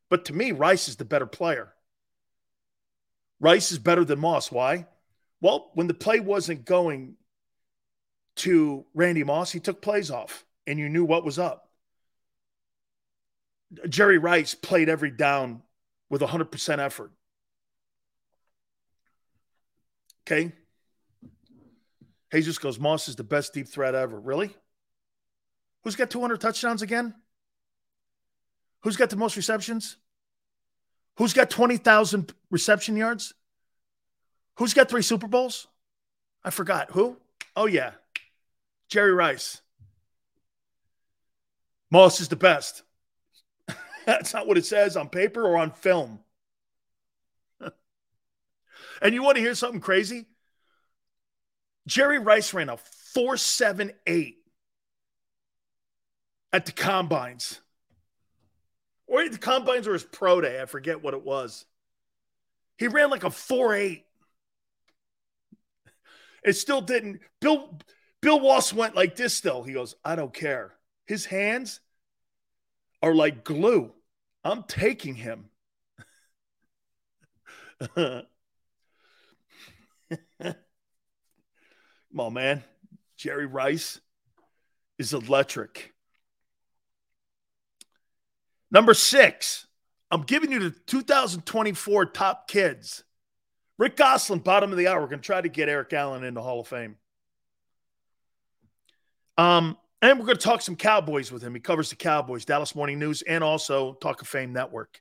But to me, Rice is the better player. Rice is better than Moss. Why? Well, when the play wasn't going to Randy Moss, he took plays off and you knew what was up. Jerry Rice played every down with 100% effort. Okay. Jesus goes, Moss is the best deep threat ever. Really? Who's got 200 touchdowns again? Who's got the most receptions? Who's got 20,000 reception yards? Who's got three Super Bowls? I forgot. Who? Oh, yeah. Jerry Rice. Moss is the best. *laughs* That's not what it says on paper or on film. *laughs* and you want to hear something crazy? Jerry Rice ran a 478 at the combines. Or the combines or his pro day. I forget what it was. He ran like a 4-8. It still didn't. Bill Bill Walsh went like this still. He goes, I don't care. His hands are like glue. I'm taking him. *laughs* Come on, man. Jerry Rice is electric. Number six, I'm giving you the 2024 top kids. Rick Gosselin, bottom of the hour. Going to try to get Eric Allen in the Hall of Fame. Um, and we're going to talk some Cowboys with him. He covers the Cowboys, Dallas Morning News, and also Talk of Fame Network.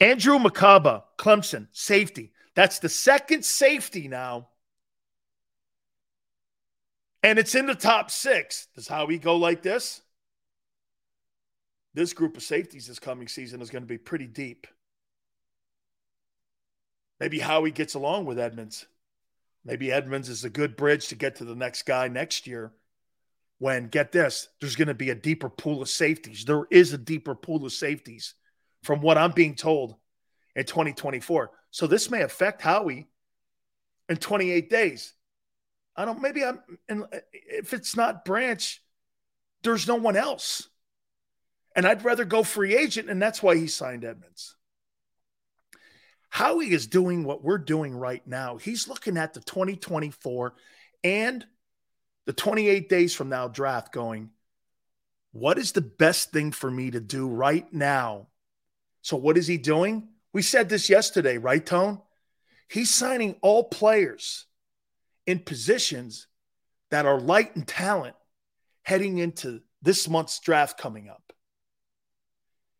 Andrew Mukuba, Clemson, safety. That's the second safety now. And it's in the top six. Does Howie go like this? This group of safeties this coming season is going to be pretty deep. Maybe Howie gets along with Edmunds. Maybe Edmunds is a good bridge to get to the next guy next year. When, get this, there's going to be a deeper pool of safeties. There is a deeper pool of safeties from what I'm being told in 2024. So this may affect Howie in 28 days. I don't, maybe I'm, and uh, if it's not Branch, there's no one else. And I'd rather go free agent, and that's why he signed Edmunds. Howie is doing what we're doing right now. He's looking at the 2024 and the 28 days from now draft going, what is the best thing for me to do right now? So, what is he doing? We said this yesterday, right, Tone? He's signing all players in positions that are light in talent heading into this month's draft coming up.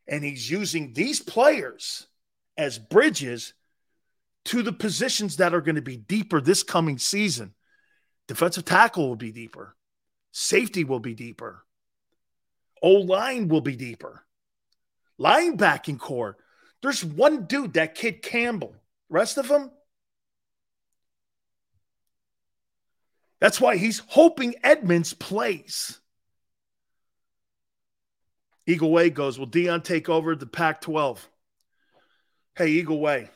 And he's using these players as bridges to the positions that are going to be deeper this coming season. Defensive tackle will be deeper, safety will be deeper, O line will be deeper, linebacking core. There's one dude, that kid Campbell. Rest of them, that's why he's hoping Edmunds plays. Eagle Way goes, Will Deion take over the Pac 12? Hey, Eagle Way.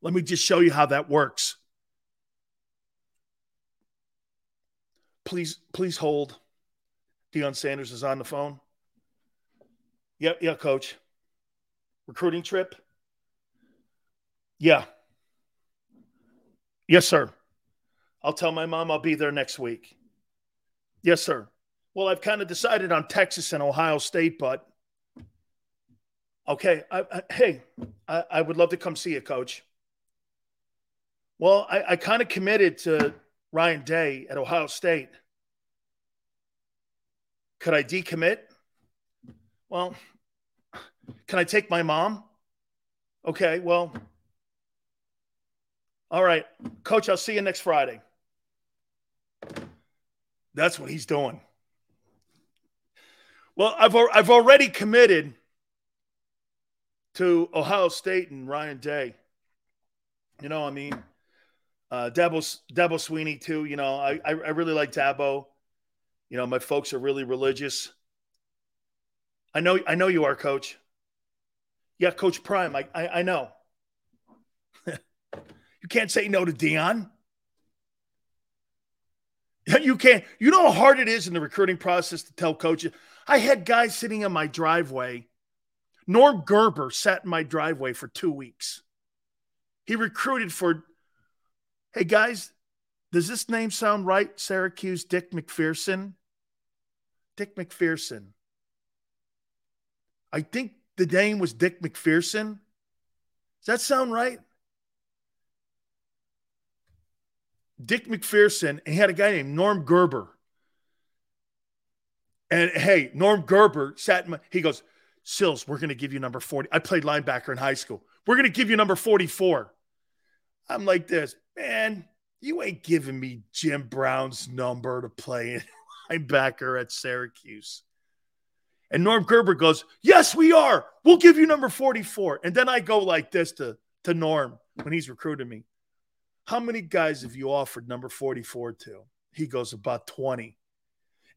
Let me just show you how that works. Please, please hold. Deion Sanders is on the phone. Yeah, yeah, coach. Recruiting trip? Yeah. Yes, sir. I'll tell my mom I'll be there next week. Yes, sir. Well, I've kind of decided on Texas and Ohio State, but Okay. I, I, hey, I, I, would love to come see you, coach. Well, I, kind of committed to Ryan Day at Ohio State. Could I decommit? Well, can I take my mom? Okay, well, all right. Coach, I'll see you next Friday. That's what he's doing. Well, I've, I've already committed to Ohio State and Ryan Day. You know, I mean, uh, Dabo, Dabo Swinney too. You know, I, I really like Dabo. You know, my folks are really religious. I know, I know you are, Coach. Yeah, Coach Prime. I, I, I know. *laughs* you can't say no to Deion. You can't. You know how hard it is in the recruiting process to tell coaches. I had guys sitting in my driveway Norm Gerber sat in my driveway for two weeks. He recruited for, hey guys, does this name sound right? Syracuse Dick MacPherson. Dick MacPherson. I think the name was Dick MacPherson. Does that sound right? Dick MacPherson, and he had a guy named Norm Gerber. And hey, Norm Gerber sat in my, he goes, Sills, we're going to give you number 40. I played linebacker in high school. We're going to give you number 44. I'm like this, man, you ain't giving me Jim Brown's number to play *laughs* linebacker at Syracuse. And Norm Gerber goes, Yes, we are. We'll give you number 44. And then I go like this to, to Norm when he's recruiting me. How many guys have you offered number 44 to? He goes, About 20.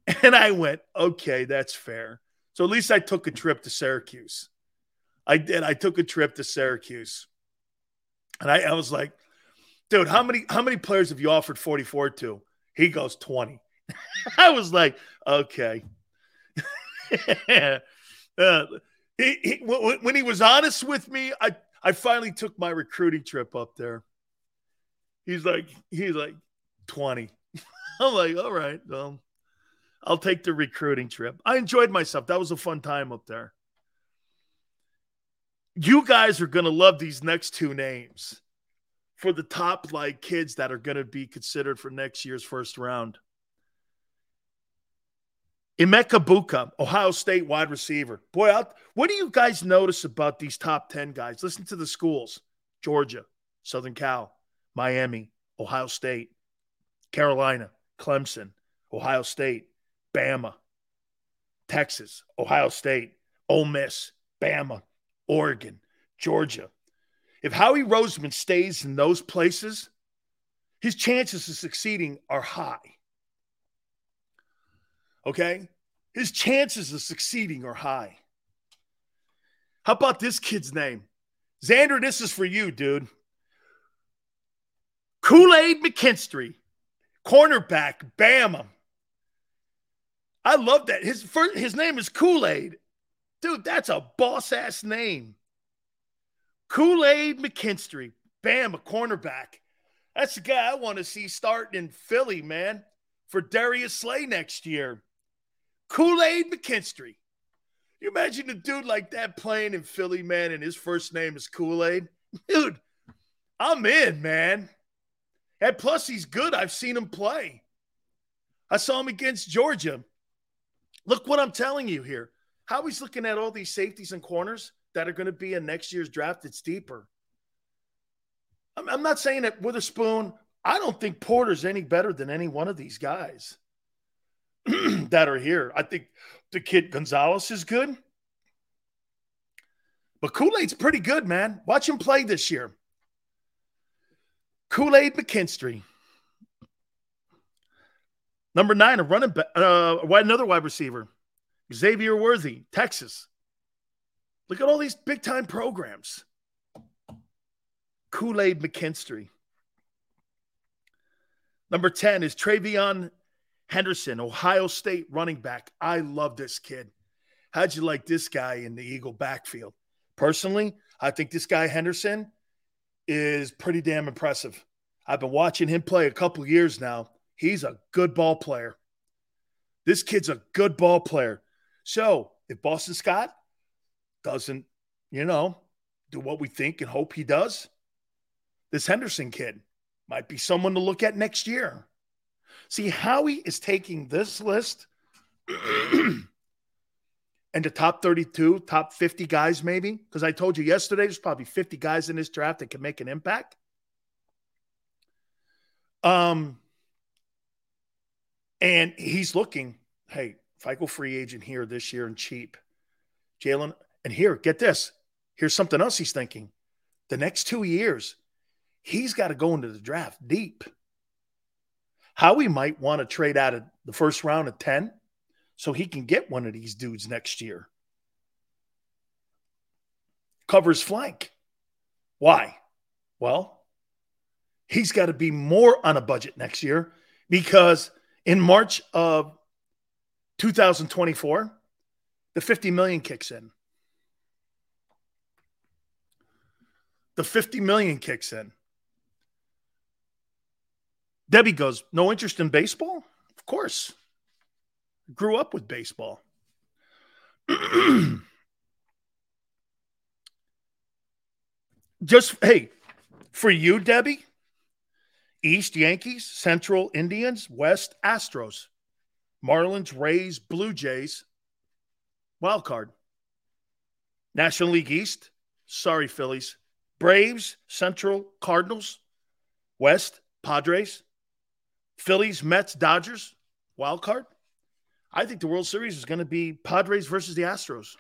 *laughs* And I went, Okay, that's fair. So at least I took a trip to Syracuse. I did. I took a trip to Syracuse. And I, I was like, dude, how many how many players have you offered 44 to? He goes 20. *laughs* I was like, okay. *laughs* uh, he, he, when he was honest with me, I, I finally took my recruiting trip up there. He's like, he's like 20. *laughs* I'm like, all right, well, I'll take the recruiting trip. I enjoyed myself. That was a fun time up there. You guys are going to love these next two names for the top like kids that are going to be considered for next year's first round. Emeka Egbuka, Ohio State wide receiver. Boy, I'll, what do you guys notice about these top 10 guys? Listen to the schools Georgia, Southern Cal, Miami, Ohio State, Carolina, Clemson, Ohio State, Bama, Texas, Ohio State, Ole Miss, Bama, Oregon, Georgia. If Howie Roseman stays in those places, his chances of succeeding are high. Okay? His chances of succeeding are high. How about this kid's name? Xander, this is for you, dude. Kool Aid McKinstry, cornerback, Bama. I love that. His first, his name is Kool Aid. Dude, that's a boss ass name. Kool Aid McKinstry, Bama, cornerback. That's the guy I want to see starting in Philly, man, for Darius Slay next year. Kool Aid McKinstry. You imagine a dude like that playing in Philly, man, and his first name is Kool Aid? Dude, I'm in, man. And plus, he's good. I've seen him play. I saw him against Georgia. Look what I'm telling you here. How he's looking at all these safeties and corners that are going to be in next year's draft. It's deeper. I'm, I'm not saying that Witherspoon, I don't think Porter's any better than any one of these guys. *clears throat* that are here. I think the kid Gonzalez is good. But Kool Aid's pretty good, man. Watch him play this year. Kool Aid McKinstry. Number nine, a running back, uh, another wide receiver, Xavier Worthy, Texas. Look at all these big time programs. Kool Aid McKinstry. Number 10 is TreVeyon Henderson, Ohio State running back. I love this kid. How'd you like this guy in the Eagle backfield? Personally, I think this guy Henderson is pretty damn impressive. I've been watching him play a couple years now. He's a good ball player. This kid's a good ball player. So if Boston Scott doesn't, you know, do what we think and hope he does, this Henderson kid might be someone to look at next year. See, Howie is taking this list *clears throat* and the top 32, top 50 guys, maybe, because I told you yesterday there's probably 50 guys in this draft that can make an impact. Um, and he's looking, hey, if I go free agent here this year and cheap, Jalen, and here, get this. Here's something else he's thinking. The next two years, he's got to go into the draft deep. Howie might want to trade out of the first round of 10 so he can get one of these dudes next year. Covers flank. Why? Well, he's got to be more on a budget next year because in March of 2024, the 50 million kicks in. The 50 million kicks in. Debbie goes, No interest in baseball? Of course. Grew up with baseball. *clears throat* Just hey, for you, Debbie, East Yankees, Central Indians, West Astros, Marlins, Rays, Blue Jays, wild card. National League East, sorry, Phillies, Braves, Central, Cardinals, West, Padres, Phillies, Mets, Dodgers, wild card. I think the World Series is going to be Padres versus the Astros.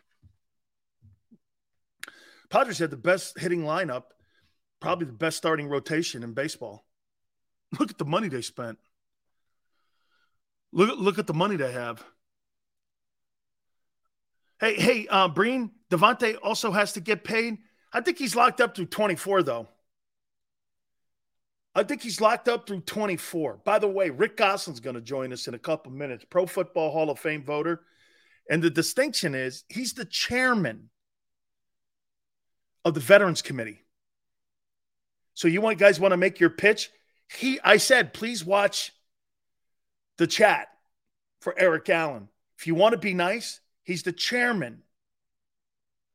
Padres had the best hitting lineup, probably the best starting rotation in baseball. Look at the money they spent. Look, look at the money they have. Hey, hey, uh, Breen, DeVonta also has to get paid. I think he's locked up through 24, though. I think he's locked up through 24. By the way, Rick Gosselin's going to join us in a couple minutes, Pro Football Hall of Fame voter. And the distinction is he's the chairman of the Veterans Committee. So you want guys want to make your pitch? He I said, please watch the chat for Eric Allen. If you want to be nice, he's the chairman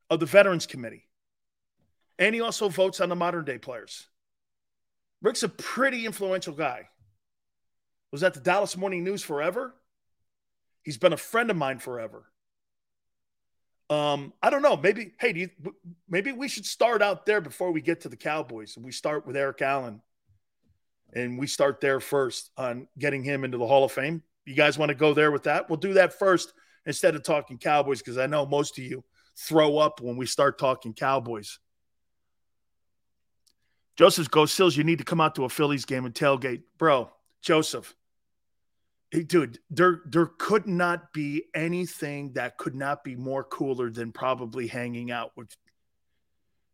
of the Veterans Committee. And he also votes on the modern day players. Rick's a pretty influential guy. Was at the Dallas Morning News forever. He's been a friend of mine forever. Um, I don't know. Maybe, hey, you, maybe we should start out there before we get to the Cowboys. And we start with Eric Allen, and we start there first on getting him into the Hall of Fame. You guys want to go there with that? We'll do that first instead of talking Cowboys because I know most of you throw up when we start talking Cowboys. Joseph goes, Sills, you need to come out to a Phillies game and tailgate. Bro, Joseph, hey, dude, there, there could not be anything that could not be more cooler than probably hanging out with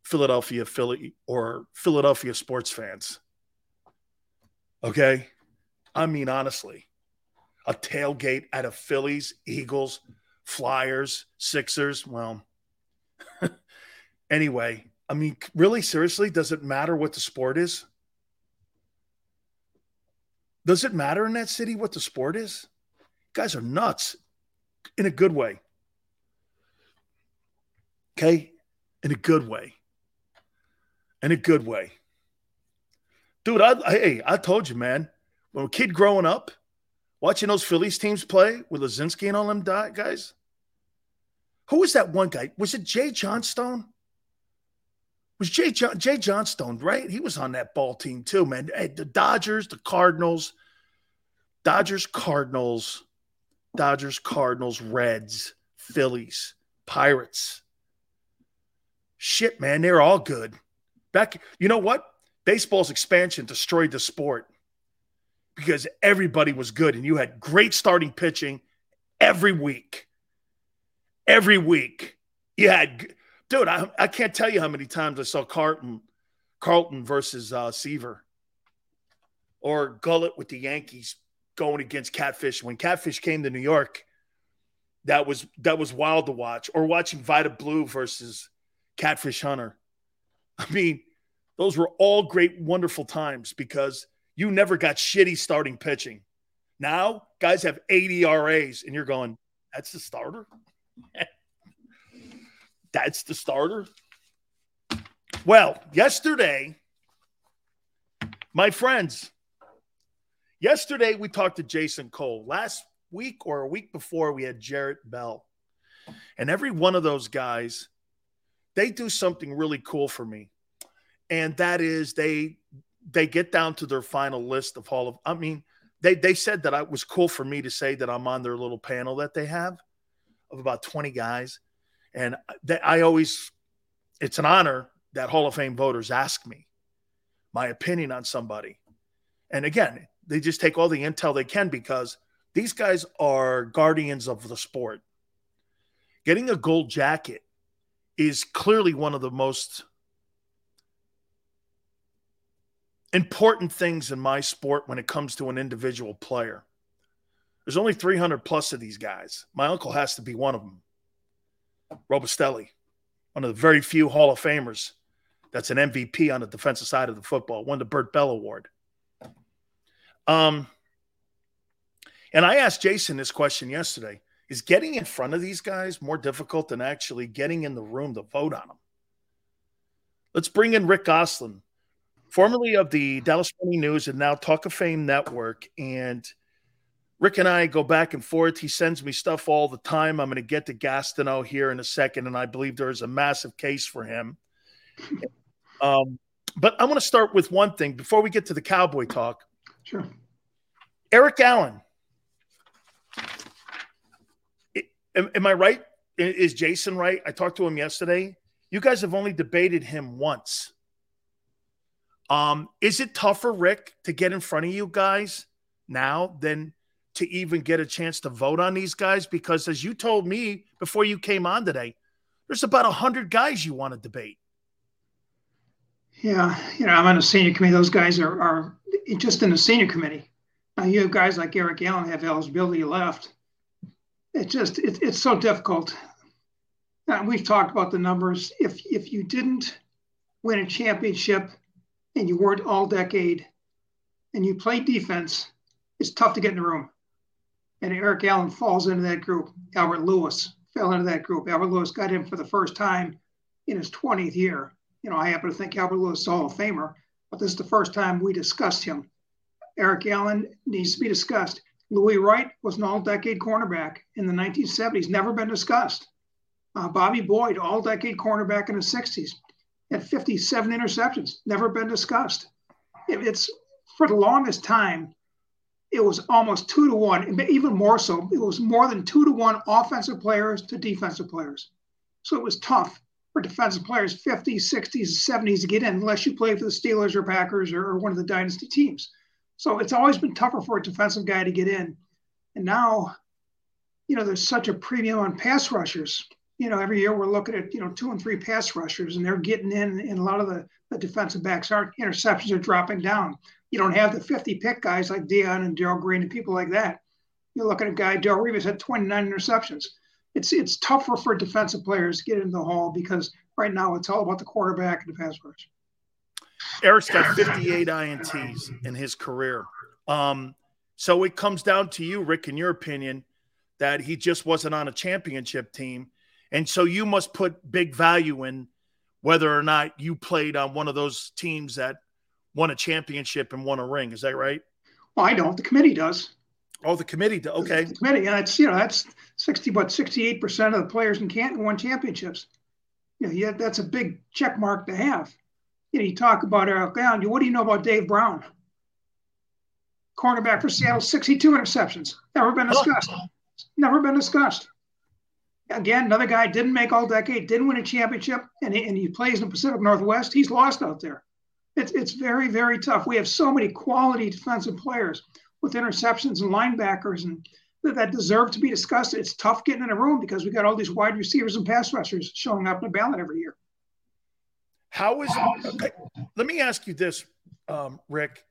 Philadelphia Philly or Philadelphia sports fans. Okay? I mean, honestly, a tailgate at a Phillies, Eagles, Flyers, Sixers. Well, *laughs* anyway, I mean, really, seriously, does it matter what the sport is? Does it matter in that city what the sport is? guys are nuts in a good way. Okay? In a good way. In a good way. Dude, I, I hey, I told you, man, when a kid growing up, watching those Phillies teams play with Luzinski and all them guys. Who was that one guy? Was it Jay Johnstone? Was Jay John, Jay Johnstone, right? He was on that ball team too, man. Hey, the Dodgers, the Cardinals, Dodgers, Cardinals, Dodgers, Cardinals, Reds, Phillies, Pirates. Shit, man, they're all good. Back, you know what? Baseball's expansion destroyed the sport because everybody was good and you had great starting pitching every week. Every week. You had dude, I, I can't tell you how many times I saw Carlton, Carlton versus uh, Seaver, or Gullett with the Yankees going against Catfish. When Catfish came to New York, that was that was wild to watch. Or watching Vida Blue versus Catfish Hunter. I mean, those were all great, wonderful times because you never got shitty starting pitching. Now guys have 80 RAs, and you're going, that's the starter. *laughs* That's the starter. Well, yesterday, my friends, yesterday we talked to Jason Cole. Last week or a week before, we had Jarrett Bell. And every one of those guys, they do something really cool for me. And that is they they get down to their final list of Hall of I mean, they they said that it was cool for me to say that I'm on their little panel that they have of about 20 guys. And I always, it's an honor that Hall of Fame voters ask me my opinion on somebody. And again, they just take all the intel they can because these guys are guardians of the sport. Getting a gold jacket is clearly one of the most important things in my sport when it comes to an individual player. There's only 300 plus of these guys. My uncle has to be one of them. Robustelli, one of the very few Hall of Famers that's an MVP on the defensive side of the football, won the Bert Bell Award. Um, And I asked Jason this question yesterday Is getting in front of these guys more difficult than actually getting in the room to vote on them? Let's bring in Rick Gosselin, formerly of the Dallas Morning News and now Talk of Fame Network. And Rick and I go back and forth. He sends me stuff all the time. I'm going to get to Gastineau here in a second, and I believe there is a massive case for him. *laughs* Um, but I want to start with one thing before we get to the Cowboy talk. Sure. Eric Allen. Am, am I right? Is Jason right? I talked to him yesterday. You guys have only debated him once. Um, is it tougher, Rick, to get in front of you guys now than to even get a chance to vote on these guys? Because as you told me before you came on today, there's about a hundred guys you want to debate. Yeah, you know, I'm on a senior committee. Those guys are, are just in the senior committee. Now you have guys like Eric Allen have eligibility left. It just it, it's so difficult. Now, we've talked about the numbers. If if you didn't win a championship and you weren't all decade and you played defense, it's tough to get in the room. And Eric Allen falls into that group. Albert Lewis fell into that group. Albert Lewis got him for the first time in his 20th year. You know, I happen to think Albert Lewis is a Hall of Famer, but this is the first time we discussed him. Eric Allen needs to be discussed. Louis Wright was an all decade cornerback in the 1970s, never been discussed. Uh, Bobby Boyd, all decade cornerback in the 60s, had 57 interceptions, never been discussed. It, it's for the longest time, it was almost two to one, even more so. It was more than two to one offensive players to defensive players. So it was tough for defensive players, 50s, 60s, 70s to get in, unless you play for the Steelers or Packers or, or one of the dynasty teams. So it's always been tougher for a defensive guy to get in. And now, you know, there's such a premium on pass rushers. You know, every year we're looking at, you know, two and three pass rushers and they're getting in, and a lot of the, the defensive backs aren't, interceptions are dropping down. You don't have the 50 pick guys like Deion and Darrell Green and people like that. You're looking at a guy, Darrelle Revis had 29 interceptions. It's it's tougher for defensive players to get into the hall because right now it's all about the quarterback and the pass rush. Eric's got 58 INTs in his career. Um, so it comes down to you, Rick, in your opinion, that he just wasn't on a championship team. And so you must put big value in whether or not you played on one of those teams that won a championship and won a ring. Is that right? Well, I don't. The committee does. Oh, the committee. does. Okay. The committee. And that's, you know, that's 60, what, 68% of the players in Canton won championships. You know, yeah, that's a big check mark to have you know, you talk about Eric Allen. What do you know about Dave Brown? Cornerback for Seattle, 62 interceptions. Never been discussed. Never been discussed. Again, another guy didn't make all decade, didn't win a championship, and he, and he plays in the Pacific Northwest. He's lost out there. It's, it's very, very tough. We have so many quality defensive players with interceptions and linebackers and that, deserve to be discussed. It's tough getting in a room because we got all these wide receivers and pass rushers showing up in the ballot every year. How is it? Okay, let me ask you this, um, Rick.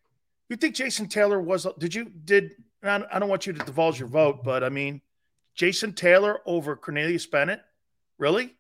You think Jason Taylor was? Did you did? I don't want you to divulge your vote, but I mean, Jason Taylor over Cornelius Bennett, really?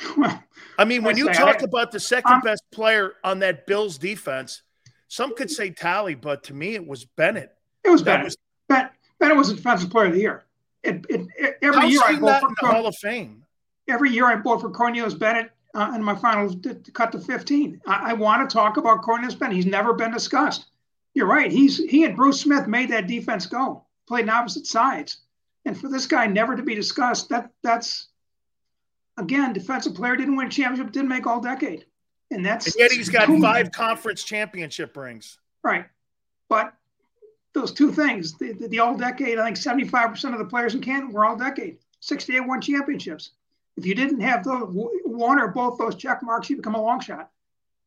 *laughs* Well, I mean, when you talk about the 2nd um, best player on that Bills defense, some could say Talley, but to me, it was Bennett. It was Bennett. Was, Bennett. Bennett was the defensive player of the year. It, it, it, every year I vote for the Hall of Fame every year I vote for Cornelius Bennett uh, in my finals to, to cut to 15. I, I want to talk about Cornelius Bennett. He's never been discussed. You're right. He's he and Bruce Smith made that defense go, played on opposite sides. And for this guy never to be discussed, that that's again, defensive player didn't win a championship, didn't make all decade. And that's and yet he's got five conference championship rings. Right. But those two things, the, the, the all decade, I think 75% of the players in Canton were all decade. 68 won championships. If you didn't have the one or both those check marks, you become a long shot.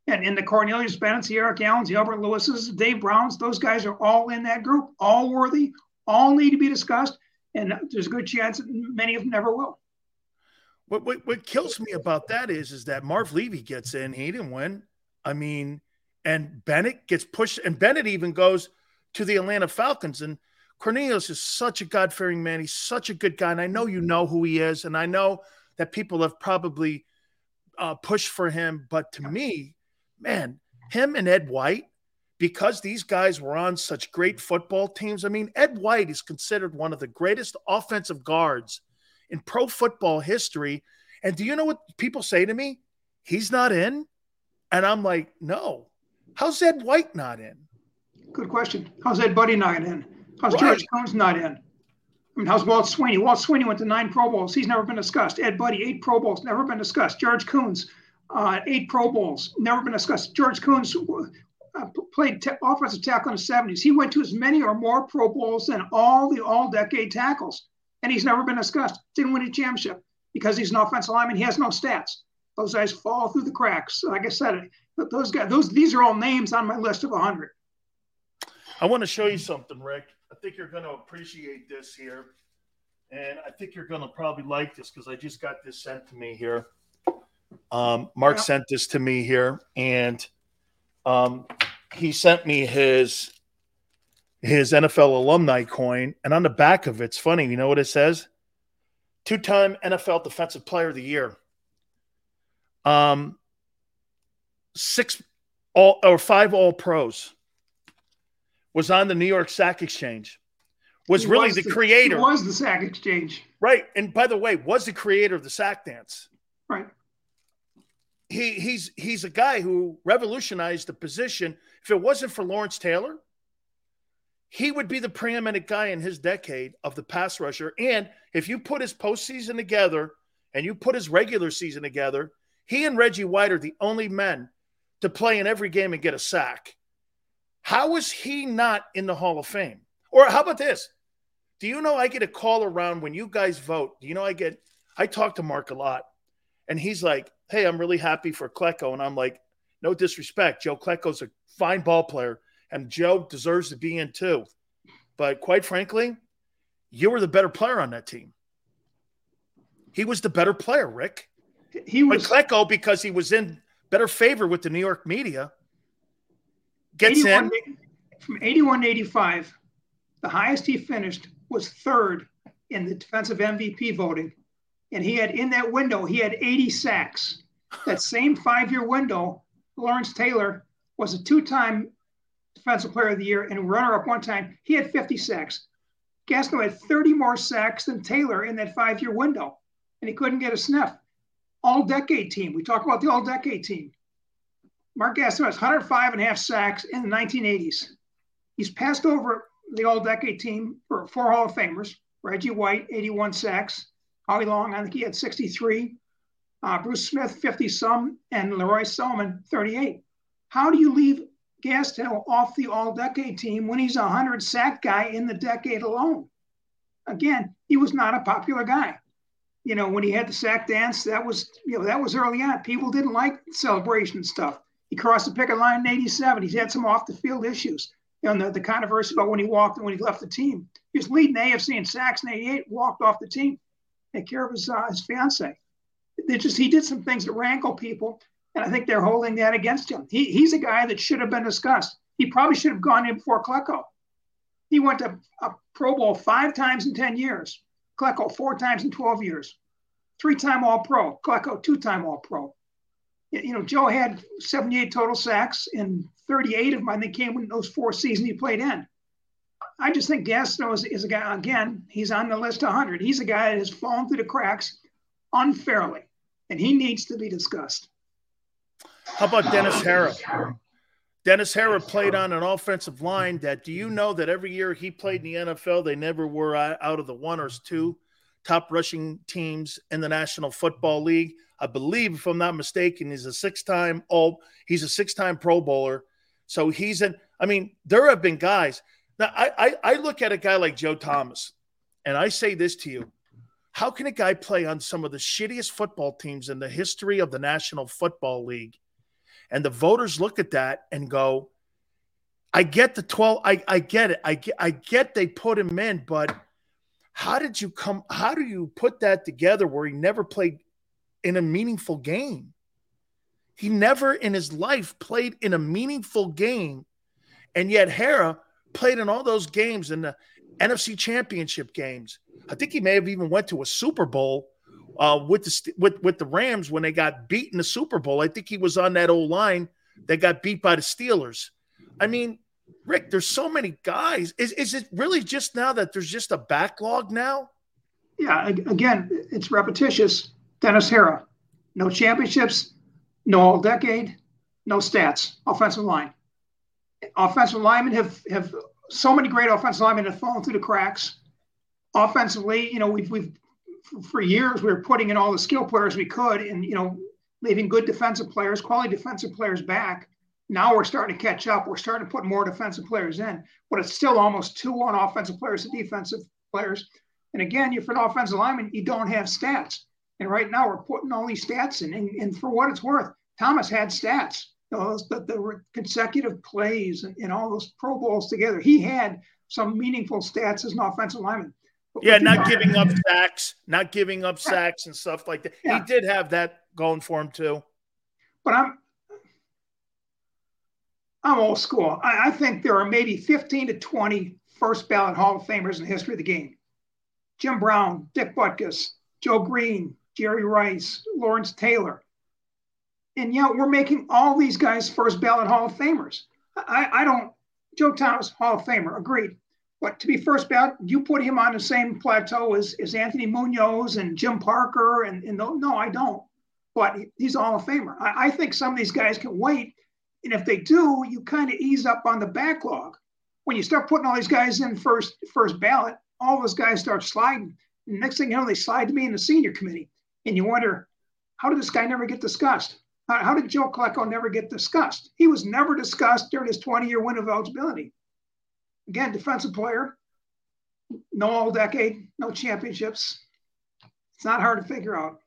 And in the Cornelius Bennett's, the Eric Allens, the Albert Lewis's, Dave Browns, those guys are all in that group, all worthy, all need to be discussed. And there's a good chance that many of them never will. What, what, what kills me about that is is that Marv Levy gets in, he didn't win. I mean, and Bennett gets pushed, and Bennett even goes to the Atlanta Falcons. And Cornelius is such a God fearing man. He's such a good guy. And I know you know who he is. And I know that people have probably uh, pushed for him. But to me, man, him and Ed White, because these guys were on such great football teams. I mean, Ed White is considered one of the greatest offensive guards in pro football history. And do you know what people say to me? He's not in. And I'm like, no. How's Ed White not in? Good question. How's Ed Budde not in? How's Right. George Kunz not in? I mean, how's Walt Sweeney? Walt Sweeney went to nine Pro Bowls. He's never been discussed. Ed Budde, eight Pro Bowls, never been discussed. George Kunz, uh, eight Pro Bowls, never been discussed. George Kunz uh, played ta- offensive tackle in the 70s. He went to as many or more Pro Bowls than all the all decade tackles, and he's never been discussed. Didn't win a championship because he's an offensive lineman. He has no stats. Those guys fall through the cracks. Like I said, th- those guys, those these are all names on my list of 100. I want to show you something, Rick. I think you're going to appreciate this here. And I think you're going to probably like this because I just got this sent to me here. Um, Mark Yeah. sent this to me here, and um, he sent me his his NFL alumni coin. And on the back of it, it's funny. You know what it says? Two time NFL Defensive Player of the Year. Um, six all or five All Pros was on the New York Sack Exchange, was He really was the creator. He was the sack exchange. Right. And by the way, was the creator of the sack dance. Right. He he's he's a guy who revolutionized the position. If it wasn't for Lawrence Taylor, he would be the preeminent guy in his decade of the pass rusher. And if you put his postseason together and you put his regular season together, he and Reggie White are the only men to play in every game and get a sack. How is he not in the Hall of Fame? Or how about this? Do you know I get a call around when you guys vote? Do you know I get I talk to Mark a lot, and he's like, "Hey, I'm really happy for Klecko," and I'm like, "No disrespect, Joe Klecko's a fine ball player, and Joe deserves to be in too." But quite frankly, you were the better player on that team. He was the better player, Rick. He But was Klecko, because he was in better favor with the New York media, gets 81 in. from 81 to 85. The highest he finished was third in the defensive MVP voting. And he had in that window, he had 80 sacks. That same five year window, Lawrence Taylor was a two time defensive player of the year and runner up one time. He had 50 sacks. Had 30 more sacks than Taylor in that five year window, and he couldn't get a sniff. All decade team. We talk about the all decade team. Mark Gastineau has 105 and a half sacks in the 1980s. He's passed over the all decade team for four Hall of Famers Reggie White, 81 sacks. Howie Long, I think he had 63. Uh, Bruce Smith, 50 some. And Lee Roy Selmon, 38. How do you leave Gastineau off the all decade team when he's a 100 sack guy in the decade alone? Again, he was not a popular guy. You know, when he had the sack dance, that was, you know, that was early on. People didn't like celebration stuff. He crossed the picket line in 87. He's had some off the field issues. You know, the, the controversy about when he walked and when he left the team. He was leading AFC in sacks in 88, walked off the team, take care of his, uh, his fiance. They just, he did some things that rankle people. And I think they're holding that against him. He, he's a guy that should have been discussed. He probably should have gone in before Klecko. He went to a Pro Bowl five times in 10 years. Klecko four times in 12 years. Three time All Pro. Klecko two time All Pro. You know, Joe had 78 total sacks, and 38 of them, I think, came in those four seasons he played in. I just think Gastineau is, is a guy, again, he's on the list of 100. He's a guy that has fallen through the cracks unfairly, and he needs to be discussed. How about Dennis Harrah? Dennis Harrah played on an offensive line that do you know that every year he played in the NFL, they never were out of the one or two top rushing teams in the National Football League. I believe, if I'm not mistaken, he's a six-time all he's a six-time Pro Bowler. So he's in. I mean, there have been guys. Now I, I I look at a guy like Joe Thomas, and I say this to you. How can a guy play on some of the shittiest football teams in the history of the National Football League? And the voters look at that and go, I get the 12, I, I get it. I get I get they put him in, but how did you come? How do you put that together where he never played in a meaningful game? He never in his life played in a meaningful game. And yet Harrah played in all those games in the NFC championship games. I think he may have even went to a Super Bowl uh, with the with with the Rams when they got beat in the Super Bowl. I think he was on that old line that got beat by the Steelers. I mean, Rick, there's so many guys. Is is it really just now that there's just a backlog now? Yeah, again, it's repetitious. Dennis Harrah, no championships, no all decade, no stats, offensive line. Offensive linemen have have so many great offensive linemen have fallen through the cracks. Offensively, you know, we've we've for years we were putting in all the skill players we could, and you know, leaving good defensive players, quality defensive players back. Now we're starting to catch up. We're starting to put more defensive players in, but it's still almost two on offensive players to defensive players. And again, if you're an offensive lineman, you don't have stats. And right now we're putting all these stats in. And, and for what it's worth, Thomas had stats, those, the, the consecutive plays and, and all those Pro Bowls together. He had some meaningful stats as an offensive lineman. Yeah, not giving up sacks, not giving up sacks and stuff like that. Yeah. He did have that going for him too. But I'm I'm old school. I, I think there are maybe 15 to 20 first ballot Hall of Famers in the history of the game. Jim Brown, Dick Butkus, Joe Greene, Jerry Rice, Lawrence Taylor. And yet we're making all these guys first ballot Hall of Famers. I, I don't, Joe Thomas, Hall of Famer, agreed. But to be first ballot, you put him on the same plateau as, as Anthony Munoz and Jim Parker. And, and no, I don't. But he's a Hall of Famer. I, I think some of these guys can wait. And if they do, you kind of ease up on the backlog. When you start putting all these guys in first first ballot, all those guys start sliding. And next thing you know, they slide to me in the senior committee. And you wonder, how did this guy never get discussed? How, how did Joe Klecko never get discussed? He was never discussed during his 20 year window of eligibility. Again, defensive player, no all decade, no championships. It's not hard to figure out.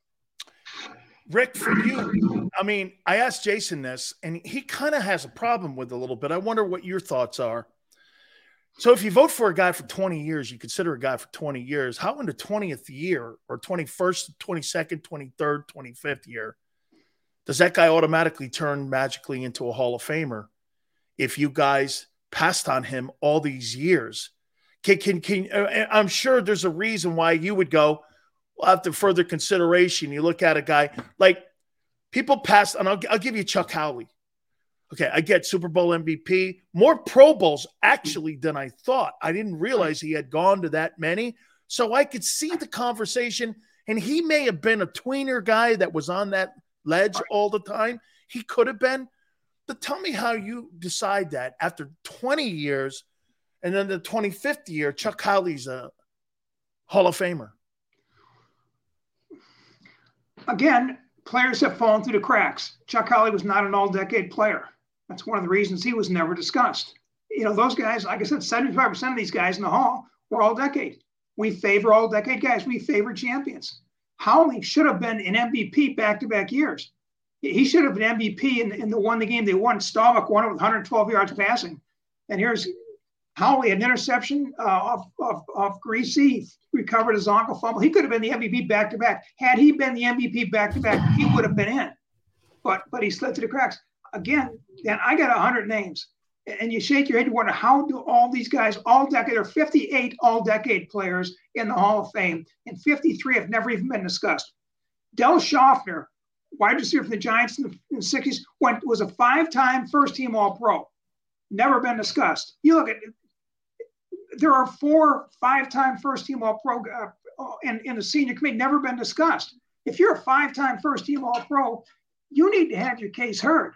Rick, for you, I mean, I asked Jason this, and he kind of has a problem with it a little bit. I wonder what your thoughts are. So if you vote for a guy for 20 years, you consider a guy for 20 years. How in the 20th year or 21st, 22nd, 23rd, 25th year does that guy automatically turn magically into a Hall of Famer if you guys passed on him all these years? Can, can, can uh, I'm sure there's a reason why you would go well, after further consideration. You look at a guy like people pass, and I'll, I'll give you Chuck Howley. Okay, I get Super Bowl MVP, more Pro Bowls actually than I thought. I didn't realize he had gone to that many. So I could see the conversation, and he may have been a tweener guy that was on that ledge all the time. He could have been. But tell me how you decide that after 20 years, and then the 25th year, Chuck Howley's a Hall of Famer. Again, players have fallen through the cracks. Chuck Howley was not an all decade player. That's one of the reasons he was never discussed. You know, those guys, like I said, 75% of these guys in the hall were all decade. We favor all decade guys. We favor champions. Howley should have been an MVP back to back years. He should have been MVP in, in the one the game they won. Staubach won it with 112 yards passing. And here's Howley, had an interception uh, off, off, off Griese, recovered his ankle fumble. He could have been the MVP back to back. Had he been the MVP back to back, he would have been in. But but he slid through the cracks again, then I got 100 names. And you shake your head, you wonder how do all these guys, all decade, there are 58 all decade players in the Hall of Fame, and 53 have never even been discussed. Del Shofner, wide receiver for the Giants in the, in the 60s, went, was a five time first team All Pro. Never been discussed. You look at there are four five time first team All Pro uh, in, in the senior committee, never been discussed. If you're a five time first team All Pro, you need to have your case heard.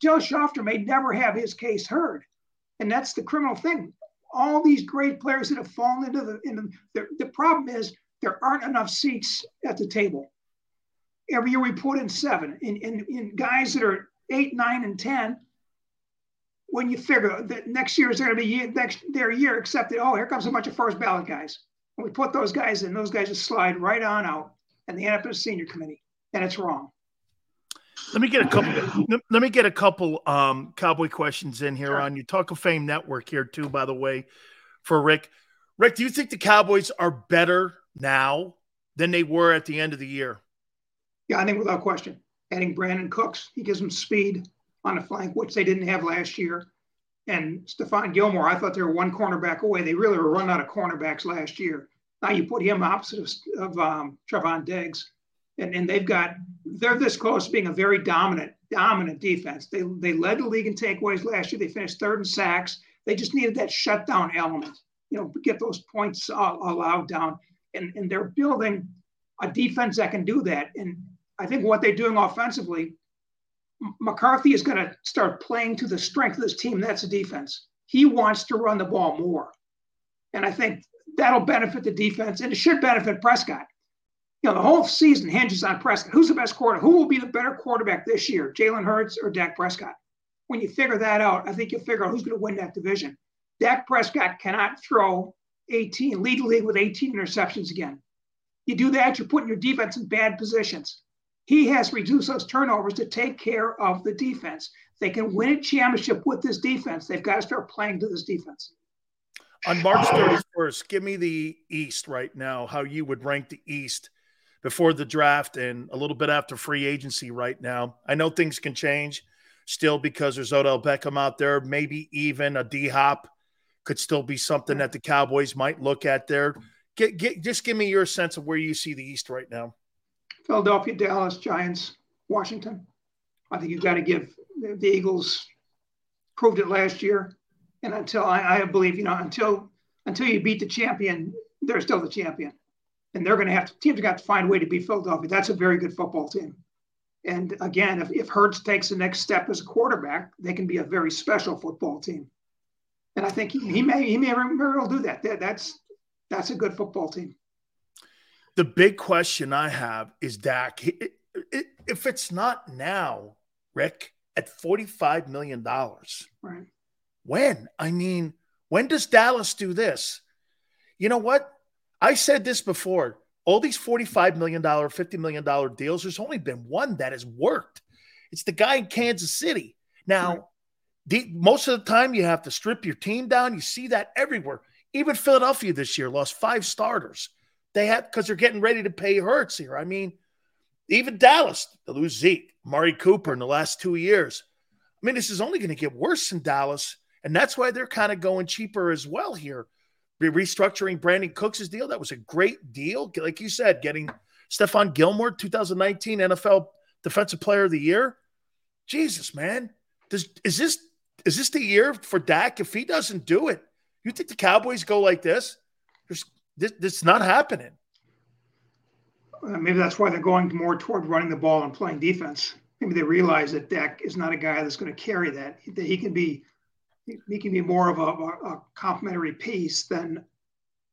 Joe Shofner may never have his case heard. And that's the criminal thing. All these great players that have fallen into the, into the, the problem is there aren't enough seats at the table. Every year we put in seven. In, in, in guys that are eight, nine, and 10, when you figure that next year is going to be year, next their year, except that, oh, here comes a bunch of first ballot guys. And we put those guys in, those guys just slide right on out, and they end up in a senior committee. And it's wrong. Let me get a couple. let me get a couple um, cowboy questions in here sure. on you Talk of Fame Network here too. By the way, for Rick, Rick, do you think the Cowboys are better now than they were at the end of the year? Yeah, I think without question. Adding Brandin Cooks, he gives them speed on the flank, which they didn't have last year. And Stephon Gilmore, I thought they were one cornerback away. They really were run out of cornerbacks last year. Now you put him opposite of, of um, Trevon Diggs and, and they've got they're this close to being a very dominant dominant defense. They they led the league in takeaways last year. They finished third in sacks. They just needed that shutdown element, you know, get those points uh, allowed down. And and they're building a defense that can do that. And I think what they're doing offensively, McCarthy is going to start playing to the strength of this team. That's the defense. He wants to run the ball more. And I think that'll benefit the defense and it should benefit Prescott. You know, the whole season hinges on Prescott. Who's the best quarterback? Who will be the better quarterback this year, Jalen Hurts or Dak Prescott? When you figure that out, I think you figure out who's going to win that division. Dak Prescott cannot throw 18, lead the league with 18 interceptions again. You do that, you're putting your defense in bad positions. He has reduced those turnovers to take care of the defense. They can win a championship with this defense. They've got to start playing to this defense. On March 31st, give me the East right now, how you would rank the East before the draft and a little bit after free agency right now. I know things can change still because there's Odell Beckham out there, maybe even a D Hop could still be something that the Cowboys might look at there. Get, get, just give me your sense of where you see the East right now. Philadelphia, Dallas, Giants, Washington. I think you've got to give the Eagles proved it last year, and until I, I believe you know until until you beat the champion, they're still the champion, and they're going to have to teams got to find a way to beat Philadelphia. That's a very good football team. And again, if, if Hurts takes the next step as a quarterback, they can be a very special football team. And I think he, he may he may very well do that. that. That's that's a good football team. The big question I have is Dak. If it's not now, Rick, at $45 million. Right. When? I mean, when does Dallas do this? You know what? I said this before. All these $45 million, $50 million deals, there's only been one that has worked. It's the guy in Kansas City. Now, right. the, most of the time, you have to strip your team down. You see that everywhere. Even Philadelphia this year lost five starters. They have because they're getting ready to pay Hurts here. I mean, even Dallas, they lose Zeke, Amari Cooper in the last two years. I mean, this is only going to get worse in Dallas. And that's why they're kind of going cheaper as well here. Restructuring Brandin Cooks' deal. That was a great deal. Like you said, getting Stephon Gilmore, 2019 NFL Defensive Player of the Year. Jesus, man. Does, is this is this the year for Dak? If he doesn't do it, you think the Cowboys go like this? There's this, this is not happening. Uh, maybe that's why they're going more toward running the ball and playing defense. Maybe they realize that Dak is not a guy that's going to carry that. That he can be, he can be more of a, a, complementary piece than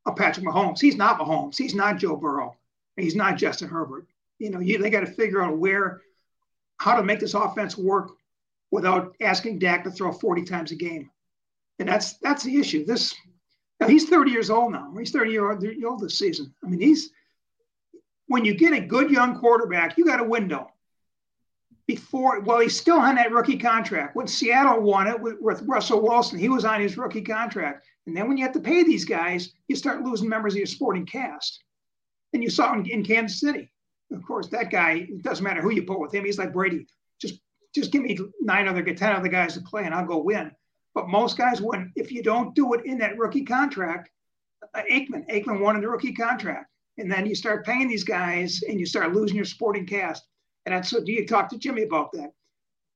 a Patrick Mahomes. He's not Mahomes. He's not Joe Burrow. He's not Justin Herbert. You know, you, they got to figure out where, how to make this offense work without asking Dak to throw 40 times a game. And that's that's the issue. This he's 30 years old now. He's 30 years old this season. I mean, he's when you get a good young quarterback, you got a window. Before, well, he's still on that rookie contract. When Seattle won it with, with Russell Wilson, he was on his rookie contract. And then when you have to pay these guys, you start losing members of your sporting cast. And you saw in, in Kansas City. Of course, that guy, it doesn't matter who you put with him. He's like Brady. Just just give me nine other, 10 other guys to play and I'll go win. But most guys win. If you don't do it in that rookie contract, uh, Aikman, Aikman in the rookie contract. And then you start paying these guys and you start losing your sporting cast. And that's what you talked to Jimmy about that.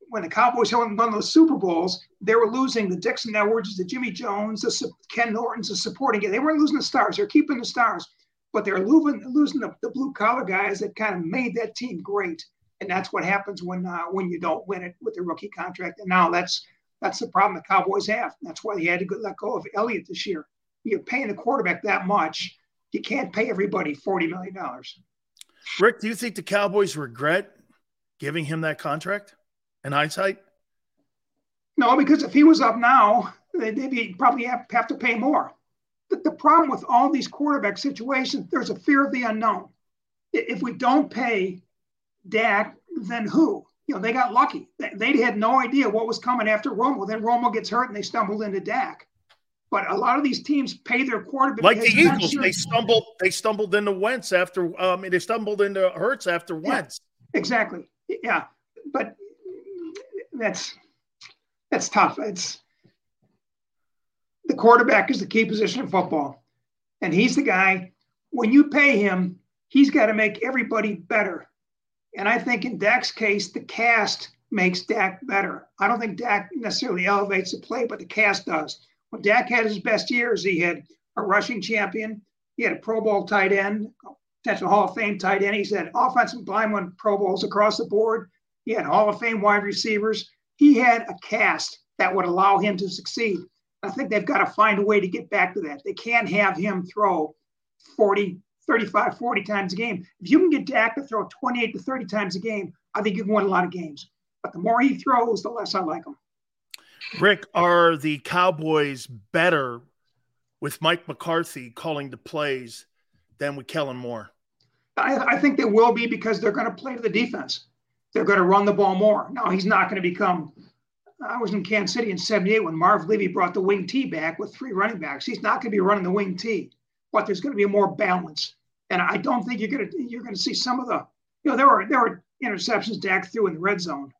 When the Cowboys won those Super Bowls, they were losing the Dixon Edwards, the Jimmy Jones, the Ken Nortons, the supporting. They weren't losing the stars. They're keeping the stars, but they're losing, losing the, the blue collar guys that kind of made that team great. And that's what happens when uh, when you don't win it with the rookie contract. And now that's that's the problem the Cowboys have. That's why they had to let go of Elliott this year. You're paying a quarterback that much. You can't pay everybody $40 million. Rick, do you think the Cowboys regret giving him that contract in hindsight? No, because if he was up now, they'd be, probably have, have to pay more. The, the problem with all these quarterback situations, there's a fear of the unknown. If we don't pay Dak, then who? You know, they got lucky. They had no idea what was coming after Romo. Then Romo gets hurt and they stumbled into Dak. But a lot of these teams pay their quarterback. Like the Eagles, sure. they stumbled. They stumbled into Wentz after. Um, they stumbled into Hurts after Wentz. Yeah, exactly. Yeah, but that's that's tough. It's the quarterback is the key position in football, and he's the guy. When you pay him, he's got to make everybody better. And I think in Dak's case, the cast makes Dak better. I don't think Dak necessarily elevates the play, but the cast does. When Dak had his best years, he had a rushing champion, he had a Pro Bowl tight end, potential Hall of Fame tight end. He's had offensive lineman Pro Bowls across the board. He had Hall of Fame wide receivers. He had a cast that would allow him to succeed. I think they've got to find a way to get back to that. They can't have him throw 40, 35, 40 times a game. If you can get Dak to throw 28 to 30 times a game, I think you can win a lot of games. But the more he throws, the less I like him. Rick, are the Cowboys better with Mike McCarthy calling the plays than with Kellen Moore? I, I think they will be because they're going to play to the defense. They're going to run the ball more. Now, he's not going to become. I was in Kansas City in 78 when Marv Levy brought the wing T back with three running backs. He's not going to be running the wing T, but there's going to be more balance. And I don't think you're going to you're going to see some of the you know there were there were interceptions Dak threw in the red zone.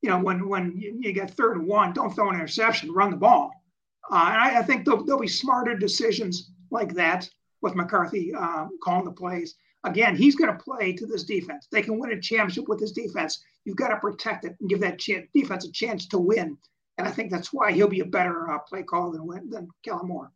You know when when you, you get third and one, don't throw an interception, run the ball. Uh, and I, I think there'll, there'll, be smarter decisions like that with McCarthy uh, calling the plays. Again, he's going to play to this defense. They can win a championship with this defense. You've got to protect it and give that defense a chance to win. And I think that's why he'll be a better uh, play caller than than Kellen Moore.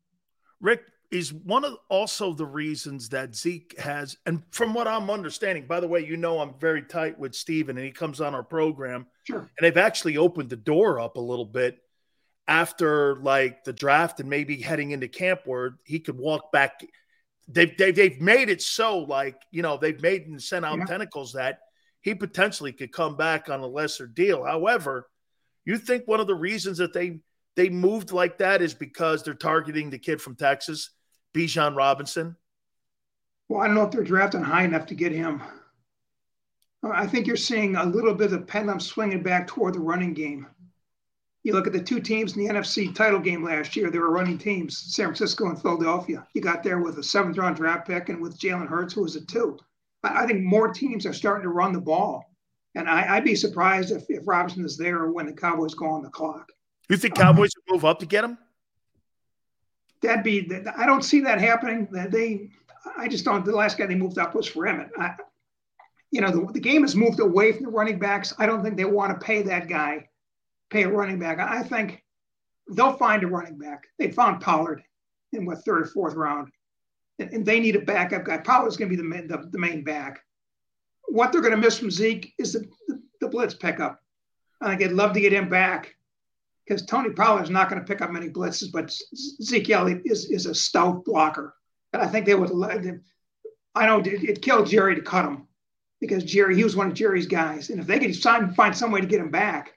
Rick is one of also the reasons that Zeke has, and from what I'm understanding, by the way, you know I'm very tight with Steven and he comes on our program. Sure. And they've actually opened the door up a little bit after like the draft and maybe heading into camp where he could walk back. They've, they've, they've made it so like, you know, they've made and sent out yeah. tentacles that he potentially could come back on a lesser deal. However, you think one of the reasons that they they moved like that is because they're targeting the kid from Texas, Bijan Robinson? Well, I don't know if they're drafting high enough to get him. I think you're seeing a little bit of pendulum swinging back toward the running game you look at the two teams in the NFC title game last year, they were running teams, San Francisco and Philadelphia. You got there with a seventh round draft pick and with Jalen Hurts, who was a two. I, think more teams are starting to run the ball. And I, would be surprised if, if Robinson is there when the Cowboys go on the clock. You think Cowboys um, will move up to get him? That'd be, I don't see that happening. They, I just don't, the last guy they moved up was for Emmitt. I, you know, the, the game has moved away from the running backs. I don't think they want to pay that guy pay a running back. I think they'll find a running back. They found Pollard in what third or fourth round, and, and they need a backup guy. Pollard's going to be the, the, the main back. What they're going to miss from Zeke is the, the, the blitz pickup. I think they'd love to get him back because Tony Pollard is not going to pick up many blitzes, but Zeke Elliott is, is a stout blocker. And I think they would. Let him. I know it, it killed Jerry to cut him because Jerry, he was one of Jerry's guys. And if they could sign, find some way to get him back,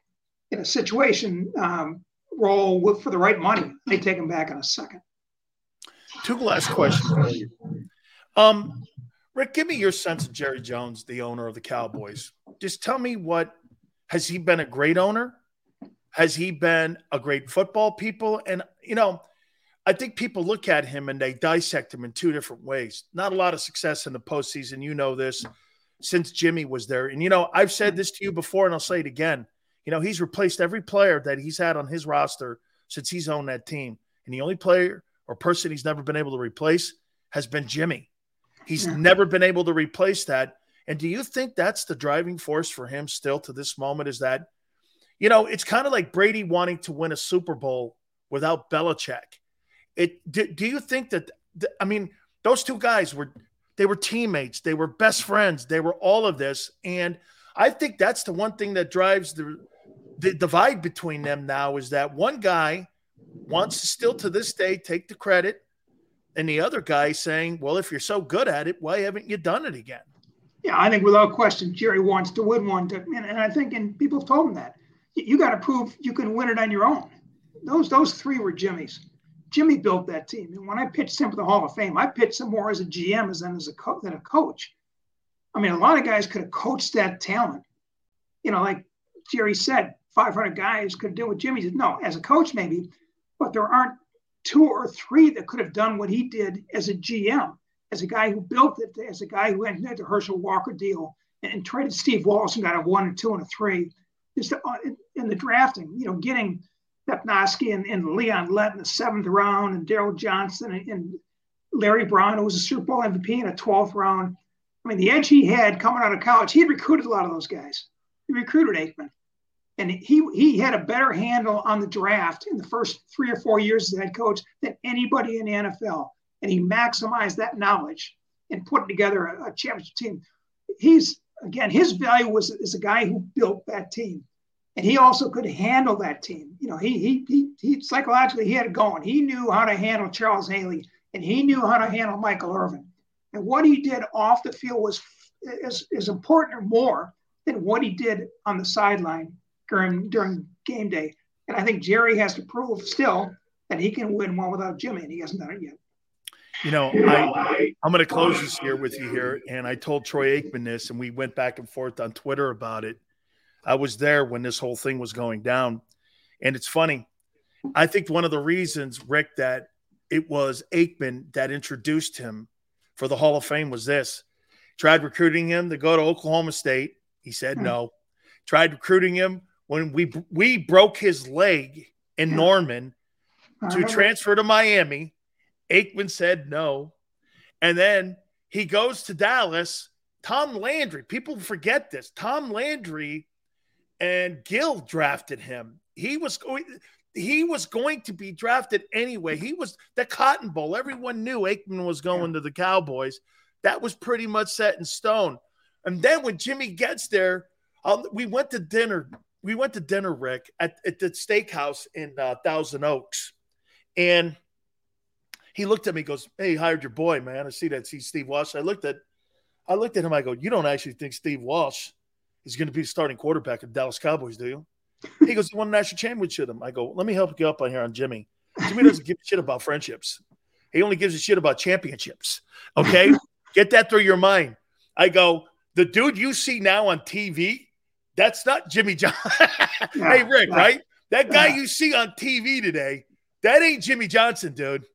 in a situation um, role with, for the right money, they take him back in a second. Two last questions. Um, Rick, give me your sense of Jerry Jones, the owner of the Cowboys. Just tell me what has he been a great owner? Has he been a great football people? And you know, I think people look at him and they dissect him in two different ways. Not a lot of success in the postseason. You know this since Jimmy was there. And you know, I've said this to you before, and I'll say it again. You know, he's replaced every player that he's had on his roster since he's owned that team. And the only player or person he's never been able to replace has been Jimmy. He's yeah. never been able to replace that. And do you think that's the driving force for him still to this moment? Is that, you know, it's kind of like Brady wanting to win a Super Bowl without Belichick. It do, do you think that I mean those two guys were they were teammates, they were best friends, they were all of this, and I think that's the one thing that drives the the divide between them now is that one guy wants to still to this day take the credit, and the other guy saying, "Well, if you're so good at it, why haven't you done it again?" Yeah, I think without question, Jerry wants to win one. To, and, and I think, and people have told him that you, got to prove you can win it on your own. Those those three were Jimmy's. Jimmy built that team, and when I pitched him for the Hall of Fame, I pitched him more as a GM than as a co- than a coach. I mean, a lot of guys could have coached that talent. You know, like Jerry said, 500 guys could do what Jimmy did. No, as a coach, maybe, but there aren't two or three that could have done what he did as a GM, as a guy who built it, as a guy who into the Herschel Walker deal and, and traded Steve Walsh and got a one and two and a three. Just uh, in the drafting, you know, getting Stepnoski and, and Leon Lett in the seventh round and Daryl Johnson and, and Larry Brown, who was a Super Bowl MVP in a 12th round. I mean, the edge he had coming out of college, he recruited a lot of those guys. He recruited Aikman. And he he had a better handle on the draft in the first three or four years as head coach than anybody in the NFL. And he maximized that knowledge and put together a, a championship team. He's again, his value was as a guy who built that team. And he also could handle that team. You know, he he he, he psychologically he had it going. He knew how to handle Charles Haley and he knew how to handle Michael Irvin. And what he did off the field was is, is important or more than what he did on the sideline during during game day. And I think Jerry has to prove still that he can win one without Jimmy, and he hasn't done it yet. You know, I, I'm going to close this year with you here. And I told Troy Aikman this, and we went back and forth on Twitter about it. I was there when this whole thing was going down. And it's funny. I think one of the reasons, Rick, that it was Aikman that introduced him for the Hall of Fame was this. Tried recruiting him to go to Oklahoma State. He said hmm. no. Tried recruiting him when we we broke his leg in hmm. Norman to transfer to Miami. Aikman said no. And then he goes to Dallas. Tom Landry, people forget this. Tom Landry and Gil drafted him. He was going he was going to be drafted anyway. He was the Cotton Bowl. Everyone knew Aikman was going to the Cowboys. That was pretty much set in stone. And then when Jimmy gets there, um, we went to dinner. We went to dinner, Rick, at, at the steakhouse in uh, Thousand Oaks. And he looked at me, goes, Hey, you hired your boy, man. I see that. See Steve Walsh. I looked at I looked at him, I go, You don't actually think Steve Walsh is going to be the starting quarterback of Dallas Cowboys, do you? He goes, He won a national championship with him. I go, Let me help you up on here on Jimmy. Jimmy doesn't give a shit about friendships. He only gives a shit about championships. Okay. Get that through your mind. I go, the dude you see now on TV, that's not Jimmy John. *laughs* hey, Rick, *laughs* right? That guy you see on TV today, that ain't Jimmy Johnson, dude.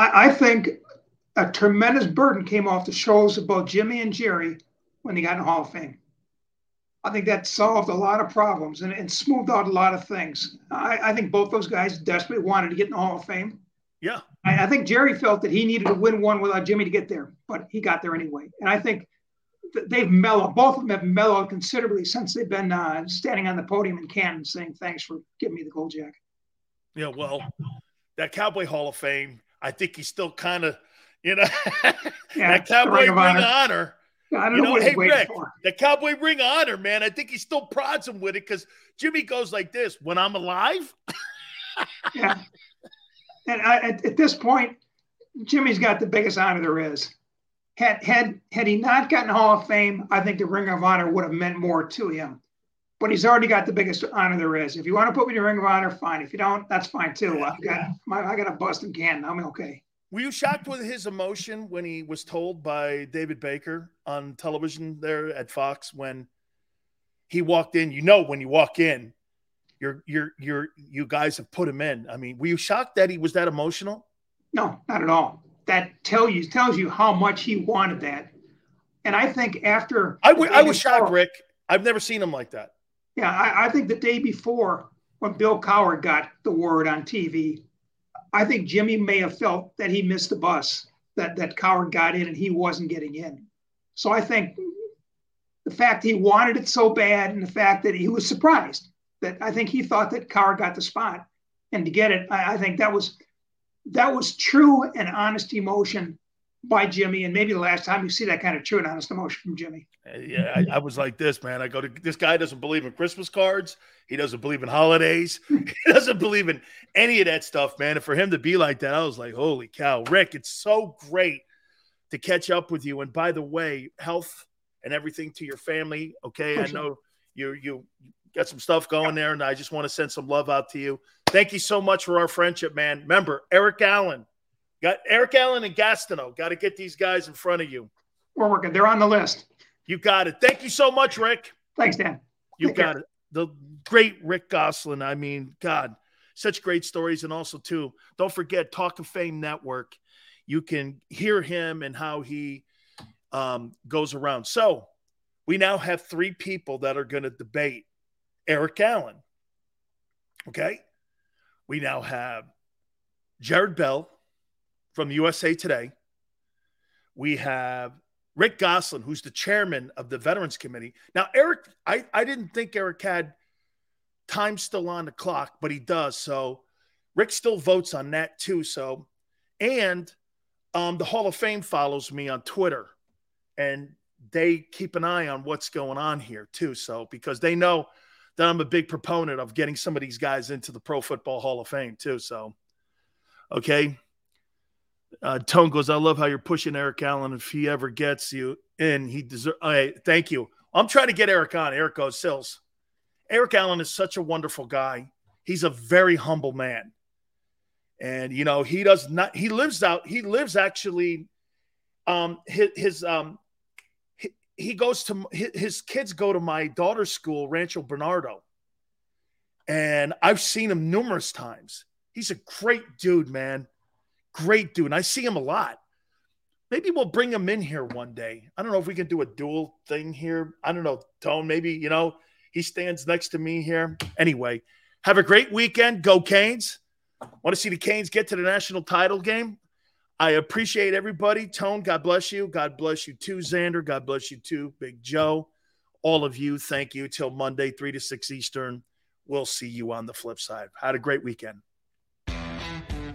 I, I think a tremendous burden came off the shoulders of both Jimmy and Jerry when they got in the Hall of Fame. I think that solved a lot of problems and, and smoothed out a lot of things. I, I, think both those guys desperately wanted to get in the Hall of Fame. Yeah. I, I, think Jerry felt that he needed to win one without Jimmy to get there, but he got there anyway. And I think they've mellowed, both of them have mellowed considerably since they've been uh, standing on the podium in Canton saying, thanks for giving me the gold jacket. Yeah, well, that Cowboy Hall of Fame, I think he's still kind of, you know, *laughs* yeah, that Cowboy Ring of Honor. honor I don't you know, know what hey, Rick, for. the Cowboy Ring of Honor, man. I think he still prods him with it because Jimmy goes like this: "When I'm alive." *laughs* yeah, and I, at, at this point, Jimmy's got the biggest honor there is. Had had had he not gotten Hall of Fame, I think the Ring of Honor would have meant more to him. But he's already got the biggest honor there is. If you want to put me in the Ring of Honor, fine. If you don't, that's fine too. I've got my, I got a Boston can. I'm okay. Were you shocked with his emotion when he was told by David Baker on television there at Fox when he walked in? You know, when you walk in, you're you're you're you guys have put him in. I mean, were you shocked that he was that emotional? No, not at all. That tell you tells you how much he wanted that. And I think after I, w- I was shocked, Rick. I've never seen him like that. Yeah, I, I think the day before when Bill Cowher got the word on TV, I think Jimmy may have felt that he missed the bus, that that Cowher got in and he wasn't getting in. So I think the fact he wanted it so bad and the fact that he was surprised that I think he thought that Cowher got the spot and to get it, I, I think that was that was true and honest emotion by Jimmy, and maybe the last time you see that kind of true and honest emotion from Jimmy. Uh, yeah, I, I, was like this, man. I go to this guy doesn't believe in Christmas cards. He doesn't believe in holidays. *laughs* he doesn't believe in any of that stuff, man. And for him to be like that, I was like, holy cow, Rick! It's so great to catch up with you. And by the way, health and everything to your family. Okay, I know you you got some stuff going there, and I just want to send some love out to you. Thank you so much for our friendship, man. Remember, Eric Allen. Got Eric Allen and Gastineau. Got to get these guys in front of you. We're working. They're on the list. You got it. Thank you so much, Rick. Thanks, Dan. You Take got care. it. The great Rick Gosselin. I mean, God, such great stories. And also, too, don't forget Talk of Fame Network. You can hear him and how he um, goes around. So we now have three people that are going to debate Eric Allen. Okay. We now have Jarrett Bell from USA Today. We have Rick Gosselin, who's the chairman of the Veterans Committee. Now, Eric, I, I didn't think Eric had time still on the clock, but he does. So Rick still votes on that too. So, and um, the Hall of Fame follows me on Twitter and they keep an eye on what's going on here too. So, because they know that I'm a big proponent of getting some of these guys into the Pro Football Hall of Fame too. So, okay. Uh, Tone goes, I love how you're pushing Eric Allen. If he ever gets you in, he deserves. Right, thank you. I'm trying to get Eric on. Eric goes, Sills. Eric Allen is such a wonderful guy. He's a very humble man. And, you know, he does not, he lives out, he lives actually, um, his, his um, he goes to, his kids go to my daughter's school, Rancho Bernardo. And I've seen him numerous times. He's a great dude, man. Great dude. And I see him a lot. Maybe we'll bring him in here one day. I don't know if we can do a dual thing here. I don't know, Tone. Maybe, you know, he stands next to me here. Anyway, have a great weekend. Go Canes. Want to see the Canes get to the national title game? I appreciate everybody. Tone, God bless you. God bless you too, Xander. God bless you too, Big Joe. All of you, thank you. Till Monday, 3 to 6 Eastern. We'll see you on the flip side. Had a great weekend.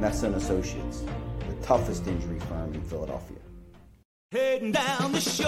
Messa Associates, the toughest injury firm in Philadelphia. Heading down the shore.